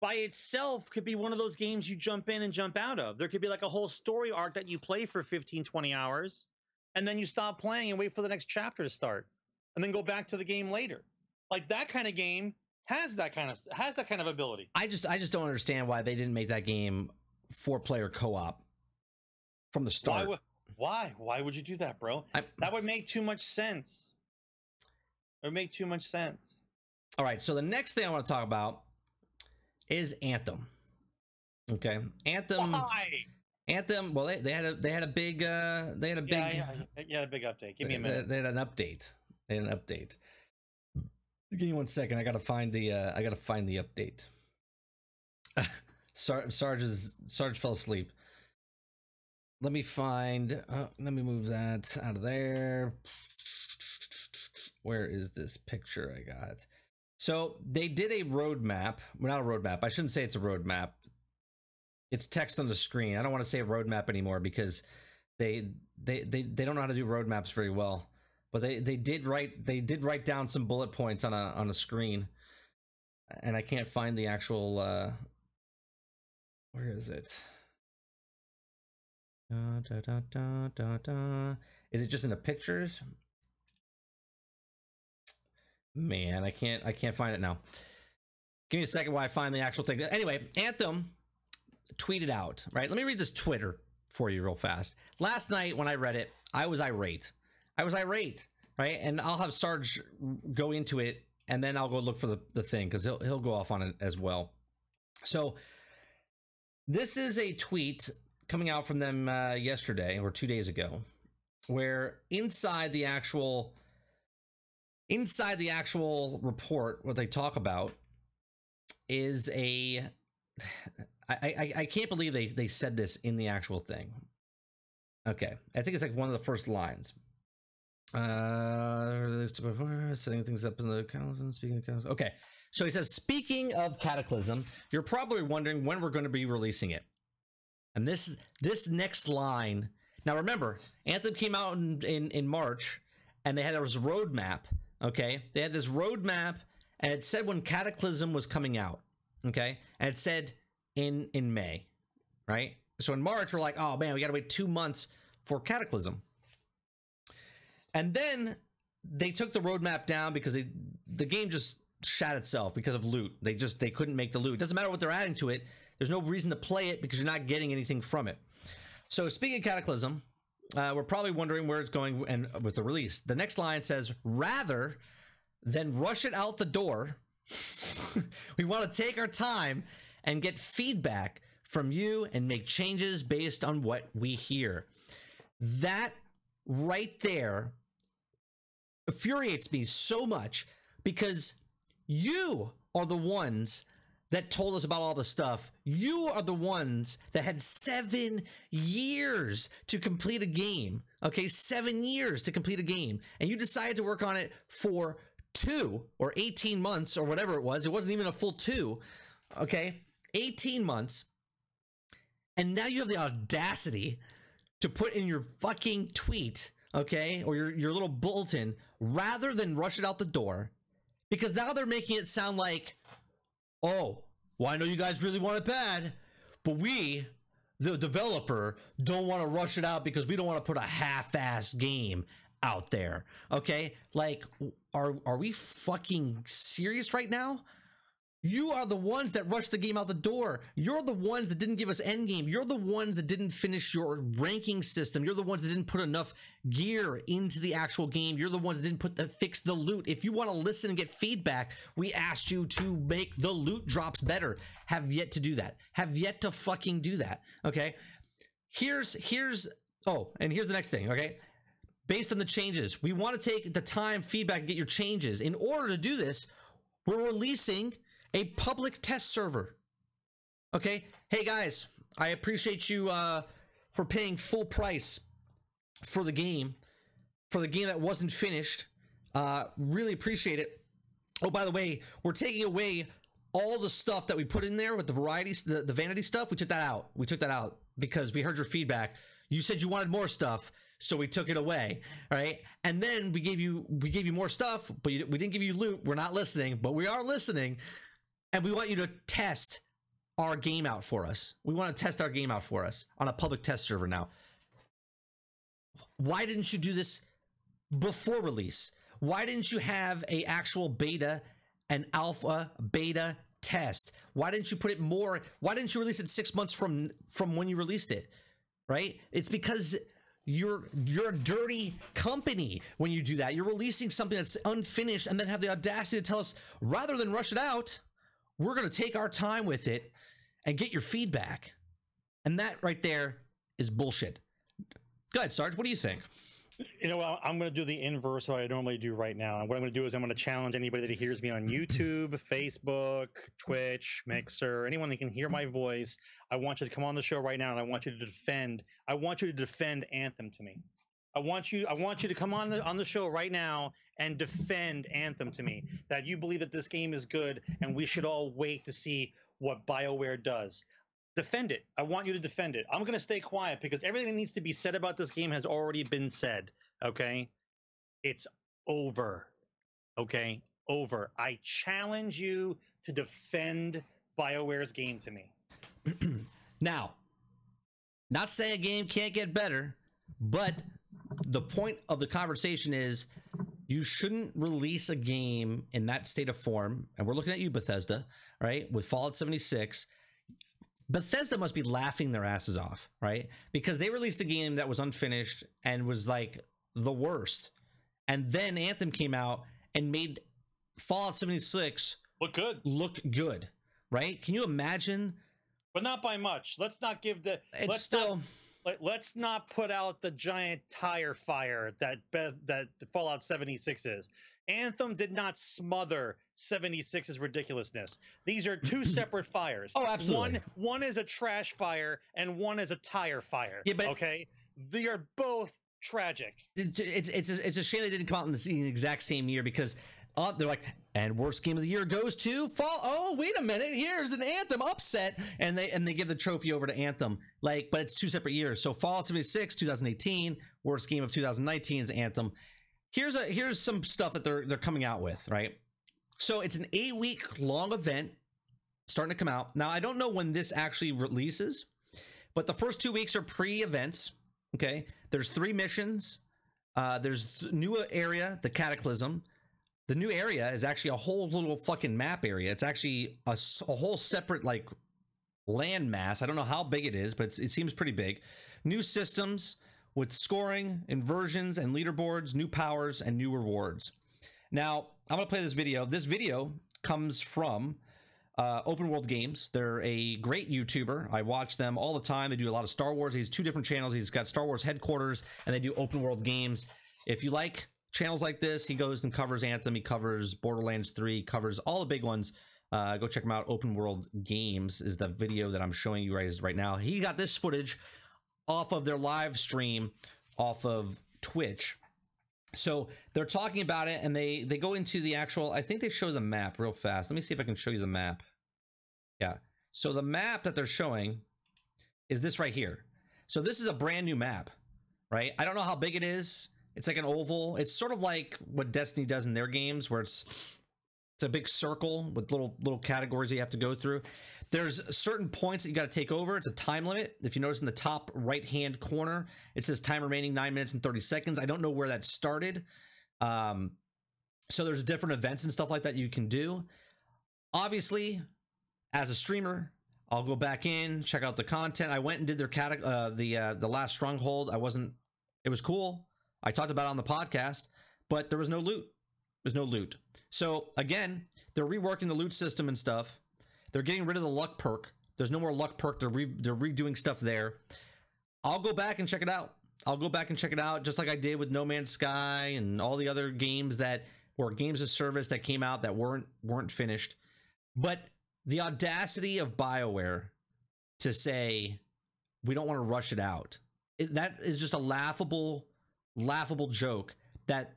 [SPEAKER 2] by itself could be one of those games you jump in and jump out of. There could be like a whole story arc that you play for 15, 20 hours, and then you stop playing and wait for the next chapter to start, and then go back to the game later. Like that kind of game has that kind of has that kind of ability.
[SPEAKER 1] I just I just don't understand why they didn't make that game four player co op from the start.
[SPEAKER 2] Why, why? Why would you do that, bro? I, that would make too much sense. It would make too much sense.
[SPEAKER 1] All right, so the next thing I want to talk about is Anthem. Okay, Anthem.
[SPEAKER 2] Why?
[SPEAKER 1] Anthem. Well, they, they had a they had a big uh they had a big
[SPEAKER 2] yeah, yeah, yeah a big update. Give me a minute.
[SPEAKER 1] They, they had an update. They had an update. Give me one second. I gotta find the. Uh, I gotta find the update. Sar- Sarge is Sarge fell asleep. Let me find. Uh, let me move that out of there. Where is this picture I got? So they did a roadmap. Well, not a roadmap. I shouldn't say it's a roadmap. It's text on the screen. I don't want to say a roadmap anymore because they they they they don't know how to do roadmaps very well but they they did write they did write down some bullet points on a on a screen. And i can't find the actual uh where is it? Da, da, da, da, da. is it just in the pictures? Man i can't i can't find it now. Give me a second while i find the actual thing. Anyway anthem tweeted out right? Let me read this twitter for you real fast. Last night when i read it i was irate I was irate, right? And I'll have Sarge go into it, and then I'll go look for the, the thing because he'll he'll go off on it as well. So this is a tweet coming out from them uh, yesterday or two days ago, where inside the actual inside the actual report, what they talk about is a I, I, I can't believe they, they said this in the actual thing. Okay. I think it's like one of the first lines. Uh, setting things up in the Cataclysm. Speaking of Cataclysm, okay. So he says, speaking of Cataclysm, you're probably wondering when we're going to be releasing it. And this this next line. Now remember, Anthem came out in, in, in March, and they had this roadmap. Okay, they had this roadmap, and it said when Cataclysm was coming out. Okay, and it said in in May, right? So in March, we're like, oh man, we got to wait two months for Cataclysm. And then they took the roadmap down because they the game just shat itself because of loot. They just they couldn't make the loot. Doesn't matter what they're adding to it. There's no reason to play it because you're not getting anything from it. So speaking of Cataclysm, uh, we're probably wondering where it's going and with the release. The next line says, "Rather than rush it out the door, we want to take our time and get feedback from you and make changes based on what we hear." That right there infuriates me so much because you are the ones that told us about all the stuff. You are the ones that had seven years to complete a game. Okay, seven years to complete a game. And you decided to work on it for two or 18 months or whatever it was. It wasn't even a full two. Okay, 18 months. And now you have the audacity to put in your fucking tweet, okay, or your, your little bulletin rather than rush it out the door because now they're making it sound like, oh, well, I know you guys really want it bad, but we, the developer, don't want to rush it out because we don't want to put a half-ass game out there. Okay, like, are are we fucking serious right now? You are the ones that rushed the game out the door. You're the ones that didn't give us endgame. You're the ones that didn't finish your ranking system. You're the ones that didn't put enough gear into the actual game. You're the ones that didn't put the fix the loot. If you want to listen and get feedback, we asked you to make the loot drops better. Have yet to do that. Have yet to fucking do that. Okay. Here's here's oh, and here's the next thing, okay? Based on the changes, we want to take the time feedback and get your changes. In order to do this, we're releasing a public test server. Okay. Hey guys, I appreciate you uh, for paying full price for the game, for the game that wasn't finished. Uh, really appreciate it. Oh, by the way, we're taking away all the stuff that we put in there with the variety, the, the vanity stuff. We took that out. We took that out because we heard your feedback. You said you wanted more stuff, so we took it away. Right, and then we gave you we gave you more stuff, but you, we didn't give you loot. We're not listening, but we are listening and we want you to test our game out for us. We want to test our game out for us on a public test server now. Why didn't you do this before release? Why didn't you have a actual beta and alpha beta test? Why didn't you put it more? Why didn't you release it 6 months from from when you released it? Right? It's because you're you're a dirty company when you do that. You're releasing something that's unfinished and then have the audacity to tell us rather than rush it out, we're going to take our time with it and get your feedback. And that right there is bullshit. Go ahead, Sarge. What do you think?
[SPEAKER 2] You know, what? I'm going to do the inverse of what I normally do right now. And what I'm going to do is I'm going to challenge anybody that hears me on YouTube, Facebook, Twitch, Mixer, anyone that can hear my voice. I want you to come on the show right now, and I want you to defend. I want you to defend Anthem to me. I want you I want you to come on the on the show right now and defend Anthem to me that you believe that this game is good and we should all wait to see what BioWare does. Defend it. I want you to defend it. I'm going to stay quiet because everything that needs to be said about this game has already been said, okay? It's over. Okay? Over. I challenge you to defend BioWare's game to me.
[SPEAKER 1] now, not saying a game can't get better, but the point of the conversation is you shouldn't release a game in that state of form. And we're looking at you, Bethesda, right? With Fallout 76. Bethesda must be laughing their asses off, right? Because they released a game that was unfinished and was like the worst. And then Anthem came out and made Fallout 76
[SPEAKER 2] look good.
[SPEAKER 1] Look good, right? Can you imagine?
[SPEAKER 2] But not by much. Let's not give the.
[SPEAKER 1] It's
[SPEAKER 2] let's
[SPEAKER 1] still.
[SPEAKER 2] Not, let, let's not put out the giant tire fire that that Fallout 76 is. Anthem did not smother 76's ridiculousness. These are two separate fires.
[SPEAKER 1] Oh, absolutely.
[SPEAKER 2] One one is a trash fire and one is a tire fire.
[SPEAKER 1] Yeah, but
[SPEAKER 2] okay, they are both tragic.
[SPEAKER 1] It's it's a, it's a shame they didn't come out in the exact same year because uh, they're like, and worst game of the year goes to fall. Oh, wait a minute, here's an Anthem upset, and they and they give the trophy over to Anthem. Like, but it's two separate years. So Fallout 76, 2018, worst game of 2019 is Anthem. Here's a here's some stuff that they're they're coming out with, right? So it's an eight week long event starting to come out. Now I don't know when this actually releases, but the first two weeks are pre events. Okay, there's three missions. Uh, there's th- new area, the Cataclysm. The new area is actually a whole little fucking map area. It's actually a, a whole separate like land mass. I don't know how big it is, but it seems pretty big. New systems with scoring, inversions, and leaderboards, new powers, and new rewards. Now, I'm going to play this video. This video comes from uh, Open World Games. They're a great YouTuber. I watch them all the time. They do a lot of Star Wars. He's two different channels. He's got Star Wars headquarters, and they do Open World Games. If you like channels like this. He goes and covers Anthem. He covers Borderlands 3, covers all the big ones. Uh, go check him out. Open World Games is the video that I'm showing you guys right now. He got this footage off of their live stream off of Twitch. So they're talking about it and they they go into the actual I think they show the map real fast. Let me see if I can show you the map. Yeah. So the map that they're showing is this right here. So this is a brand new map, right? I don't know how big it is. It's like an oval. It's sort of like what Destiny does in their games, where it's it's a big circle with little little categories you have to go through. There's certain points that you got to take over. It's a time limit. If you notice in the top right hand corner, it says time remaining nine minutes and 30 seconds. I don't know where that started. Um, so there's different events and stuff like that you can do. Obviously, as a streamer, I'll go back in, check out the content. I went and did their cat uh, the uh, the last stronghold. I wasn't. It was cool. I talked about it on the podcast, but there was no loot. There's no loot. So again, they're reworking the loot system and stuff. They're getting rid of the luck perk. There's no more luck perk. They're re- they're redoing stuff there. I'll go back and check it out. I'll go back and check it out, just like I did with No Man's Sky and all the other games that were games of service that came out that weren't weren't finished. But the audacity of BioWare to say we don't want to rush it out. It, that is just a laughable, laughable joke that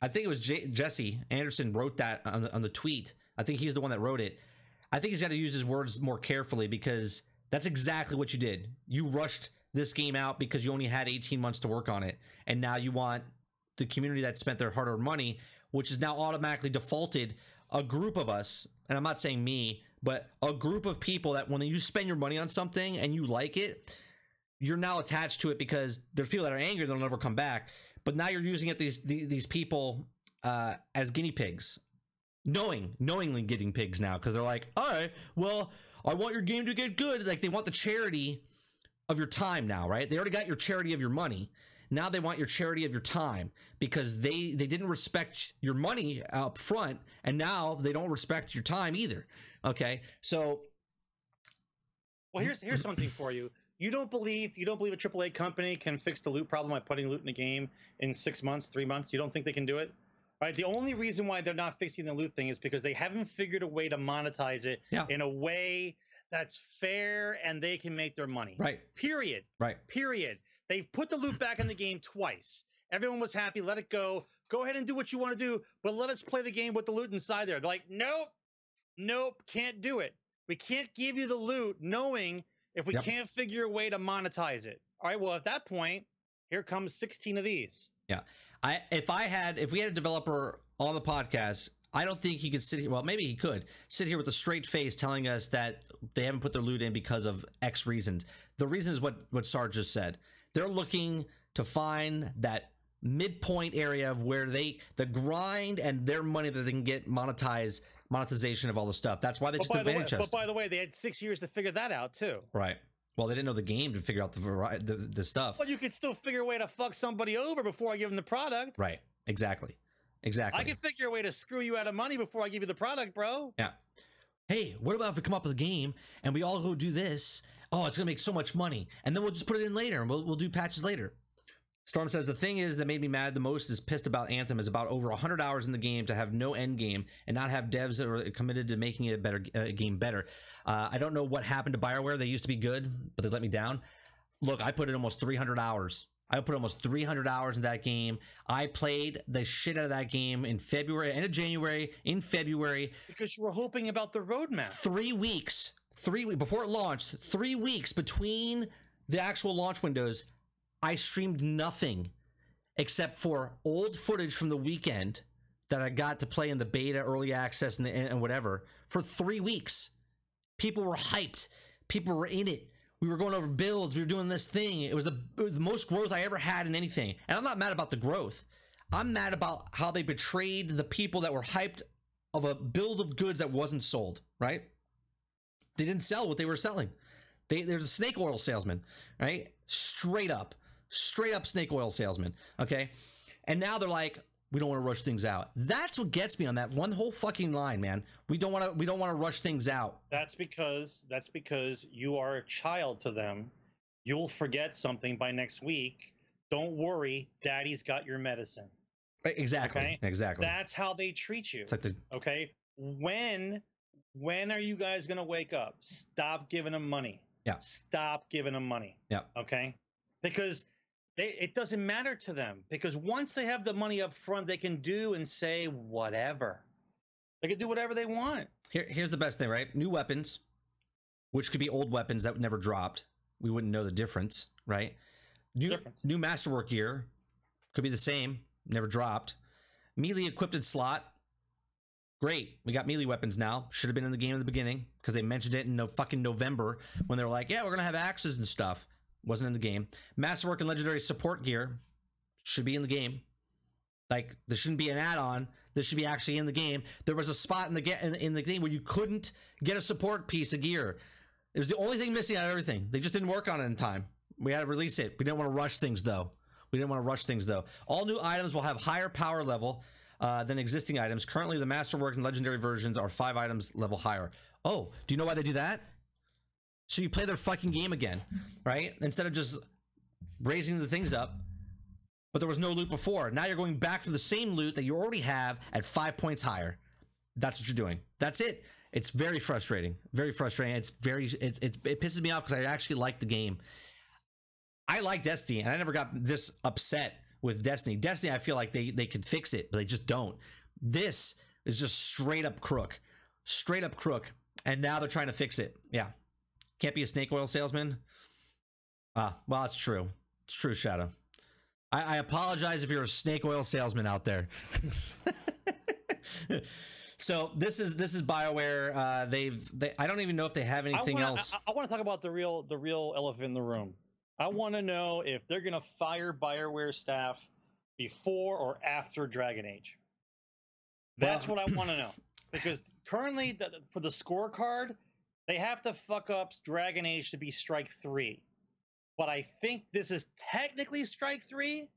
[SPEAKER 1] I think it was J- Jesse Anderson wrote that on the, on the tweet. I think he's the one that wrote it. I think he's got to use his words more carefully because that's exactly what you did. You rushed this game out because you only had 18 months to work on it. And now you want the community that spent their hard earned money, which is now automatically defaulted a group of us, and I'm not saying me, but a group of people that when you spend your money on something and you like it, you're now attached to it because there's people that are angry they'll never come back. But now you're using it these these people uh, as guinea pigs, knowing knowingly getting pigs now because they're like, all right, well, I want your game to get good. Like they want the charity of your time now, right? They already got your charity of your money. Now they want your charity of your time because they they didn't respect your money up front, and now they don't respect your time either. Okay, so
[SPEAKER 2] well, here's here's something for you. You don't believe you don't believe a AAA company can fix the loot problem by putting loot in a game in six months, three months. You don't think they can do it? Right. The only reason why they're not fixing the loot thing is because they haven't figured a way to monetize it
[SPEAKER 1] Yeah.
[SPEAKER 2] in a way that's fair and they can make their money.
[SPEAKER 1] right,
[SPEAKER 2] Period.
[SPEAKER 1] right,
[SPEAKER 2] Period. They've put the loot back in the game twice. Everyone was happy. Let it go. Go ahead and do what you want to do, but let us play the game with the loot inside there. They're like, nope, nope, can't do it. We can't give you the loot knowing if we
[SPEAKER 1] Yep.
[SPEAKER 2] can't figure a way to monetize it. All right, well, at that point, here comes 16 of these. Yeah.
[SPEAKER 1] I if I had if we had a developer on the podcast, I don't think he could sit here. Well, maybe he could sit here with a straight face telling us that they haven't put their loot in because of X reasons. The reason is what what Sarge just said. They're looking to find that midpoint area of where they the grind and their money that they can get monetize monetization of all the stuff. That's why they
[SPEAKER 2] But
[SPEAKER 1] just
[SPEAKER 2] by, the way,
[SPEAKER 1] advantage
[SPEAKER 2] but by the way, they had six years to figure that out too.
[SPEAKER 1] right. Well, they didn't know the game to figure out the variety, the, the stuff.
[SPEAKER 2] But you could still figure a way to fuck somebody over before I give them the product.
[SPEAKER 1] Right. Exactly. Exactly.
[SPEAKER 2] I can figure a way to screw you out of money before I give you the product, bro.
[SPEAKER 1] Yeah. Hey, what about if we come up with a game and we all go do this? Oh, it's gonna make so much money, and then we'll just put it in later, and we'll we'll do patches later. Storm says the thing is that made me mad the most is pissed about Anthem is about over 100 hours in the game to have no end game and not have devs that are committed to making it a better uh, game better. Uh, I don't know what happened to Bioware. They used to be good, but they let me down. Look, I put in almost 300 hours. I put almost 300 hours in that game. I played the shit out of that game in February, end of January, in February
[SPEAKER 2] Because you were hoping about the roadmap.
[SPEAKER 1] three weeks, three weeks before it launched, three weeks between the actual launch windows, I streamed nothing except for old footage from the weekend that I got to play in the beta, early access, and, and whatever for three weeks. People were hyped. People were in it. We were going over builds. We were doing this thing. It was the, it was the most growth I ever had in anything. And I'm not mad about the growth. I'm mad about how they betrayed the people that were hyped of a build of goods that wasn't sold, right? They didn't sell what they were selling. They, there's a snake oil salesman, right? Straight up, straight up snake oil salesman. Okay. And now they're like, we don't want to rush things out. That's what gets me on that one whole fucking line, man. We don't want to, we don't want to rush things out.
[SPEAKER 2] That's because that's because you are a child to them. You'll forget something by next week. Don't worry, daddy's got your medicine.
[SPEAKER 1] Exactly.
[SPEAKER 2] Okay.
[SPEAKER 1] Exactly.
[SPEAKER 2] That's how they treat you.
[SPEAKER 1] like the,
[SPEAKER 2] Okay? When when are you guys going to wake up? Stop giving them money.
[SPEAKER 1] Yeah.
[SPEAKER 2] Stop giving them money.
[SPEAKER 1] Yeah.
[SPEAKER 2] Okay? Because they, it doesn't matter to them because once they have the money up front, they can do and say whatever. They can do whatever they want.
[SPEAKER 1] Here, here's the best thing, right? New weapons, which could be old weapons that never dropped. We wouldn't know the difference, right? New,
[SPEAKER 2] Difference.
[SPEAKER 1] new masterwork gear could be the same, never dropped. Melee equipped slot, great. We got melee weapons now. Should have been in the game at the beginning because they mentioned it in no fucking November when they were like, "Yeah, we're gonna have axes and stuff." Wasn't in the game. Masterwork and legendary support gear should be in the game. Like there shouldn't be an add-on This should be actually in the game. There was a spot in the ga- in, in the game where you couldn't get a support piece of gear. It was the only thing missing out of everything. They just didn't work on it in time. We had to release it. We didn't want to rush things though. We didn't want to rush things though. All new items will have higher power level uh, than existing items. Currently, the Masterwork and Legendary versions are five items level higher. Oh, do you know why they do that? So you play their fucking game again, right? Instead of just raising the things up, but there was no loot before. Now you're going back to the same loot that you already have at five points higher. That's what you're doing. That's it. It's very frustrating. Very frustrating. It's very it it, it pisses me off because I actually like the game. I like Destiny, and I never got this upset with Destiny. Destiny, I feel like they they could fix it, but they just don't. This is just straight up crook, straight up crook, and now they're trying to fix it. Yeah, can't be a snake oil salesman. Ah, well, it's true. It's true, Shadow. I, I apologize if you're a snake oil salesman out there. so this is this is Bioware. Uh, they've they, I don't even know if they have anything
[SPEAKER 2] I wanna,
[SPEAKER 1] else.
[SPEAKER 2] I, I want to talk about the real the real elephant in the room. I want to know if they're going to fire Bioware staff before or after Dragon Age. That's
[SPEAKER 1] Well-
[SPEAKER 2] what I want to know because currently the, for the scorecard, they have to fuck up Dragon Age to be strike three. But I think this is technically strike three.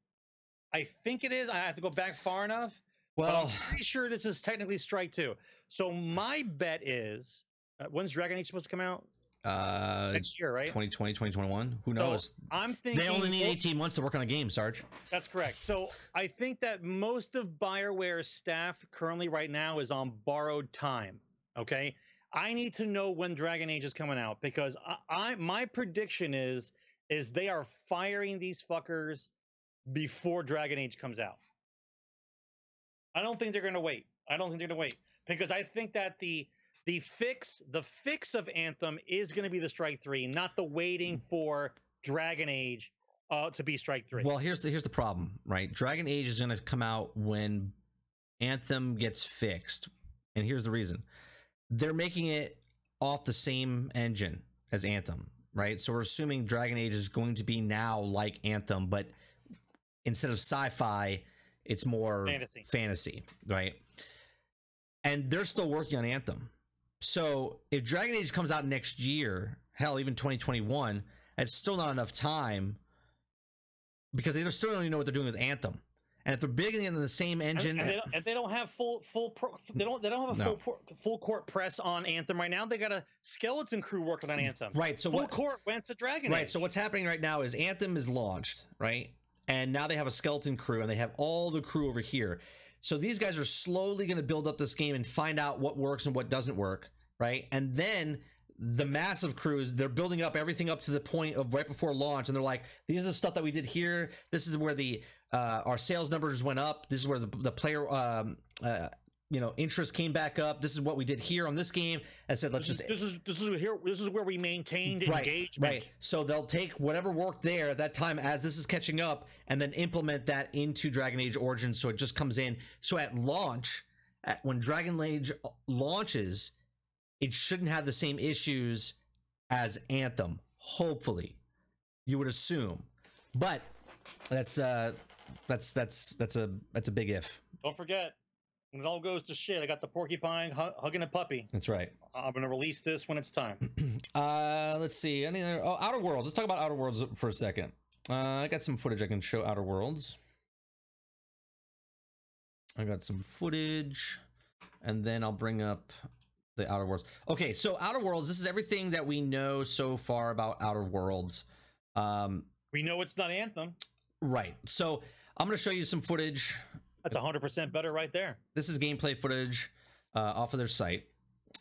[SPEAKER 2] I think it is. I have to go back far enough.
[SPEAKER 1] Well,
[SPEAKER 2] I'm pretty sure this is technically strike two. So my bet is, uh, when's Dragon Age supposed to come out?
[SPEAKER 1] uh,
[SPEAKER 2] Next year, right?
[SPEAKER 1] 2020, 2021. Who
[SPEAKER 2] So,
[SPEAKER 1] knows?
[SPEAKER 2] I'm thinking
[SPEAKER 1] they only need 18 months to work on a game, Sarge.
[SPEAKER 2] That's correct. So I think that most of Bioware's staff currently right now is on borrowed time. Okay. I need to know when Dragon Age is coming out because I, I my prediction is is they are firing these fuckers before Dragon Age comes out. I don't think they're gonna wait. I don't think they're gonna wait because I think that the the fix the fix of Anthem is gonna be the Strike Three, not the waiting for Dragon Age uh, to be Strike Three.
[SPEAKER 1] Well, here's the here's the problem, right? Dragon Age is going to come out when Anthem gets fixed, and here's the reason: they're making it off the same engine as Anthem, right? So we're assuming Dragon Age is going to be now like Anthem, but instead of sci-fi, it's more
[SPEAKER 2] Fantasy.
[SPEAKER 1] fantasy, right? And they're still working on Anthem. So if Dragon Age comes out next year, hell, even 2021, it's still not enough time because they still don't even know what they're doing with Anthem. And if they're bigging in the same engine,
[SPEAKER 2] and they, uh, don't, and they don't have full full pro, they don't they don't have a
[SPEAKER 1] No.
[SPEAKER 2] full full court press on Anthem right now. They got a skeleton crew working on Anthem.
[SPEAKER 1] right? So
[SPEAKER 2] full
[SPEAKER 1] what?
[SPEAKER 2] court went to Dragon
[SPEAKER 1] Right.
[SPEAKER 2] Age.
[SPEAKER 1] So what's happening right now is Anthem is launched, right? And now they have a skeleton crew, and they have all the crew over here. So these guys are slowly going to build up this game and find out what works and what doesn't work, right? And then the massive crews, they're building up everything up to the point of right before launch, and they're like, "These are the stuff that we did here. This is where the uh, our sales numbers went up. This is where the the player." Um, uh, you know, interest came back up. This is what we did here on this game. I said, let's
[SPEAKER 2] this is,
[SPEAKER 1] just
[SPEAKER 2] this is this is here this is where we maintained
[SPEAKER 1] right,
[SPEAKER 2] engagement.
[SPEAKER 1] Right. So they'll take whatever worked there at that time as this is catching up and then implement that into Dragon Age Origins so it just comes in. So at launch, at, when Dragon Age launches, it shouldn't have the same issues as Anthem, hopefully. You would assume. But that's uh that's that's that's a that's a big if.
[SPEAKER 2] Don't forget, when it all goes to shit, I got the porcupine hu- hugging a puppy.
[SPEAKER 1] That's right.
[SPEAKER 2] I'm gonna release this when it's time.
[SPEAKER 1] Uh, let's see. Any other? Oh, Outer Worlds. Let's talk about Outer Worlds for a second. Uh, I got some footage I can show. Outer Worlds. I got some footage, and then I'll bring up the Outer Worlds. Okay, so Outer Worlds. This is everything that we know so far about Outer Worlds. Um,
[SPEAKER 2] we know it's not Anthem.
[SPEAKER 1] right. So I'm going to show you some footage.
[SPEAKER 2] That's 100 percent better right there.
[SPEAKER 1] This is gameplay footage uh, off of their site.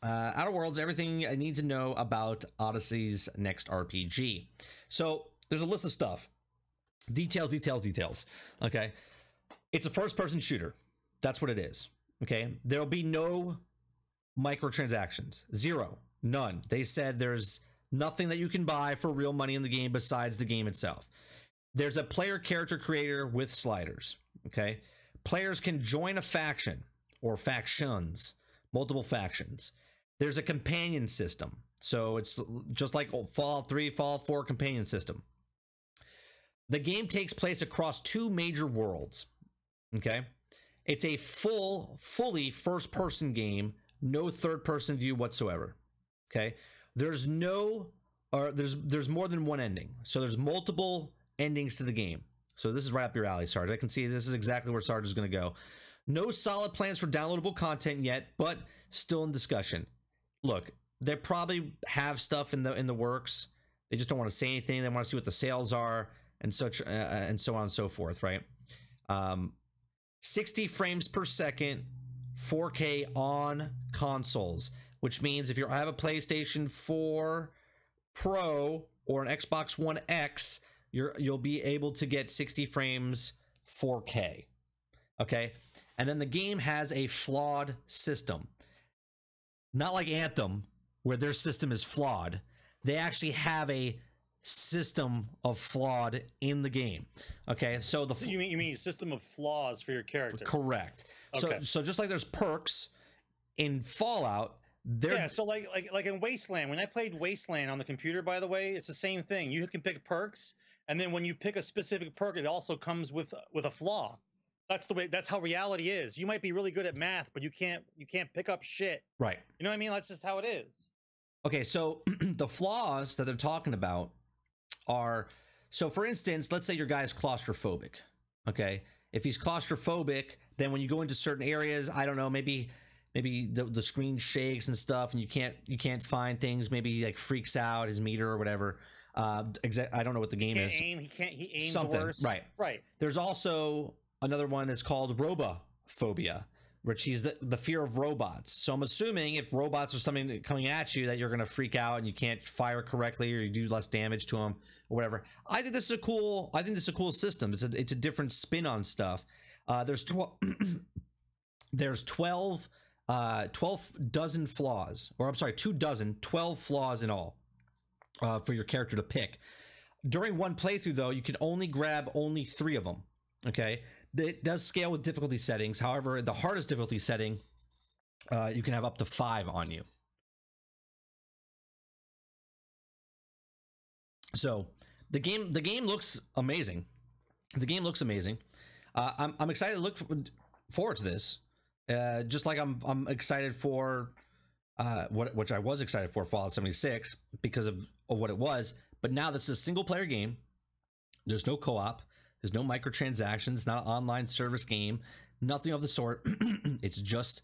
[SPEAKER 1] Uh, Outer Worlds, everything I need to know about Odyssey's next RPG. So there's a list of stuff. Details, details, details. Okay. It's a first person shooter. That's what it is. Okay. There'll be no microtransactions. Zero. None. They said there's nothing that you can buy for real money in the game besides the game itself. There's a player character creator with sliders. Okay. Players can join a faction or factions, multiple factions. There's a companion system. So it's just like Fallout 3, Fallout 4 companion system. The game takes place across two major worlds. Okay. It's a full, fully first person game, no third person view whatsoever. Okay. There's no, or there's there's more than one ending. So there's multiple endings to the game. So this is right up your alley, Sarge. I can see this is exactly where Sarge is going to go. No solid plans for downloadable content yet, but still in discussion. Look, they probably have stuff in the in the works. They just don't want to say anything. They want to see what the sales are and such uh, and so on and so forth, right? Um, 60 frames per second, 4K on consoles, which means if you have a PlayStation 4 Pro or an Xbox One X, you're you'll be able to get 60 frames 4K. Okay? And then the game has a flawed system. Not like Anthem where their system is flawed. They actually have a system of flawed in the game. Okay, so the
[SPEAKER 2] So you mean you mean system of flaws for your character?
[SPEAKER 1] correct. So
[SPEAKER 2] Okay.
[SPEAKER 1] so just like there's perks in Fallout, there
[SPEAKER 2] Yeah, so like like like in Wasteland, when I played Wasteland on the computer, by the way, it's the same thing. You can pick perks, and then when you pick a specific perk, it also comes with with a flaw. That's the way. That's how reality is. You might be really good at math, but you can't you can't pick up shit.
[SPEAKER 1] right.
[SPEAKER 2] You know what I mean? That's just how it is.
[SPEAKER 1] Okay, so the flaws that they're talking about are so for instance, let's say your guy is claustrophobic. Okay. If he's claustrophobic, then when you go into certain areas, I don't know, maybe maybe the, the screen shakes and stuff and you can't you can't find things, maybe he, like freaks out his meter or whatever. Uh exa- I don't know what the game
[SPEAKER 2] Can't
[SPEAKER 1] is.
[SPEAKER 2] aim. He can't. He aims
[SPEAKER 1] Something,
[SPEAKER 2] worse.
[SPEAKER 1] right.
[SPEAKER 2] Right.
[SPEAKER 1] There's also another one is called robophobia, which is the, the fear of robots. So I'm assuming if robots are something that- coming at you, that you're going to freak out and you can't fire correctly or you do less damage to them or whatever. I think this is a cool. I think this is a cool system. It's a it's a different spin on stuff. Uh, there's twelve. there's 12 uh 12 dozen flaws or i'm sorry two dozen 12 flaws in all uh, for your character to pick. During one playthrough though you can only grab only three of them okay? It does scale with difficulty settings. However the hardest difficulty setting uh, you can have up to five on you. So the game the game looks amazing. The game looks amazing. Uh, I'm, I'm excited to look forward to this uh, just like i'm i'm excited for uh, what which i was excited for fallout 76 because of, of what it was but now this is a single player game. There's no co-op. There's no microtransactions not an online service game nothing of the sort. It's just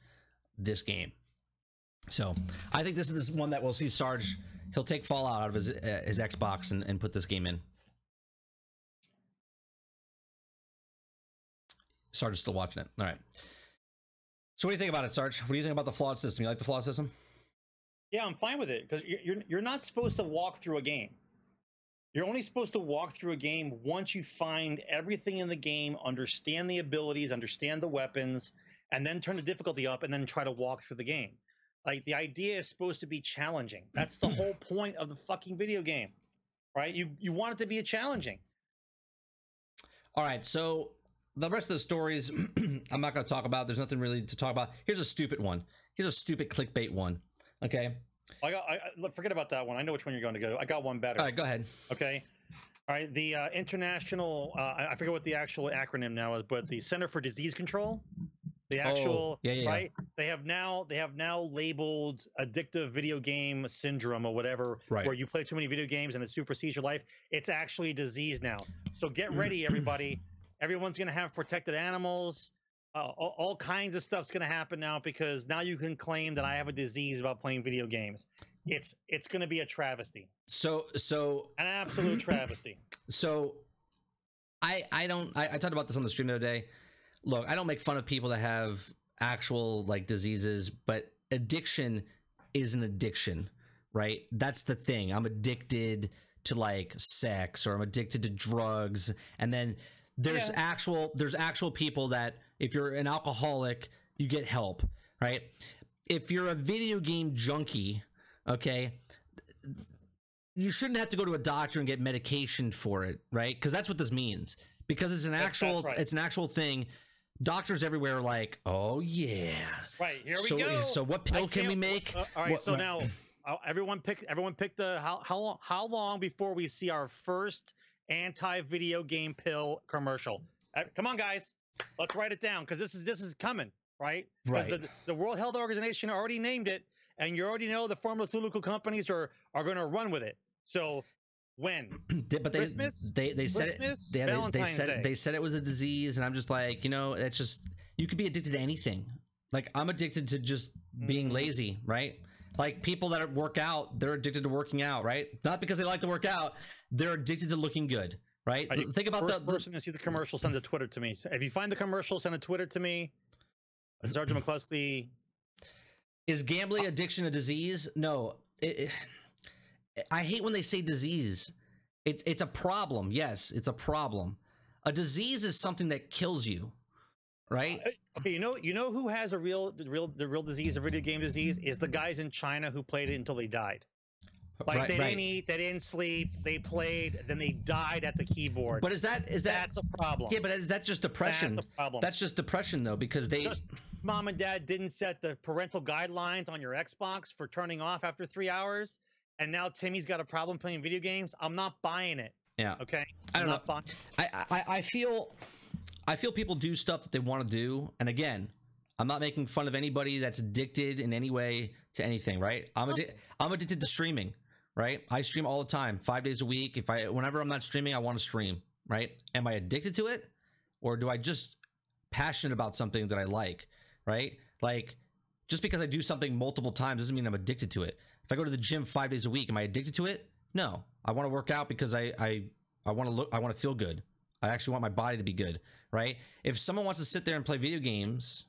[SPEAKER 1] this game. So i think this is this one that we'll see sarge he'll take fallout out of his uh, his xbox and, and put this game in. Sarge is still watching it. All right. So what do you think about it sarge? What do you think about the flawed system? You like the flawed system
[SPEAKER 2] Yeah, I'm fine with it because you're, you're not supposed to walk through a game. You're only supposed to walk through a game once you find everything in the game, understand the abilities, understand the weapons, and then turn the difficulty up, and then try to walk through the game. Like the idea is supposed to be challenging. That's the whole point of the fucking video game, right? You you want it to be a challenging.
[SPEAKER 1] All right, so the rest of the stories I'm not going to talk about. There's nothing really to talk about. Here's a stupid one. Here's a stupid clickbait one. Okay.
[SPEAKER 2] I got. I, I, forget about that one. I know which one you're going to go. I got one better.
[SPEAKER 1] All right, go ahead.
[SPEAKER 2] Okay. All right. The uh, international. Uh, I forget what the actual acronym now is, but the Center for Disease Control. The actual.
[SPEAKER 1] Oh, yeah, yeah, yeah.
[SPEAKER 2] Right. They have now. They have now labeled addictive video game syndrome or whatever,
[SPEAKER 1] Right.
[SPEAKER 2] where you play too many video games and it supersedes your life. It's actually a disease now. So get ready, everybody. Everyone's going to have protected animals. Uh, all, all kinds of stuff's going to happen now because now you can claim that I have a disease about playing video games. It's it's going to be a travesty,
[SPEAKER 1] So, so,
[SPEAKER 2] an absolute travesty.
[SPEAKER 1] so, I, I don't. I, I talked about this on the stream the other day. Look, I don't make fun of people that have actual like diseases, but addiction is an addiction, right? That's the thing. I'm addicted to like sex, or I'm addicted to drugs, and then there's
[SPEAKER 2] Yeah.
[SPEAKER 1] actual there's actual people that if you're an alcoholic, you get help, right? If you're a video game junkie, okay, you shouldn't have to go to a doctor and get medication for it, right? Because that's what this means. Because it's an
[SPEAKER 2] That's-
[SPEAKER 1] actual,
[SPEAKER 2] that's right.
[SPEAKER 1] it's an actual thing. Doctors everywhere are like, oh yeah.
[SPEAKER 2] Right here we
[SPEAKER 1] so,
[SPEAKER 2] go.
[SPEAKER 1] So what
[SPEAKER 2] I
[SPEAKER 1] pill can we make?
[SPEAKER 2] uh, all right,
[SPEAKER 1] What-
[SPEAKER 2] so
[SPEAKER 1] what-
[SPEAKER 2] now everyone pick. Everyone picked the how how long how long before we see our first anti video game pill commercial? Uh, come on, guys. Let's write it down because this is this is coming, right? Because
[SPEAKER 1] Right.
[SPEAKER 2] the, the World Health Organization already named it, and you already know the pharmaceutical companies are are going to run with it. So when?
[SPEAKER 1] But they
[SPEAKER 2] Christmas?
[SPEAKER 1] they they said it,
[SPEAKER 2] Christmas?
[SPEAKER 1] they, they, they said
[SPEAKER 2] Day.
[SPEAKER 1] it, they said it was a disease, and I'm just like, you know, it's just you could be addicted to anything. Like I'm addicted to just being
[SPEAKER 2] Mhm.
[SPEAKER 1] lazy, right? Like people that work out, they're addicted to working out, right? Not because they like to work out, they're addicted to looking good, right?
[SPEAKER 2] I think
[SPEAKER 1] about
[SPEAKER 2] First
[SPEAKER 1] the,
[SPEAKER 2] person to see the commercial, send a Twitter to me. If you find the commercial, send a Twitter to me. Sergeant McCluskey.
[SPEAKER 1] Is gambling addiction a disease? No. It, it- I hate when they say disease. It's it's a problem. Yes, it's a problem. A disease is something that kills you, right?
[SPEAKER 2] Uh, Okay, you know, you know who has a real, the real, the real disease, a video game disease, is the guys in China who played it until they died. Like
[SPEAKER 1] right,
[SPEAKER 2] they
[SPEAKER 1] right.
[SPEAKER 2] didn't eat, they didn't sleep, they played, then they died at the keyboard.
[SPEAKER 1] But is that is that
[SPEAKER 2] that's a problem.
[SPEAKER 1] yeah? But is that just depression?
[SPEAKER 2] That's a problem.
[SPEAKER 1] That's just depression though, because they
[SPEAKER 2] Just mom and dad didn't set the parental guidelines on your Xbox for turning off after three hours, and now Timmy's got a problem playing video games. I'm not buying it.
[SPEAKER 1] yeah.
[SPEAKER 2] Okay,
[SPEAKER 1] I
[SPEAKER 2] I'm
[SPEAKER 1] don't
[SPEAKER 2] not buying.
[SPEAKER 1] I, I I feel I feel people do stuff that they want to do, and again, I'm not making fun of anybody that's addicted in any way to anything, right? I'm addi- I'm addicted to streaming, right? I stream all the time, five days a week. If I whenever I'm not streaming, I want to stream, right? Am I addicted to it, or do I just passionate about something that I like, right? Like just because I do something multiple times doesn't mean I'm addicted to it. If I go to the gym five days a week, am I addicted to it? No, I want to work out because I I I want to look I want to feel good. I actually want my body to be good, right? If someone wants to sit there and play video games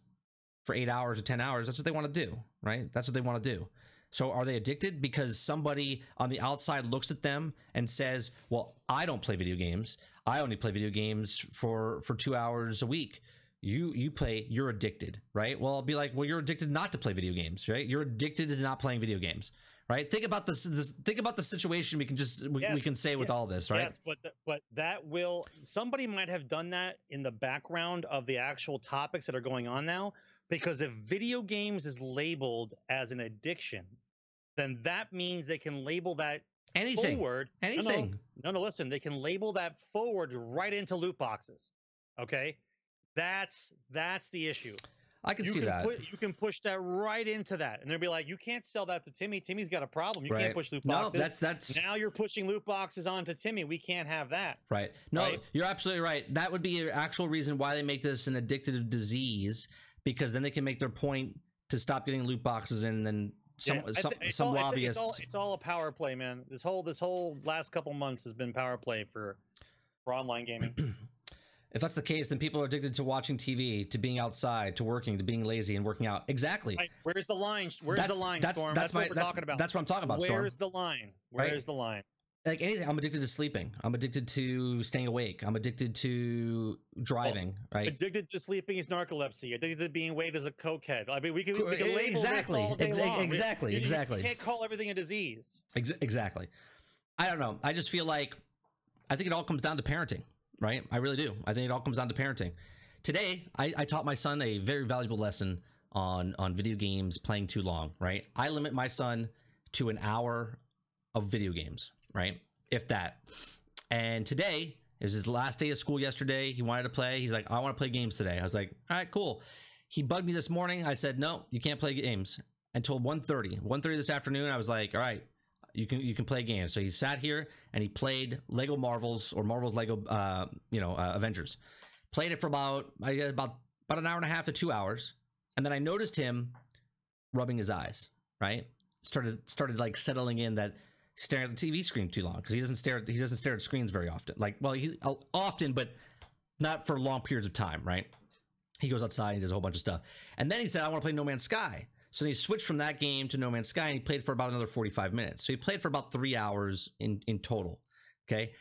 [SPEAKER 1] for eight hours or 10 hours, that's what they want to do, right? That's what they want to do. So are they addicted because somebody on the outside looks at them and says, "Well, I don't play video games. I only play video games for for 2 hours a week." You you play, you're addicted, right? Well, I'll be like, "Well, you're addicted not to play video games, right? You're addicted to not playing video games." Right? Think about this, this think about the situation we can just we, we can say with
[SPEAKER 2] yes,
[SPEAKER 1] all this, right?
[SPEAKER 2] Yes, but th- but that will somebody might have done that in the background of the actual topics that are going on now. Because if video games is labeled as an addiction, then that means they can label that
[SPEAKER 1] Anything.
[SPEAKER 2] forward. No, no,
[SPEAKER 1] Anything.
[SPEAKER 2] No, no, listen. They can label that forward right into loot boxes. Okay, that's that's the issue.
[SPEAKER 1] I can
[SPEAKER 2] you
[SPEAKER 1] see
[SPEAKER 2] can
[SPEAKER 1] that.
[SPEAKER 2] Put, you can push that right into that, and they'll be like, "You can't sell that to Timmy. Timmy's got a problem. You
[SPEAKER 1] right.
[SPEAKER 2] can't push loot
[SPEAKER 1] no,
[SPEAKER 2] boxes."
[SPEAKER 1] that's that's
[SPEAKER 2] now you're pushing loot boxes onto Timmy. We can't have that.
[SPEAKER 1] right. No,
[SPEAKER 2] right?
[SPEAKER 1] you're absolutely right. That would be an actual reason why they make this an addictive disease because then they can make their point to stop getting loot boxes and then some
[SPEAKER 2] Yeah,
[SPEAKER 1] some,
[SPEAKER 2] it's
[SPEAKER 1] some
[SPEAKER 2] all-
[SPEAKER 1] lobbyists.
[SPEAKER 2] It's all, it's all a power play, man. This whole this whole last couple months has been power play for for online gaming.
[SPEAKER 1] if that's the case, then people are addicted to watching TV, to being outside, to working, to being lazy and working out. Exactly.
[SPEAKER 2] Right, Where's the line? Where's
[SPEAKER 1] that's,
[SPEAKER 2] the line,
[SPEAKER 1] That's
[SPEAKER 2] Storm?
[SPEAKER 1] that's,
[SPEAKER 2] what
[SPEAKER 1] my
[SPEAKER 2] we're
[SPEAKER 1] that's,
[SPEAKER 2] talking about.
[SPEAKER 1] that's what I'm talking about. Storm.
[SPEAKER 2] Where's the line?
[SPEAKER 1] Right?
[SPEAKER 2] Where's the line?
[SPEAKER 1] Like anything i'm addicted to sleeping. I'm addicted to staying awake. I'm addicted to driving right?
[SPEAKER 2] Addicted to sleeping is narcolepsy. Addicted to being weighed is a cokehead. I mean, we can, we can
[SPEAKER 1] exactly,
[SPEAKER 2] this all day
[SPEAKER 1] exa-
[SPEAKER 2] long. We-
[SPEAKER 1] exactly,
[SPEAKER 2] you- you can't call everything a disease.
[SPEAKER 1] Ex- exactly. I don't know. I just feel like i think it all comes down to parenting right? I really do. I think it all comes down to parenting. Today i, I taught my son a very valuable lesson on on video games playing too long right? I limit my son to an hour of video games right? If that. And today it was his last day of school yesterday. He wanted to play. He's like i want to play games today. I was like all right cool. He bugged me this morning. I said no you can't play games. Until 1.30 1.30 this afternoon i was like all right you can you can play games. So he sat here and he played lego marvels or marvels lego uh, you know uh, avengers. Played it for about I about about an hour and a half to two hours. And then i noticed him rubbing his eyes right? Started started like settling in that staring at the tv screen too long because he doesn't stare at, he doesn't stare at screens very often. Like well he uh, often but not for long periods of time right? He goes outside and does a whole bunch of stuff. And then he said i want to play no man's sky. So he switched from that game to no man's sky and he played for about another 45 minutes. So he played for about three hours in in total okay?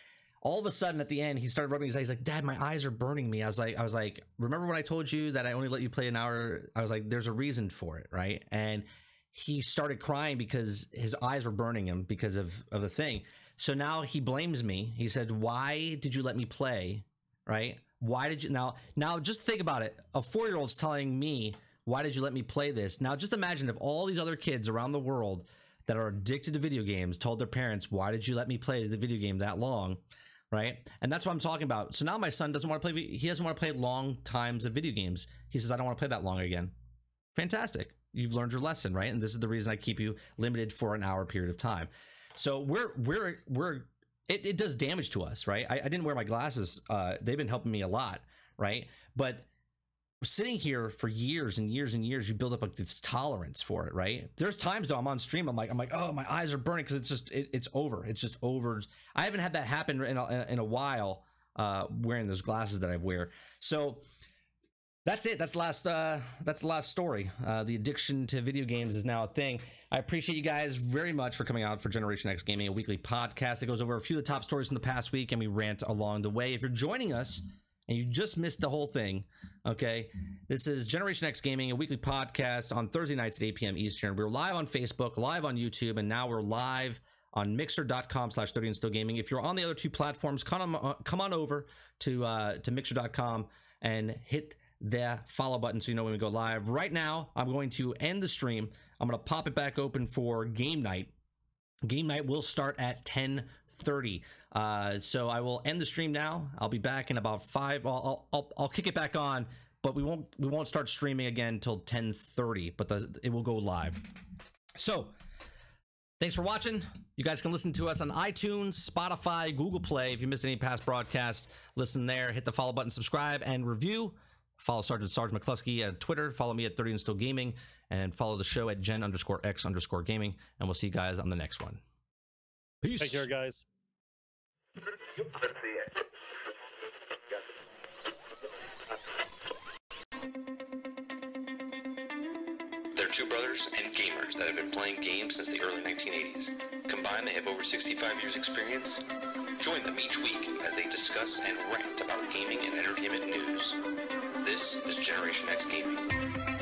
[SPEAKER 1] All of a sudden at the end he started rubbing his eyes he's like dad my eyes are burning me. I was like i was like remember when i told you that i only let you play an hour? I was like there's a reason for it right? And he started crying because his eyes were burning him because of of the thing so now he blames me he said why did you let me play right why did you now now just think about it a four-year-old's telling me why did you let me play this now just imagine if all these other kids around the world that are addicted to video games told their parents why did you let me play the video game that long right? And that's what I'm talking about. So now my son doesn't want to play. He doesn't want to play long times of video games. He says, "I don't want to play that long again." Fantastic. You've learned your lesson, right? And this is the reason I keep you limited for an hour period of time. So we're we're we're it, it does damage to us, right? I, I didn't wear my glasses. Uh, they've been helping me a lot, right? But sitting here for years and years and years, you build up like this tolerance for it, right? There's times though I'm on stream, I'm like, I'm like, oh, my eyes are burning because it's just, it, it's over. It's just over. I haven't had that happen in a, in a while, uh, wearing those glasses that I wear. So that's it. That's the last. Uh, that's the last story. Uh, the addiction to video games is now a thing. I appreciate you guys very much for coming out for Generation X Gaming, a weekly podcast that goes over a few of the top stories from the past week, and we rant along the way. If you're joining us and you just missed the whole thing, okay, this is Generation X Gaming, a weekly podcast on Thursday nights at 8 p.m. Eastern. We're live on Facebook, live on YouTube, and now we're live on mixer.com slash 30 and still gaming. If you're on the other two platforms, come on, come on over to uh, to mixer.com and hit the follow button so you know when we go live. Right now, I'm going to end the stream. I'm going to pop it back open for game night. Game night will start at 10:30. Uh, so I will end the stream now. I'll be back in about five. I'll, I'll, I'll kick it back on, but we won't we won't start streaming again until 10:30. But the, it will go live. So thanks for watching. You guys can listen to us on iTunes, Spotify, Google Play. If you missed any past broadcasts, listen there. Hit the follow button, subscribe, and review. Follow Sergeant Sergeant McCluskey at Twitter. Follow me at 30 and Still Gaming. And follow the show at Gen underscore X underscore Gaming. And we'll see you guys on the next one. Peace.
[SPEAKER 2] Take care, guys.
[SPEAKER 3] They're two brothers and gamers that have been playing games since the early 1980s. Combined, they have over 65 years experience. Join them each week as they discuss and rant about gaming and entertainment news. This is Generation X Gaming.